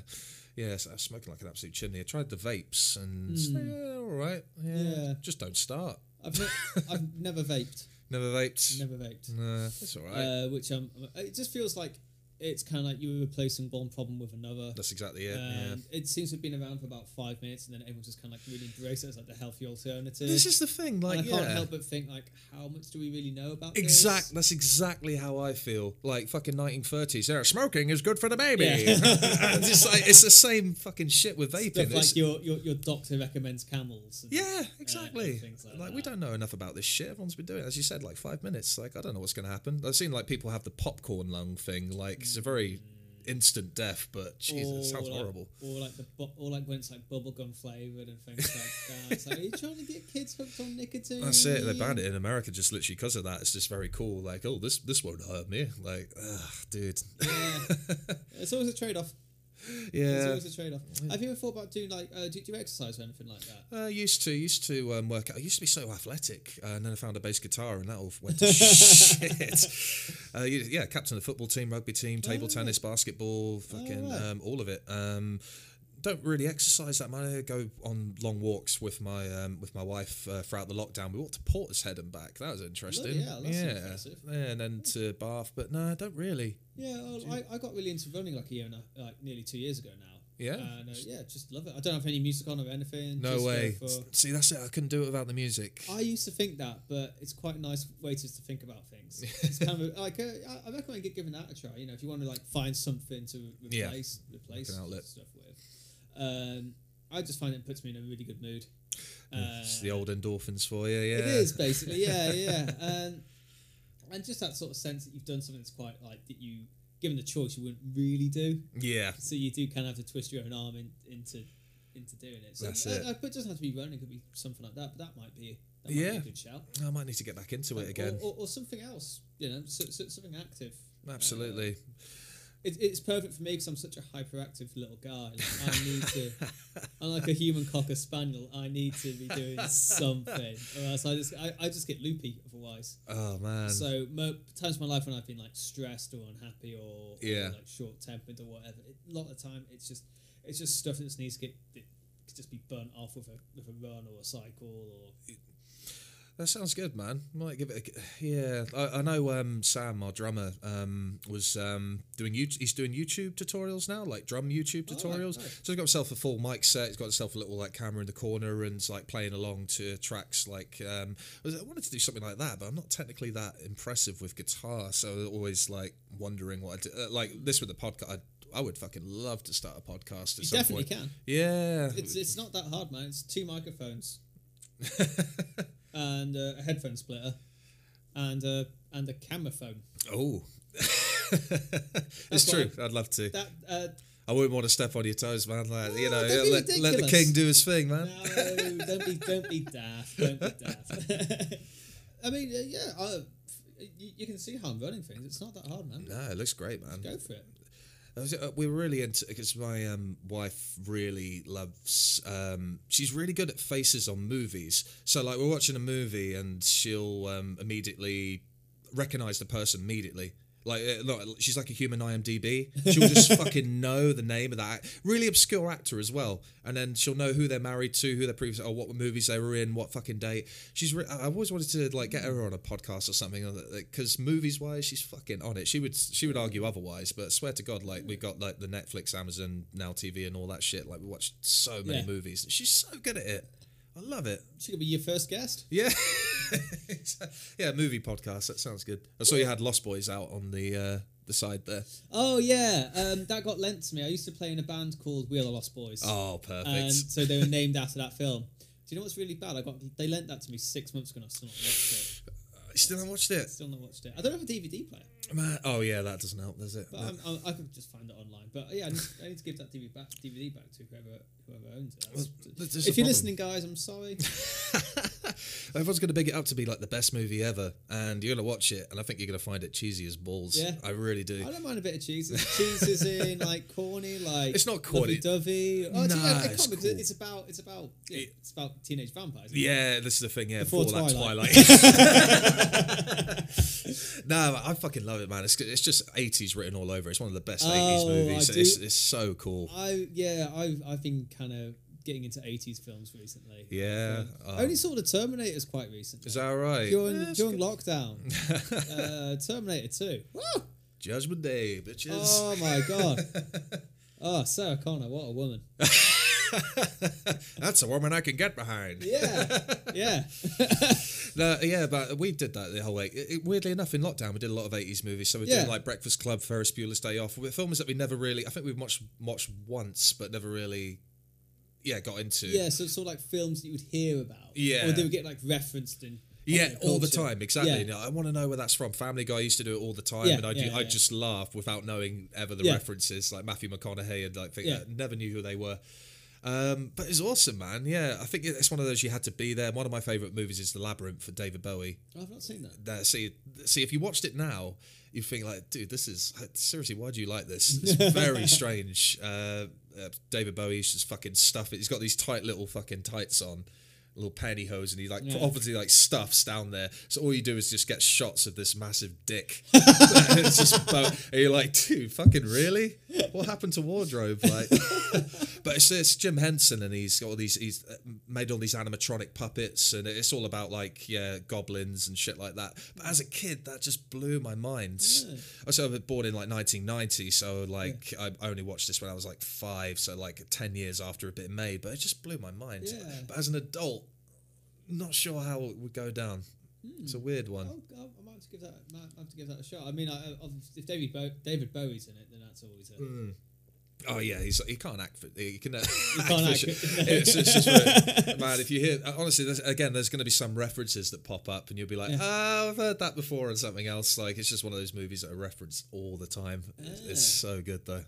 Yeah, so I was smoking like an absolute chimney. I tried the vapes and Hmm. yeah, all right. Yeah, Yeah. Just don't start. I've ne- I've never vaped, Never vaped. never vaped. Nah, that's all right. Uh, which um, it just feels like it's kind of like you were replacing one problem with another. that's exactly it. yeah. It seems to have been around for about five minutes, and then everyone's just kind of like really embraced it as like the healthy alternative. This is the thing, like, and I yeah. can't help but think like, how much do we really know about Exact. this? That's exactly how I feel. Like fucking 1930s. Yeah, smoking is good for the baby. Yeah. It's like it's the same fucking shit with vaping. Stuff It's- like your, your your doctor recommends camels. and- yeah, uh, and exactly. things like like we don't know enough about this shit. Everyone's been doing it, as you said, like five minutes. Like I don't know what's going to happen. I've seen like people have the popcorn lung thing. Like it's a very instant death, but Jesus, it sounds like, horrible. Or like the bu- or like when it's like bubblegum flavored and things like that. It's like, are you trying to get kids hooked on nicotine? That's it. They banned it in America just literally because of that. It's just very cool. Like, oh, this this won't hurt me. Like, ugh, dude. Yeah. it's always a trade off. It's Yeah. always a trade off. Have you ever thought about doing like uh, do, do you exercise or anything like that? Uh, used to used to um, work out. I used to be so athletic, uh, and then I found a bass guitar, and that all went to shit. Uh, yeah, captain of the football team, rugby team, table Oh. tennis, basketball, fucking right. um, all of it. Um, don't really exercise that much. I go on long walks with my um, with my wife uh, throughout the lockdown. We walked to Portishead and back. That was interesting. Hell, that's yeah, impressive. yeah, and then to Bath. But no, I don't really. Yeah, well, I, I got really into running like a year and a, like nearly two years ago now. Yeah? and, uh, yeah, just love it. I don't have any music on or anything. No way. for- See, that's it. I couldn't do it without the music. I used to think that, but it's quite a nice way to, to think about things. It's kind of like uh, I- I recommend gi- giving that a try. You know, if you want to like find something to Yeah. replace replace Like an outlet. stuff. Um, I just find it puts me in a really good mood. Uh, it's the old endorphins for you. Yeah, It is basically, yeah, yeah, and and just that sort of sense that you've done something that's quite like that you, given the choice, you wouldn't really do. Yeah, So you do kind of have to twist your own arm in, into into doing it. So That's uh, it. uh, but it doesn't have to be running; it could be something like that. But that might be that might Yeah. be a good shout. I might need to get back into it again. or, or, something else. You know, so, so, something active. Absolutely. It, it's perfect for me because I'm such a hyperactive little guy. Like, I need to. I'm like a human cocker spaniel. I need to be doing something, or else I just I, I just get loopy otherwise. oh man. So mo- times in my life when I've been like stressed or unhappy or, or Yeah. like short tempered or whatever, it, a lot of the time it's just it's just stuff that just needs to get just be burnt off with a with a run or a cycle or That sounds good, man. Might give it. A, yeah, I, I know. Um, Sam, our drummer, um, was um, doing. He's doing YouTube tutorials now, like drum YouTube Oh, tutorials. nice. So he's got himself a full mic set. He's got himself a little like camera in the corner and like playing along to tracks. Like um, I, was, I wanted to do something like that, but I'm not technically that impressive with guitar. So I was always like wondering what I do. Uh, like this with the podcast. I, I would fucking love to start a podcast. At you definitely point. can. Yeah, It's it's not that hard, man. It's two microphones and uh, a headphone splitter and uh, and a camera phone. Oh, it's true. I'd love to. That uh, I wouldn't want to step on your toes, man. Like you know, let, let the king do his thing, man. no, don't be don't be daft. Don't be daft. I mean, uh, yeah, I, you, you can see how I'm running things. It's not that hard, man. No, it looks great, man. Go for it. Uh, We were really into because my um, wife really loves. Um, she's really good at faces on movies. So like we're watching a movie and she'll um, immediately recognize the person immediately. Like, uh, look, she's like a human IMDb. She'll just fucking know the name of that really obscure actor as well, and then she'll know who they're married to, who they're previous, or what movies they were in, what fucking date. She's. Re- I always wanted to like get her on a podcast or something, because movies wise, she's fucking on it. She would she would argue otherwise, but I swear to God, like we've got like the Netflix, Amazon, Now TV, and all that shit. Like we watched so many Yeah. movies. She's so good at it. I love it. She could be your first guest. Yeah, yeah, movie podcast. That sounds good. I saw you had Lost Boys out on the uh, the side there. Oh yeah, um, that got lent to me. I used to play in a band called We Are the Lost Boys. Oh, perfect. and so they were named after that film. Do you know what's really bad? I got they lent that to me six months ago. and I've still not watched it. you still haven't watched it, Still not watched it. I don't have a DVD player, man. Oh yeah, that doesn't help, does it? but um, I'm, I'm, I could just find it online. But yeah, I need, I need to give that DVD back, DVD back to whoever whoever owns it. Well, if you're problem. listening, guys, I'm sorry. Everyone's going to big it up to be like the best movie ever, and you're going to watch it, and I think you're going to find it cheesy as balls. Yeah. I really do. I don't mind a bit of cheese. Cheese is in like corny, like It's not corny. Dovey. Oh, it's, Nah, yeah, I it's cool. it's about it's about yeah, It- it's about teenage vampires. isn't it? Yeah, this is the thing. Yeah, Before before, that Twilight. Twilight. no, I fucking love it, man. It's it's just 80s written all over. It's one of the best Oh, 80s movies. It's, it's so cool. I yeah, I've I've been kind of getting into eighties films recently. Yeah. Um. I only saw the Terminators quite recently. Is that right? during Yeah, during lockdown? uh, Terminator Two. Woo! Judgment Day, bitches. Oh my god. Oh, Sarah Connor, what a woman. That's a woman I can get behind. Yeah, yeah. No, yeah, but we did that the whole way. It, weirdly enough, in lockdown, we did a lot of 80s movies. So we Yeah. did like Breakfast Club, Ferris Bueller's Day Off. With films that we never really, I think we've watched, watched once, but never really, yeah, got into. Yeah, so sort of like films that you would hear about. Yeah. Or they would get like referenced in. Yeah, all the time, exactly. Yeah. You know, I want to know where that's from. Family Guy used to do it all the time, Yeah, and I yeah, I just laugh without knowing ever the references, like Matthew McConaughey and like think, Yeah. I never knew who they were. Um, but it's awesome, man. Yeah, I think it's one of those you had to be there. One of my favorite movies is The Labyrinth for David Bowie. Oh, I've not seen that. That see, see if you watched it now, you think like, dude, this is seriously. Why do you like this? It's very strange. Uh, uh, David Bowie's just fucking stuff. it. He's got these tight little fucking tights on. Little pantyhose, and he like Yeah. obviously like stuffs down there. So all you do is just get shots of this massive dick. it's just, Bow- and you're like, dude, fucking really? What happened to wardrobe? Like, but it's, it's Jim Henson, and he's got all these. He's uh, made all these animatronic puppets, and it's all about like yeah, goblins and shit like that. But as a kid, that just blew my mind. I was born in like 1990, so like I only watched this when I was like five, so like ten years after it had been made. But it just blew my mind. Yeah. But as an adult, not sure how it would go down. It's a weird one. I'll, I'll, I might have to give that. Might have to give that a shot. I mean, I, if David Bow, David Bowie's in it, then that's always a. Mm. Oh yeah, he's he can't act for he can. Uh, act can't act. it's, it's just weird. man. If you hear honestly, there's, again, there's going to be some references that pop up, and you'll be like, Yeah. "Oh, I've heard that before," and something else. Like it's just one of those movies that are referenced all the time. It's, it's Ah. so good though.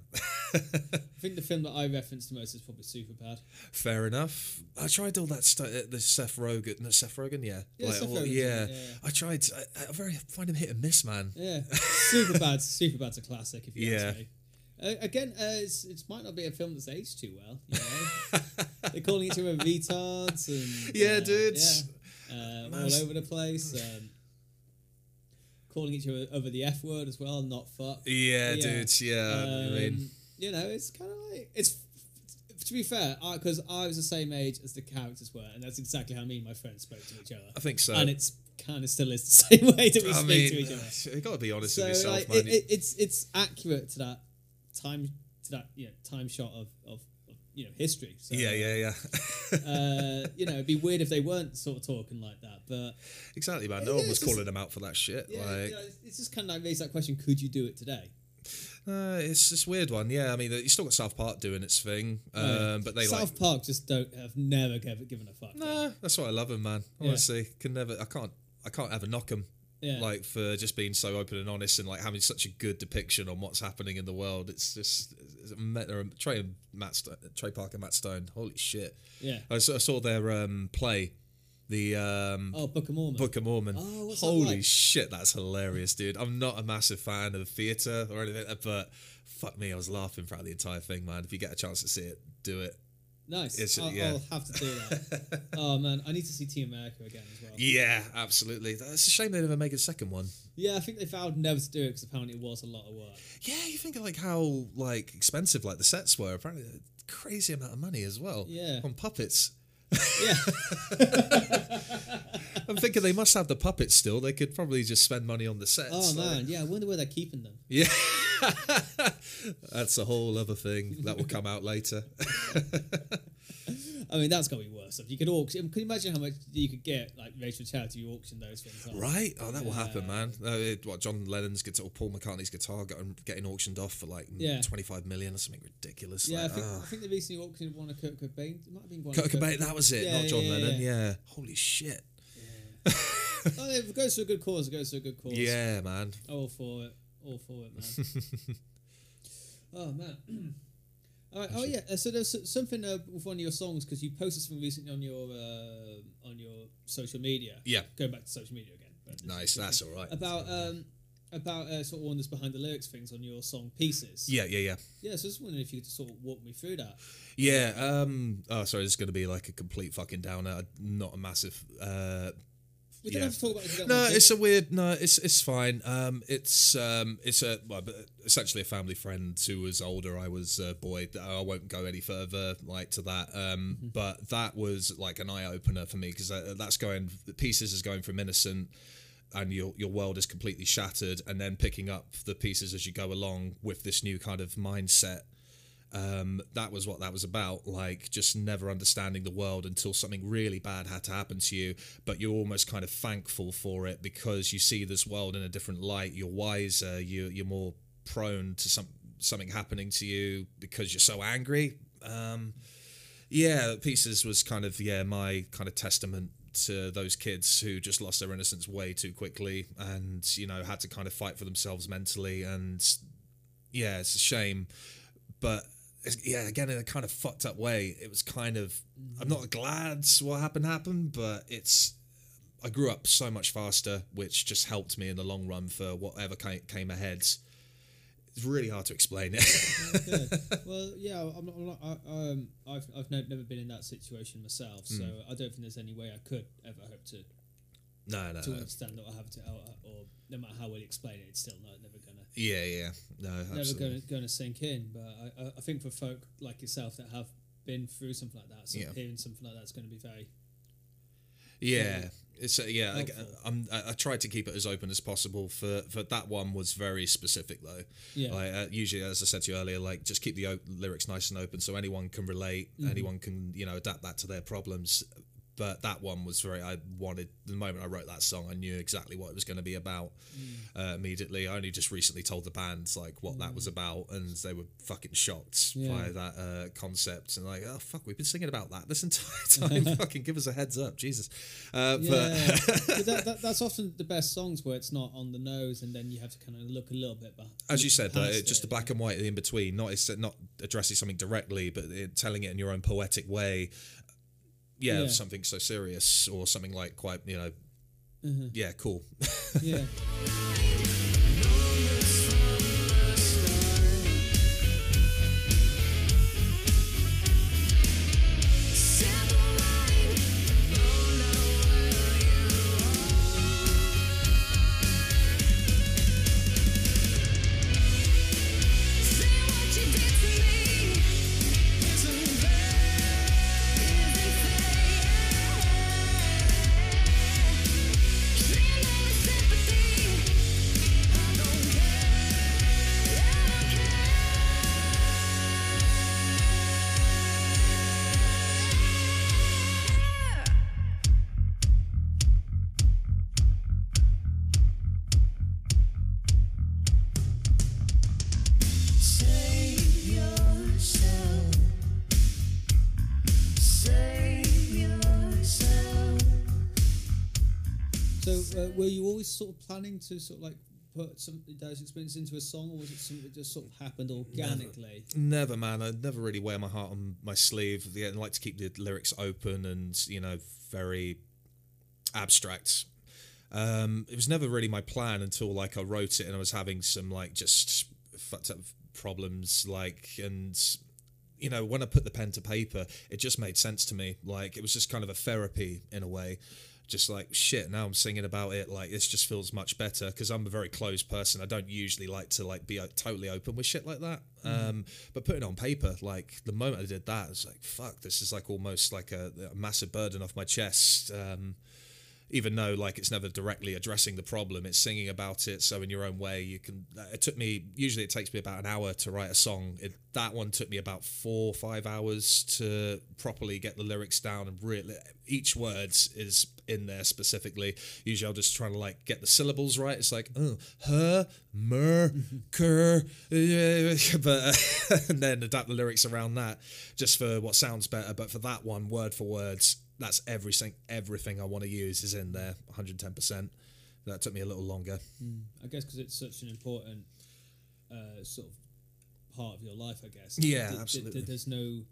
I think the film that I referenced the most is probably Superbad. Fair enough. I tried all that stuff. Uh, the Seth Rogen, no Seth Rogen, yeah, Yeah, Seth all- yeah, yeah. I tried. I, I very find him hit and miss, man. Yeah, Superbad. Superbad's a classic. If you Yeah. ask me. Uh, again, uh, it's, it might not be a film that's aged too well. You know, they're calling each other retards and Yeah, uh, dudes. yeah, uh, all over the place. Um, calling each other over the F word as well, not fuck. Yeah, Yeah. dudes. Yeah, I mean, Um, you know, it's kind of like it's to be fair, because I, was the same age as the characters were, and that's exactly how me and my friends spoke to each other. I think so. and it's kind of still is the same way that we I speak mean, to each other. You've got to be honest So with yourself, like, man. it, it, it's it's accurate to that time to that you know, time shot of, of, of you know history. So, yeah, yeah, yeah. Uh, you know, it'd be weird if they weren't sort of talking like that, but exactly, man. Yeah, No one was just- calling them out for that shit. yeah, like, you know, it's, it's just kind of like raise that question: Could you do it today? uh, it's this weird one. Yeah, I mean, you still got South Park doing its thing, um, Oh, yeah. but they South like. Park just don't have never given, given a fuck. Nah, that's why I love them, man. Yeah. Honestly, can never. I can't. I can't ever knock them. Yeah. Like for just being so open and honest and like having such a good depiction on what's happening in the world. It's just it's, it's, Trey and Matt Sto- Trey Parker, Matt Stone. Holy shit! Yeah. I saw, I saw their um, play, the um, Oh, Book of Mormon. Book of Mormon. Oh, what's that Holy like? shit, that's hilarious, dude. I'm not a massive fan of theatre or anything, but fuck me, I was laughing throughout the entire thing, man. If you get a chance to see it, do it. Nice. It's- I'll, yeah. I'll have to do that. oh man, I need to see Team America again as well. Yeah, absolutely. It's a shame they never make a second one. Yeah, I think they vowed never to do it because apparently it was a lot of work. Yeah, you think of like how like expensive like the sets were. Apparently, a crazy amount of money as well. Yeah. on puppets. Yeah. I'm thinking they must have the puppets still. They could probably just spend money on the sets. oh like- man, yeah. I wonder where they're keeping them. Yeah, that's a whole other thing that will come out later. I mean, that's got to be worse. If you could auction, can you imagine how much you could get like racial charity you auction those things off? Right? Oh, that will happen, man. It- what John Lennon's guitar, or Paul McCartney's guitar, getting, getting auctioned off for like Yeah. 25 million or something ridiculous. Yeah, I think, ah. I think they recently auctioned one of Kurt Cobain. It might have been one. Kurt of Cobain, that was it, Yeah, not John yeah, Lennon. yeah. Holy shit. Oh, it goes to a good cause. It goes to a good cause. Yeah, man. All for it. All for it, man. oh man. All right. Oh yeah. uh, So there's something uh, with one of your songs because you posted something recently on your uh, on your social media. Yeah. Going back to social media again. Nice. That's all right. About um about uh, sort of one that's behind the lyrics things on your song pieces. Yeah, yeah, yeah. Yeah. So I was just wondering if you could sort of walk me through that. Yeah. Um. Oh, sorry. This is going to be like a complete fucking downer. Not a massive. Uh, We don't Yeah. have to talk about it. No, it's a weird. No, it's it's fine. Um, it's um, it's a well, a family friend who was older. I was a boy. I won't go any further like to that. Um, but that was like an eye opener for me because that's going. The pieces is going from innocent. And your your world is completely shattered, and then picking up the pieces as you go along with this new kind of mindset um, that was what that was about. Like just never understanding the world until something really bad had to happen to you, but you're almost kind of thankful for it because you see this world in a different light. You're wiser. You you're more prone to some something happening to you because you're so angry. Um, yeah, pieces was kind of yeah my kind of testament to those kids who just lost their innocence way too quickly and you know had to kind of fight for themselves mentally and yeah it's a shame but yeah, again in a kind of fucked up way. It was kind of I'm not glad what happened happened, but it's I grew up so much faster, which just helped me in the long run for whatever came, came ahead. It's really hard to explain it. Okay. well, yeah, I'm, I'm not, I, um, I've, I've never been in that situation myself, so Hmm. I don't think there's any way I could ever hope to, no, no, to no. understand or have to, or, or no matter how well you explain it, it's still not never Yeah, yeah, no, never absolutely. gonna, gonna sink in. But I, I, I think for folk like yourself that have been through something like that, so Yeah. hearing something like that's going to be very, Yeah, it's uh, yeah. I, Helpful. I'm, I, I tried to keep it as open as possible. For for that one was very specific though. Yeah. Like, uh, usually, as I said to you earlier, like just keep the lyrics nice and open so anyone can relate. Mm-hmm. Anyone can you know adapt that to their problems. But that one was very. I wanted the moment I wrote that song, I knew exactly what it was going to be about Mm. uh, immediately. I only just recently told the band like what that was about, and they were fucking shocked Yeah. by that uh, concept and like, oh fuck, we've been singing about that this entire time. fucking give us a heads up, Jesus. Uh, yeah. that, that, that's often the best songs where it's not on the nose, and then you have to kind of look a little bit back. as you said, uh, just the black and white in between, not it's not addressing something directly, but it, telling it in your own poetic way. Yeah, Yeah. something so serious or something like quite you know. Mm-hmm. Yeah, cool. Yeah. Were you always sort of planning to sort of like put some those experiences into a song, or was it something that just sort of happened organically? Never, man. I never really wear my heart on my sleeve. I like to keep the lyrics open and you know very abstract. Um, it was never really my plan until like I wrote it and I was having some like just fucked up problems like and you know when I put the pen to paper it just made sense to me like it was just kind of a therapy in a way just like shit now i'm singing about it like this just feels much better because i'm a very closed person. I don't usually like to like be uh, totally open with shit like that. Um but putting it on paper like the moment i did that it's like fuck this is like almost like a, a massive burden off my chest. Um even though like it's never directly addressing the problem it's singing about it so in your own way you can uh, it took me usually it takes me about an hour to write a song. It, that one took me about four five hours to properly get the lyrics down and really each word is in there specifically. Usually i'll just try to like get the syllables right. It's like oh her mer ker yeah, but uh, and then adapt the lyrics around that just for what sounds better. But for that one word for words that's everything everything I want to use is in there 110%. That took me a little longer. I guess because it's such an important uh, sort of part of your life. I guess. Yeah, Th- th- absolutely. there's no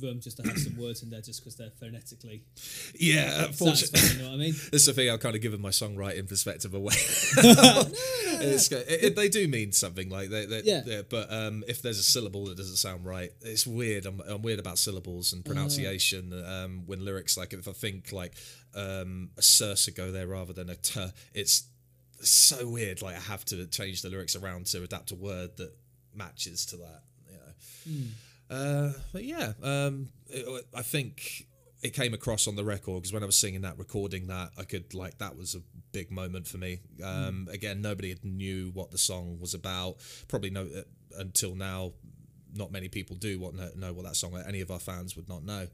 room just to have some words in there just because they're phonetically Yeah, unfortunately. You know what I mean? This is the thing I've kind of given my songwriting perspective away. go- it, it- they do mean something like they, they, Yeah. but um, if there's a syllable that doesn't sound right, it's weird. I'm, I'm weird about syllables and pronunciation. Um, when lyrics like if I think like um, a sursa go there rather than a t, it's so weird. Like I have to change the lyrics around to adapt a word that matches to that. You know. Uh, but yeah, um, it, I think it came across on the record because when I was singing that, recording that, I could like that was a big moment for me. Um, Again, nobody knew what the song was about. Probably no uh, until now. Not many people do what know, know what that song. Any of our fans would not know.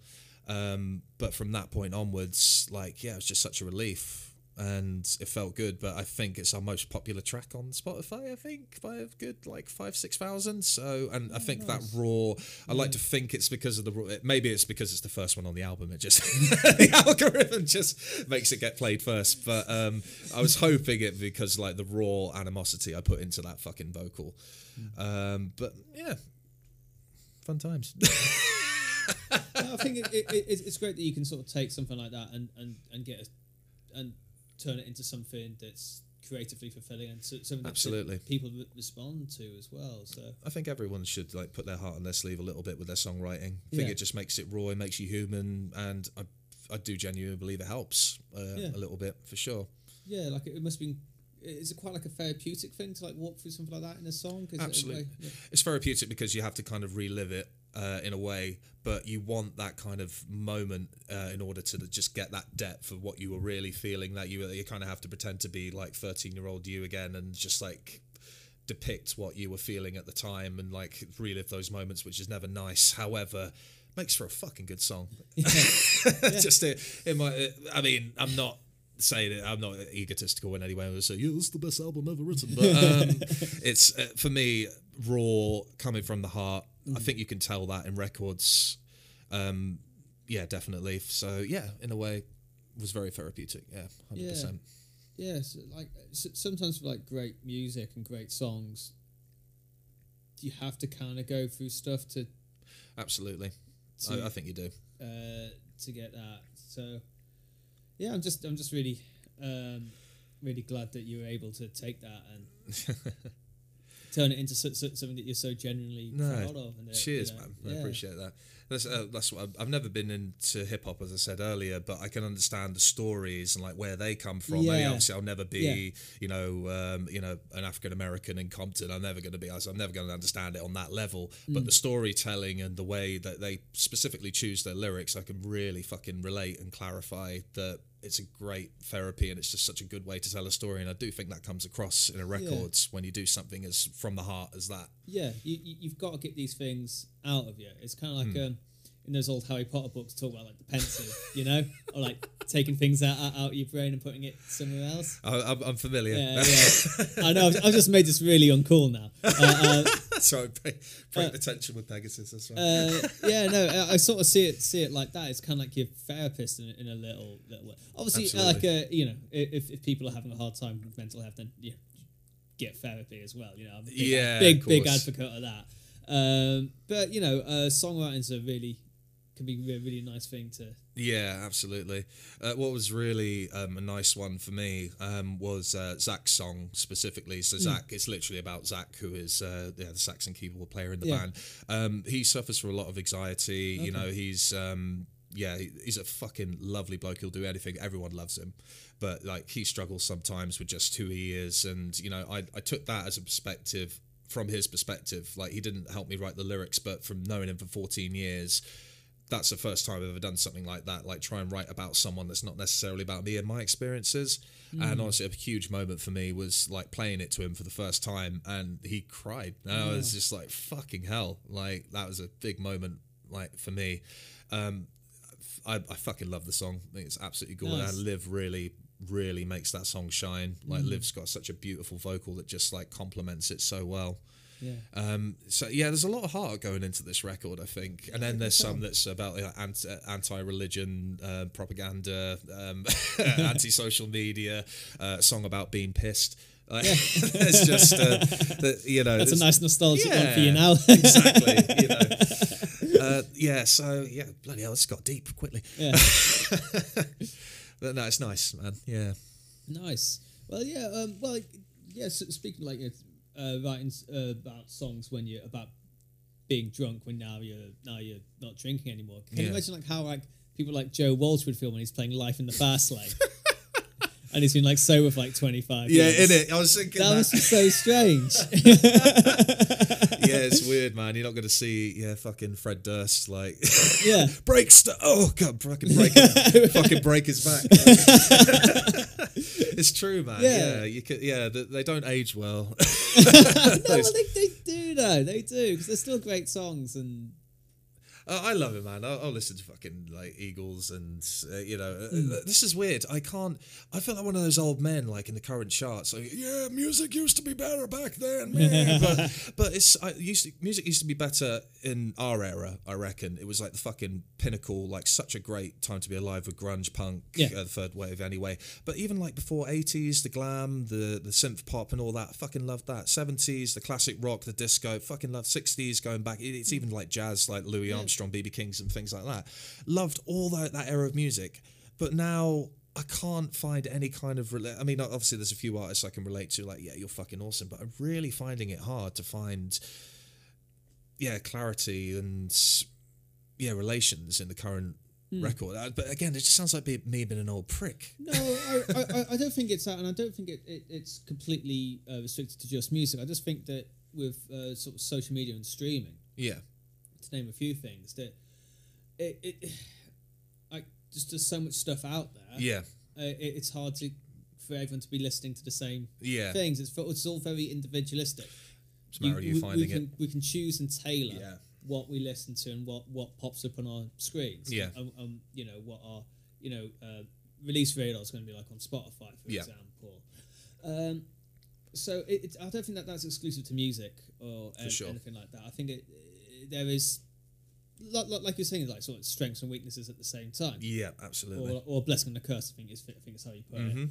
Um, but from that point onwards, like yeah, it was just such a relief. And it felt good, but I think it's our most popular track on Spotify. I think by a good like five, six thousand. So, and I think that raw. I like to think it's because of the raw. Maybe it's because it's the first one on the album. It just the algorithm just makes it get played first. But um, I was hoping it because like the raw animosity I put into that fucking vocal. Um, but yeah, fun times. I think it, it, it, it's great that you can sort of take something like that and and and get a, and turn it into something that's creatively fulfilling and so, something that Absolutely. people respond to as well. So I think everyone should like put their heart on their sleeve a little bit with their songwriting. I think Yeah. it just makes it raw, it makes you human, and I, I do genuinely believe it helps uh, Yeah. a little bit for sure. yeah, like it, must be. Is it quite like a therapeutic thing to like walk through something like that in a song? it- Absolutely. like, yeah. It's therapeutic because you have to kind of relive it uh, in a way, but you want that kind of moment uh, in order to just get that depth of what you were really feeling. That you you kind of have to pretend to be like thirteen year old you again, and just like depict what you were feeling at the time and like relive those moments, which is never nice. However. Makes for a fucking good song. Just it, it might. I mean, I'm not saying it. I'm not egotistical in any way. I say, yeah, it's the best album ever written. But um, it's uh, for me raw, coming from the heart. I think you can tell that in records. Um, yeah, definitely. So yeah, in a way, was very therapeutic. Yeah, hundred percent. Yeah, so like s- sometimes for like great music and great songs, you have to kind of go through stuff to Absolutely. to, I, I think you do. uh, to get that. So yeah, I'm just I'm just really um, really glad that you were able to take that and turn it into so, so, something that you're so genuinely No, proud of. And that, Cheers, you know, man. I appreciate that. That's uh, that's what I've, I've never been into hip hop, as I said earlier, but I can understand the stories and like where they come from. I mean, obviously, I'll never be, you know, um, you know, an African American in Compton. I'm never going to be. I'm never going to understand it on that level. Mm. But the storytelling and the way that they specifically choose their lyrics, I can really fucking relate and clarify that it's a great therapy and it's just such a good way to tell a story. And I do think that comes across in a records when you do something as from the heart as that. yeah, you, you've got to get these things out of you. It's kind of like um, in those old Harry Potter books talk about like the Pensieve, you know, or like taking things out, out of your brain and putting it somewhere else. I, I'm, I'm familiar. Yeah, yeah. I know. I've, I've just made this really uncool now. Uh, uh, Sorry, break, break the tension with Pegasus. That's right. uh, yeah, no, I, I sort of see it see it like that. It's kind of like your therapist in, in a little little way. Obviously, uh, like Absolutely. uh, you know, if, if people are having a hard time with mental health, then yeah, get therapy as well. You know, I'm a big, Yeah, big big advocate of that. Um, but you know, uh, songwriting's a really can be a really nice thing to. Yeah, absolutely. Uh, what was really um, a nice one for me um, was uh, Zach's song specifically. Hmm. So Zach, it's literally about Zach, who is uh, yeah, the Saxon keyboard player in the Yeah. band. Um, he suffers from a lot of anxiety. You know, he's um, yeah, he's a fucking lovely bloke. He'll do anything. Everyone loves him, but like he struggles sometimes with just who he is. And you know, I I took that as a perspective from his perspective. Like he didn't help me write the lyrics, but from knowing him for 14 years that's the first time I've ever done something like that. Like try and write about someone that's not necessarily about me and my experiences. And honestly, a huge moment for me was like playing it to him for the first time, and he cried. And I was just like, "Fucking hell!" Like that was a big moment, like for me. Um, I, I fucking love the song. I think it's absolutely gorgeous. Nice. And Liv really, really makes that song shine. Like Liv's got such a beautiful vocal that just like complements it so well. Yeah. Um, so yeah, there's a lot of heart going into this record, I think, and then there's some that's about like, anti, anti-religion, uh, propaganda, um, anti-social media, uh, song about being pissed. Like, it's just uh, the, you know That's a nice nostalgic one for you now. exactly. You know. Uh, yeah. So yeah, bloody hell, this got deep quickly. yeah. But no, it's nice, man. Yeah. Nice. Well, yeah. Um, well, yeah. So speaking like uh, writing uh, about songs when you're about being drunk when now you're now you're not drinking anymore. Can you imagine like how like people like Joe Walsh would feel when he's playing Life in the Fast Lane, and he's been like sober for like 25 Yeah, years. in it. I was thinking That that. be so strange. yeah, it's weird, man. You're not going to see, yeah, fucking Fred Durst like, Yeah. break st- Oh god, fucking break, fucking break his back. it's true, man. Yeah. Yeah, you could, yeah, they, they don't age well. no, well, they, they do though. They do because they're still great songs and Uh, I love it, man. I'll, I'll listen to fucking like Eagles, and uh, you know, Hmm. this is weird. I can't. I feel like one of those old men, like in the current charts. Like, yeah, music used to be better back then, man. but, but it's I used to, music used to be better in our era. I reckon it was like the fucking pinnacle, like such a great time to be alive with grunge punk, Yeah. uh, the third wave, anyway. But even like before eighties, the glam, the the synth pop, and all that, fucking loved that. Seventies, the classic rock, the disco, fucking love. Sixties, going back, it's even like jazz, like Louis Armstrong, BB Kings, and things like that. Loved all that that era of music, but now. I can't find any kind of. Rela- I mean, obviously, there's a few artists I can relate to, like, yeah, you're fucking awesome, but I'm really finding it hard to find, yeah, clarity and, yeah, relations in the current record. Uh, But again, it just sounds like me being an old prick. No, I, I, I- I don't think it's that, and I don't think it, it, it's completely uh, restricted to just music. I just think that with uh, sort of social media and streaming, Yeah. To name a few things, that it, it like just there's so much stuff out there. Yeah. uh, it, it's hard to for everyone to be listening to the same Yeah. things. It's it's all very individualistic. It's a matter of you we, finding we can, it. We can choose and tailor Yeah. what we listen to and what, what pops up on our screens. Yeah. Um, um, you know what our you know uh, release radar is going to be like on Spotify, for Yeah. example. Um, so it, it, I don't think that that's exclusive to music or an- sure. anything like that. I think it, there is. Like, you're saying, like sort of strengths and weaknesses at the same time, Yeah, absolutely. or, or blessing and a curse. I think is I think is how you put it Mhm.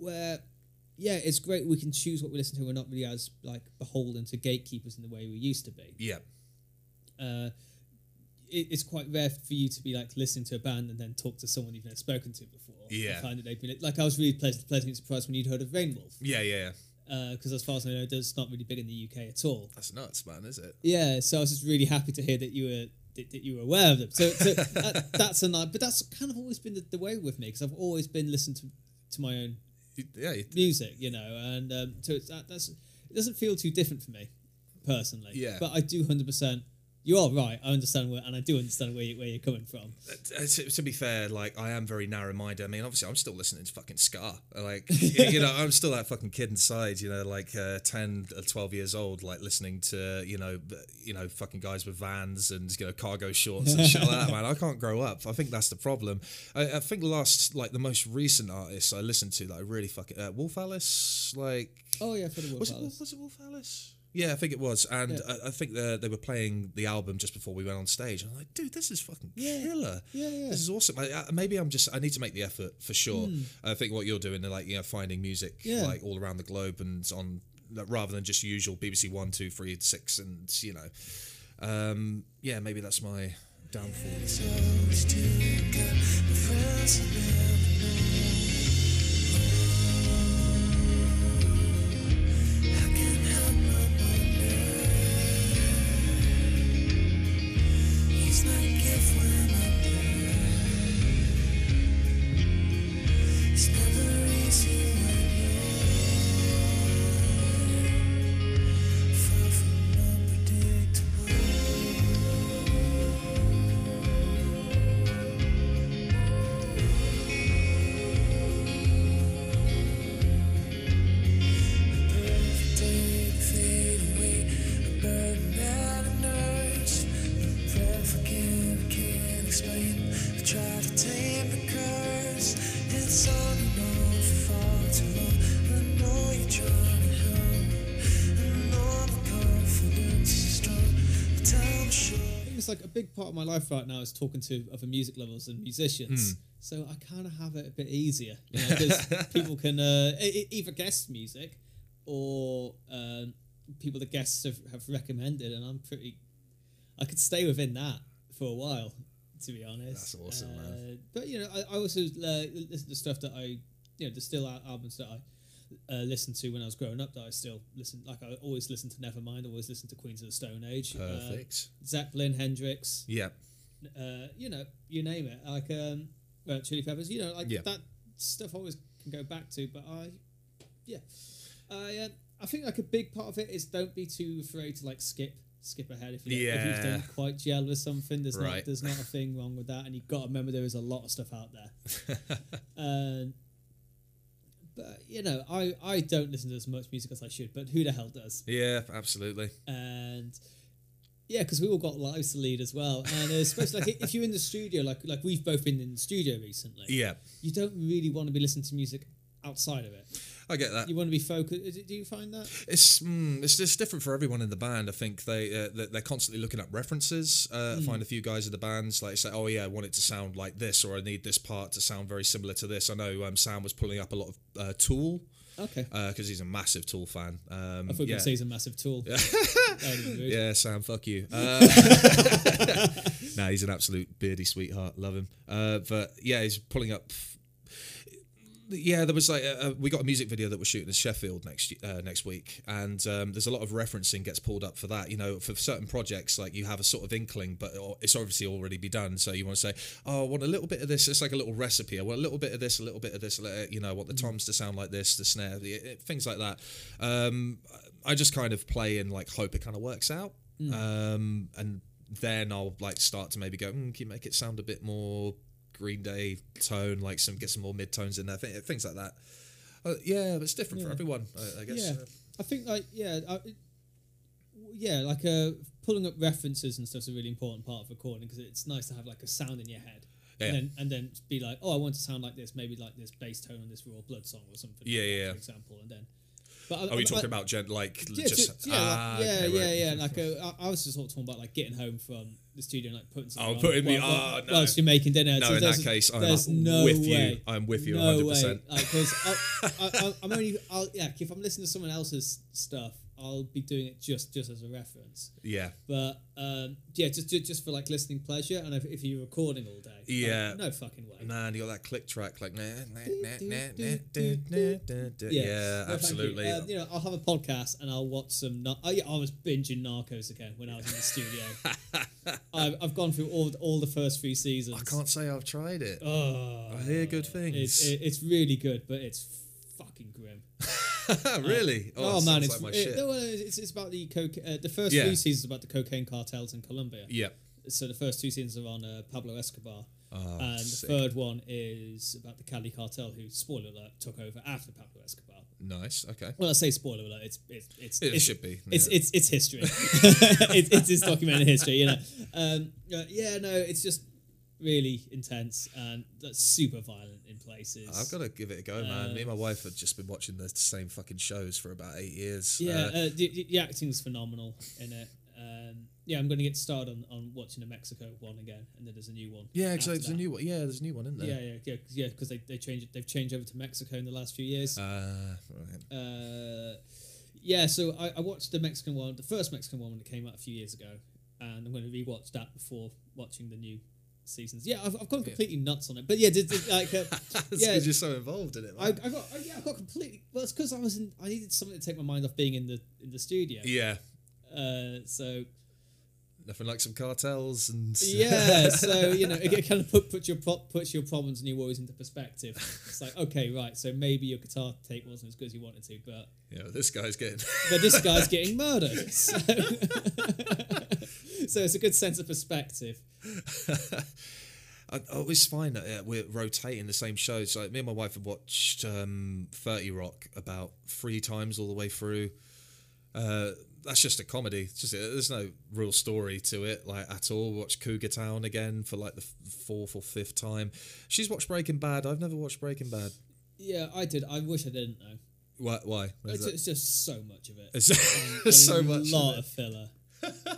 where yeah, it's great we can choose what we listen to. We're not really as like beholden to gatekeepers in the way we used to be. Yeah. Uh, it, it's quite rare for you to be like listening to a band and then talk to someone you've never spoken to before. Yeah. and find that they've been like I was really pleasant, pleasantly surprised when you'd heard of Reignwolf Yeah, Yeah, yeah. Because as far as I know, it's not really big in the UK at all. That's nuts, man, is it? Yeah, so I was just really happy to hear that you were that, that you were aware of them. So, so that, that's a nice, but that's kind of always been the, the way with me because I've always been listening to to my own Yeah. you- music, you know, and um, so it's, that, that's it doesn't feel too different for me personally. Yeah. But I do hundred percent you are right. I understand where, and I do understand where, you, where you're coming from. Uh, to, to be fair, like I am very narrow-minded. I mean, obviously, I'm still listening to fucking ska. Like, you know, I'm still that fucking kid inside. You know, like uh, 10, or 12 years old, like listening to you know, you know, fucking guys with vans and you know, cargo shorts and shit like that. Man, I can't grow up. I think that's the problem. I, I think the last, like, the most recent artists I listened to, like, really fucking uh, Wolf Alice, like, Oh yeah, for the Wolf was it, Alice. was it Wolf Alice? Yeah, I think it was, and Yeah. I, I think the, they were playing the album just before we went on stage. And I'm like, dude, this is fucking Yeah. killer. Yeah, yeah. This is awesome. I, I, maybe I'm just I need to make the effort for sure. I think what you're doing, like you know, finding music. Yeah. like all around the globe and on rather than just usual BBC one, two, three, six, and you know, um, yeah, maybe that's my downfall. My life right now is talking to other music lovers and musicians. Hmm. So I kind of have it a bit easier because people can uh, either guest music or um, people that guests have, have recommended, and I'm pretty. I could stay within that for a while, to be honest. That's awesome, uh, man. But you know, I, I also uh, listen to stuff that I, you know, the still albums that I uh, listened to when I was growing up that I still listen. Like I always listen to Nevermind, always listen to Queens of the Stone Age. uh, Perfect. Zeppelin, Hendrix, yeah. uh, you know, you name it, like um, uh, Chili Peppers, you know, like Yeah. that stuff. I always can go back to, but I, yeah, I, uh, I think like a big part of it is don't be too afraid to like skip, skip ahead if you if you Yeah. don't quite gel with something. There's not there's not a thing wrong with that, and you've got to remember there is a lot of stuff out there. um, but you know, I I don't listen to as much music as I should, but who the hell does? Yeah, absolutely. and yeah, because we all got lives to lead as well, and uh, especially like if you're in the studio, like like we've both been in the studio recently, Yeah, you don't really want to be listening to music outside of it. I get that. You want to be focused. Do you find that? It's mm, it's just different for everyone in the band. I think they uh, they're- constantly looking up references. Uh, I find a few guys in the bands like say, oh yeah, I want it to sound like this, or I need this part to sound very similar to this. I know um, Sam was pulling up a lot of uh, Tool Okay, because he's a massive Tool fan. Um, I thought yeah. say he's a massive tool. That would've been rude. Yeah, Sam, fuck you. Uh, nah, he's an absolute beardy sweetheart. Love him. Uh, but yeah, he's pulling up. Yeah, there was like uh, we got a music video that we're shooting in Sheffield next uh, next week, and um, there's a lot of referencing gets pulled up for that. You know, for certain projects, like you have a sort of inkling, but it's obviously already be done. So you want to say, "Oh, I want a little bit of this." It's like a little recipe. I want a little bit of this, a little bit of this. You know, I want the toms to sound like this, the snare, the, uh, things like that. Um, I just kind of play and like hope it kind of works out, um, and then I'll like start to maybe go, mm, can you make it sound a bit more Green Day tone, like some get some more mid tones in there, th- things like that. Uh, yeah, but it's different for everyone, I, I guess. Yeah, I think like yeah, I, it- yeah, like uh, pulling up references and stuff's a really important part of recording because it's nice to have like a sound in your head. Yeah. And then, and then be like, oh, I want to sound like this, maybe like this bass tone on this Raw Blood song or something. Yeah, like that, yeah. For example, and then. But I, Are we talking I- about gen- like yeah, just yeah, ah, like, yeah, okay, yeah, right. yeah. Like uh, I, I was just sort of talking about like getting home from the studio and like putting. something Oh, on putting me- while- oh, no. whilst you're making dinner. No, So in that case, I'm there's no with you. I'm with you No 100%. way. Because I, I, I'm only, I'll, yeah. If I'm listening to someone else's stuff, I'll be doing it just just as a reference. Yeah. But um, yeah, just, just just for like listening pleasure, and if, if you're recording all day, yeah, like, no fucking way. Nah, and you got that click track like nah nah nah nah nah nah. Yeah, absolutely. Um, you know, I'll have a podcast and I'll watch some. Oh, yeah, I was binging Narcos again when I was in the studio. I've, I've gone through all all the first three seasons. I can't say I've tried it. Oh, I hear good things. It, it, it's really good, but it's really? Oh, it man, it's, like it- no, it's it's about the coca- uh, The first Yeah. three seasons about the cocaine cartels in Colombia. Yeah. So the first two seasons are on uh, Pablo Escobar, Oh, and sick. the third one is about the Cali cartel, who spoiler alert took over after Pablo Escobar. Nice. Okay. Well, I say spoiler alert. It's it's it's It it's, should be, It's yeah. it's it's history. it's it's documented history. You know. Um, uh, yeah. No. It's just really intense and that's super violent in places. I've got to give it a go, man. Me and my wife have just been watching the same fucking shows for about eight years. Yeah, Uh, uh, the, the- acting's phenomenal in it. Um, yeah, I'm going to get started on, on watching the Mexico one again, and then there's a new one. yeah, after there's a new one. Yeah, there's a new one, isn't Yeah, there? yeah, yeah, yeah, because they they changed they've changed over to Mexico in the last few years. Uh, right. Uh, yeah, so I, I watched the Mexican one, the first Mexican one when it came out a few years ago, and I'm going to rewatch that before watching the new seasons. Yeah, I've, I've gone completely nuts on it, but yeah, did, did, like uh, yeah, you're so involved in it. I, I got I, yeah, I got completely. Well, it's because I was in. I needed something to take my mind off being in the in the studio. yeah, Uh, so nothing like some cartels and yeah, so you know, it, it kind of put, put your pro- puts your problems and your worries into perspective. It's like, okay, right, so maybe your guitar tape wasn't as good as you wanted to, but yeah, this guy's getting. but this guy's getting murdered. So, so it's a good sense of perspective. I, I always find that uh, we're rotating the same shows. Like me and my wife have watched um, Thirty Rock about three times all the way through. Uh, that's just a comedy. It's just there's no real story to it, like at all. Watch Cougar Town again for like the fourth or fifth time. She's watched Breaking Bad. I've never watched Breaking Bad. Yeah, I did. I wish I didn't know. Why? Why? It's, it's just so much of it. It's a so much. A lot of of filler.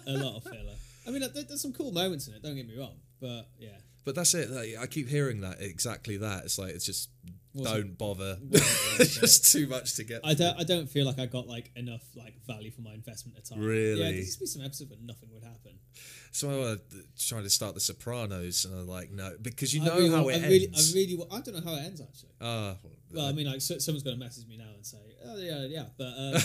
A lot of filler. I mean, there, there's some cool moments in it. Don't get me wrong, but yeah. But that's it. like, I keep hearing that exactly that. It's like it's just Wasn't- don't bother. it's just too much to get. I don't. I don't feel like I got like enough like value for my investment at time. Really? Yeah, there used to be some episodes where nothing would happen. So I was trying to start The Sopranos, and I'm like, no, because you know really, how it I really, ends. I really, I don't know how it ends actually. Ah, Well, I mean, like so, someone's going to message me now and say, "Oh yeah, yeah," but uh,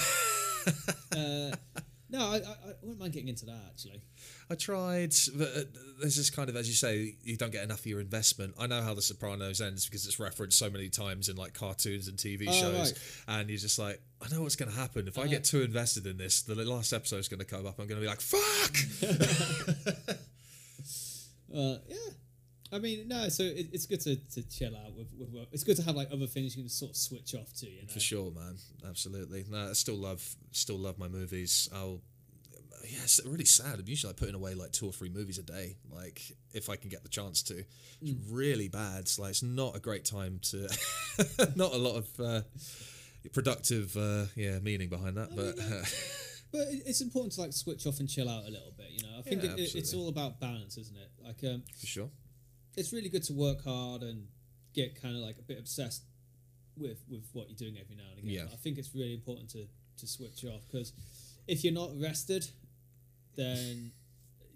uh, no, I, I, I wouldn't mind getting into that actually. I tried, but uh, there's this kind of, as you say, you don't get enough of your investment. I know how The Sopranos ends because it's referenced so many times in like cartoons and TV Oh, shows, right. and you're just like, I know what's going to happen if I Uh-huh. get too invested in this. The last episode's going to come up. I'm going to be like, fuck. Uh, yeah. I mean, no. So it, it's good to, to chill out with, with work. It's good to have like other things you can sort of switch off to. You know. For sure, man. Absolutely. No, I still love, still love my movies. I'll. Yeah, it's really sad. I'm usually like putting away like two or three movies a day, like if I can get the chance to. It's Mm. really bad. It's like it's not a great time to. not a lot of uh, productive, uh, yeah, meaning behind that, but uh, But it's important to like switch off and chill out a little bit. You know, I think Yeah, it, it's all about balance, isn't it? Like, um, for sure. It's really good to work hard and get kind of like a bit obsessed with with what you're doing every now and again. Yeah. But I think it's really important to to switch off because if you're not rested, then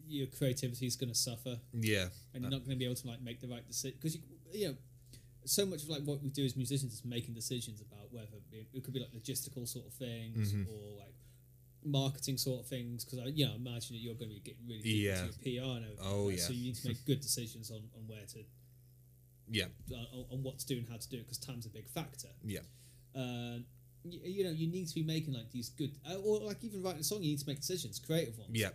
your creativity is going to suffer, Yeah, and you're not going to be able to like make the right decision because you you know. So much of like what we do as musicians is making decisions about whether it, it could be like logistical sort of things Mm-hmm. or like marketing sort of things because I you know imagine that you're going to be getting really deep Yeah. into your PR and everything. Oh, yeah. So you need to make good decisions on, on where to yeah, on, on what to do and how to do it because time's a big factor. yeah, Uh, you, you know, you need to be making like these good, uh, or like even writing a song, you need to make decisions, creative ones, yeah.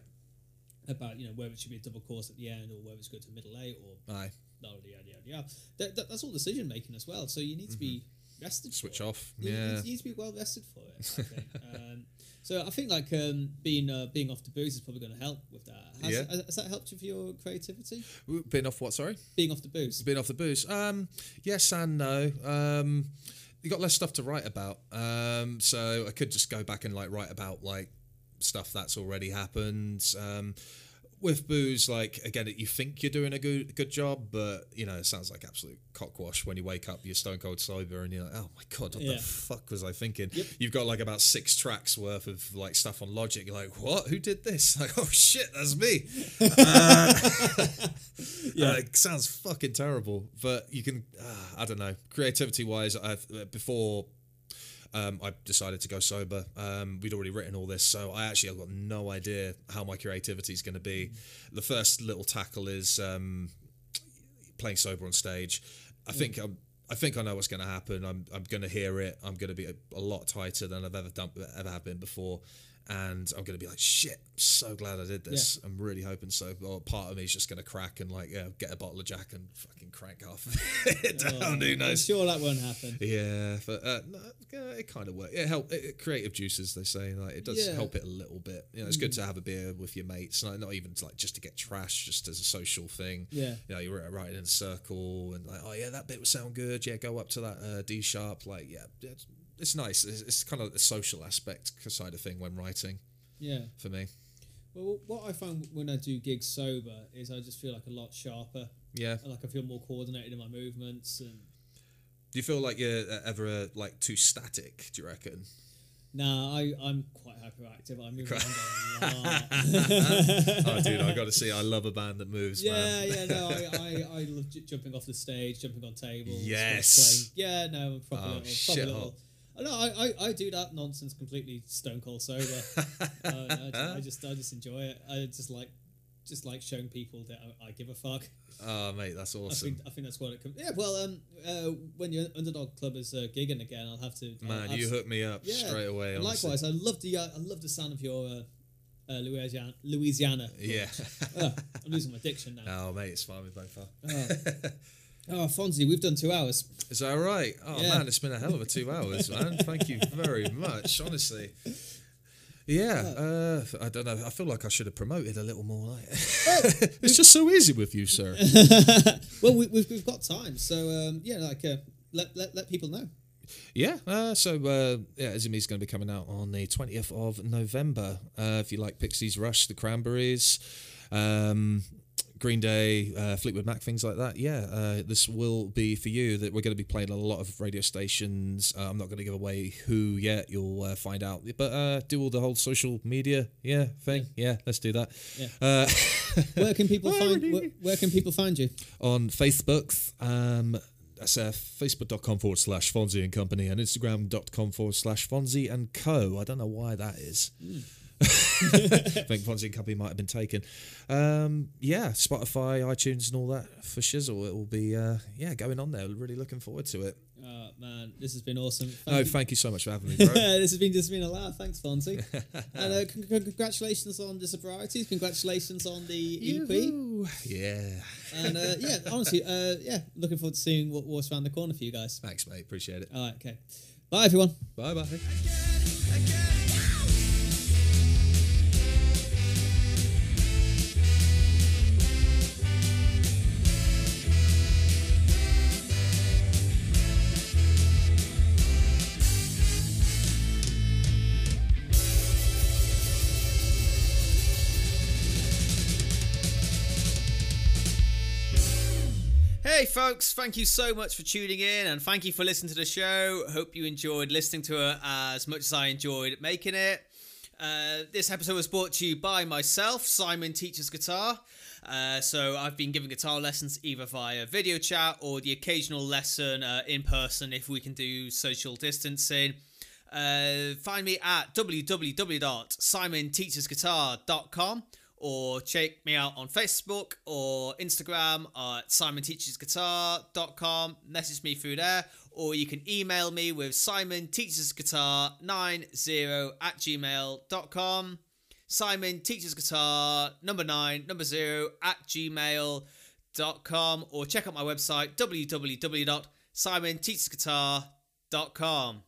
about you know whether it should be a double chorus at the end or whether it's good to middle eight or Aye, yada yada yada yada. That, that, that's all decision making as well. So you need to be rested. switch it. off. You, Yeah, need, you need to be well rested for it. I think. um, so I think like um, being uh, being off the booze is probably going to help with that. Has, Yeah. has, has that helped you for your creativity? Being off what? Sorry. Being off the booze. Being off the booze. Um, yes and no. Um, you got less stuff to write about. Um, so I could just go back and like write about like stuff that's already happened. Um, with booze, like again, you think you're doing a good good job, but you know it sounds like absolute cockwash when you wake up, you're stone cold sober, and you're like, oh my god, what Yeah. the fuck was I thinking? Yep. You've got like about six tracks worth of like stuff on Logic. You're like, what? Who did this? Like, oh shit, that's me. yeah, it sounds fucking terrible, but you can. Uh, I don't know. Creativity wise, I've uh, before. Um, I decided to go sober. Um, we'd already written all this, so I actually have got no idea how my creativity is going to be. The first little tackle is um, playing sober on stage. I think um, I I think I know what's going to happen. I'm I'm going to hear it. I'm going to be a, a lot tighter than I've ever done ever have been before, and I'm going to be like, shit. I'm so glad I did this. I'm really hoping so. Or part of me is just going to crack and like yeah, get a bottle of Jack and fucking crank half of it down. Oh, Who I'm knows? sure that won't happen. Yeah, but uh, no, it kind of works. It help it, creative juices. They say like it does Yeah. help it a little bit. You know, it's good to have a beer with your mates, not, not even to, like just to get trash, just as a social thing. Yeah. you know, you're writing in a circle and like, oh yeah, that bit would sound good. Yeah, go up to that uh, D sharp. Like, yeah, it's, nice. It's, it's kind of the social aspect side of thing when writing Yeah. for me. Well, what I find when I do gigs sober is I just feel like a lot sharper. Yeah. And like I feel more coordinated in my movements and. Do you feel like you're uh, ever uh, like too static? Do you reckon? Nah, I, I'm quite hyperactive. I move around a lot. oh, dude, I got to see. I love a band that moves. Yeah, man. yeah, no, I, I, I love j- jumping off the stage, jumping on tables. Yes. playing- Yeah, no, I'm proper Oh, little. shit Proper little. I know, I, I, I do that nonsense completely stone cold sober. uh, I, ju- I just I just enjoy it. I just like just like showing people that I, I give a fuck. Oh, mate, that's I awesome. think I think that's what it comes. Yeah, well, um, uh, when your underdog club is uh, gigging again, I'll have to. Man, you hooked me up yeah. straight away. Likewise, I love the uh, I love the sound of your uh, uh, Louisiana. Louisiana. Yeah. Ugh, I'm losing my diction now. oh, mate, it's fine with both are. Oh, Fonzy, we've done two hours. Is that right? Oh Yeah. man, it's been a hell of a two hours, man. Thank you very much, honestly. Yeah, uh, I don't know. I feel like I should have promoted a little more. Like, it's just so easy with you, sir. Well, we, we've, we've got time, so um, yeah, like uh, let, let let people know. Yeah, uh, so uh, yeah, Is It Me's going to be coming out on the twentieth of November. Uh, if you like Pixies, Rush, The Cranberries, um, Green Day, uh, Fleetwood Mac, things like that. Yeah, uh, this will be for you. That we're going to be playing a lot of radio stations. Uh, I'm not going to give away who yet. You'll uh, find out, but uh, do all the whole social media, yeah, thing. Yeah, let's do that. Yeah. Uh, Where can people find you- where, where can people find you? on Facebook. Um, that's uh, facebook.com forward slash Fonzy and Company and Instagram.com forward slash Fonzy and Co. I don't know why that is. I think Fonzy and Company might have been taken. Um, yeah, Spotify, iTunes, and all that for shizzle. It will be, uh, yeah, going on there. Really looking forward to it. Oh man, this has been awesome. No, you. thank you so much for having me, bro. this has been just been a laugh. Thanks, Fonzy. and uh, con- con- congratulations on the sobriety. Congratulations on the EP. Yoo-hoo. Yeah. And uh, yeah, honestly, uh, yeah, looking forward to seeing what, what's around the corner for you guys. Thanks, mate. Appreciate it. All right, okay. Bye, everyone. Bye bye. Hey folks, thank you so much for tuning in and thank you for listening to the show. Hope you enjoyed listening to it as much as I enjoyed making it. Uh, this episode was brought to you by myself, Simon Teaches Guitar. Uh, so I've been giving guitar lessons either via video chat or the occasional lesson uh, in person if we can do social distancing. Uh, find me at www.simonteachesguitar.com or check me out on Facebook or Instagram at simonteachesguitar.com. Message me through there, or you can email me with simonteachesguitar90 at gmail.com. Simon Teaches Guitar number nine, number zero at gmail.com, or check out my website www.simonteachesguitar.com.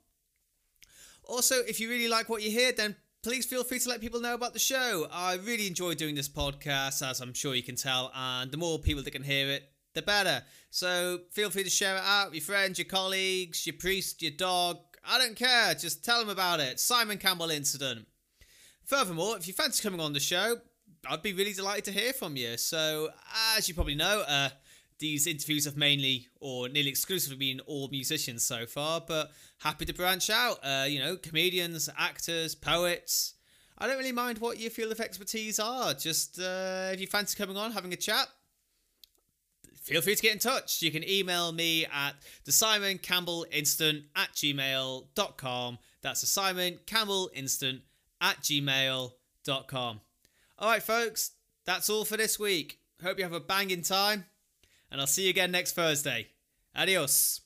Also, if you really like what you hear, then please feel free to let people know about the show. I really enjoy doing this podcast, as I'm sure you can tell, and the more people that can hear it, the better. So feel free to share it out with your friends, your colleagues, your priest, your dog. I don't care. Just tell them about it. Simon Campbell Incident. Furthermore, if you fancy coming on the show, I'd be really delighted to hear from you. So, as you probably know, uh, these interviews have mainly or nearly exclusively been all musicians so far, but happy to branch out. Uh, you know, comedians, actors, poets. I don't really mind what your field of expertise are. Just uh, if you fancy coming on, having a chat, feel free to get in touch. You can email me at the Simon Campbell Incident at gmail.com. That's the Simon Campbell Incident at gmail.com. All right, folks, that's all for this week. Hope you have a banging time, and I'll see you again next Thursday. Adios.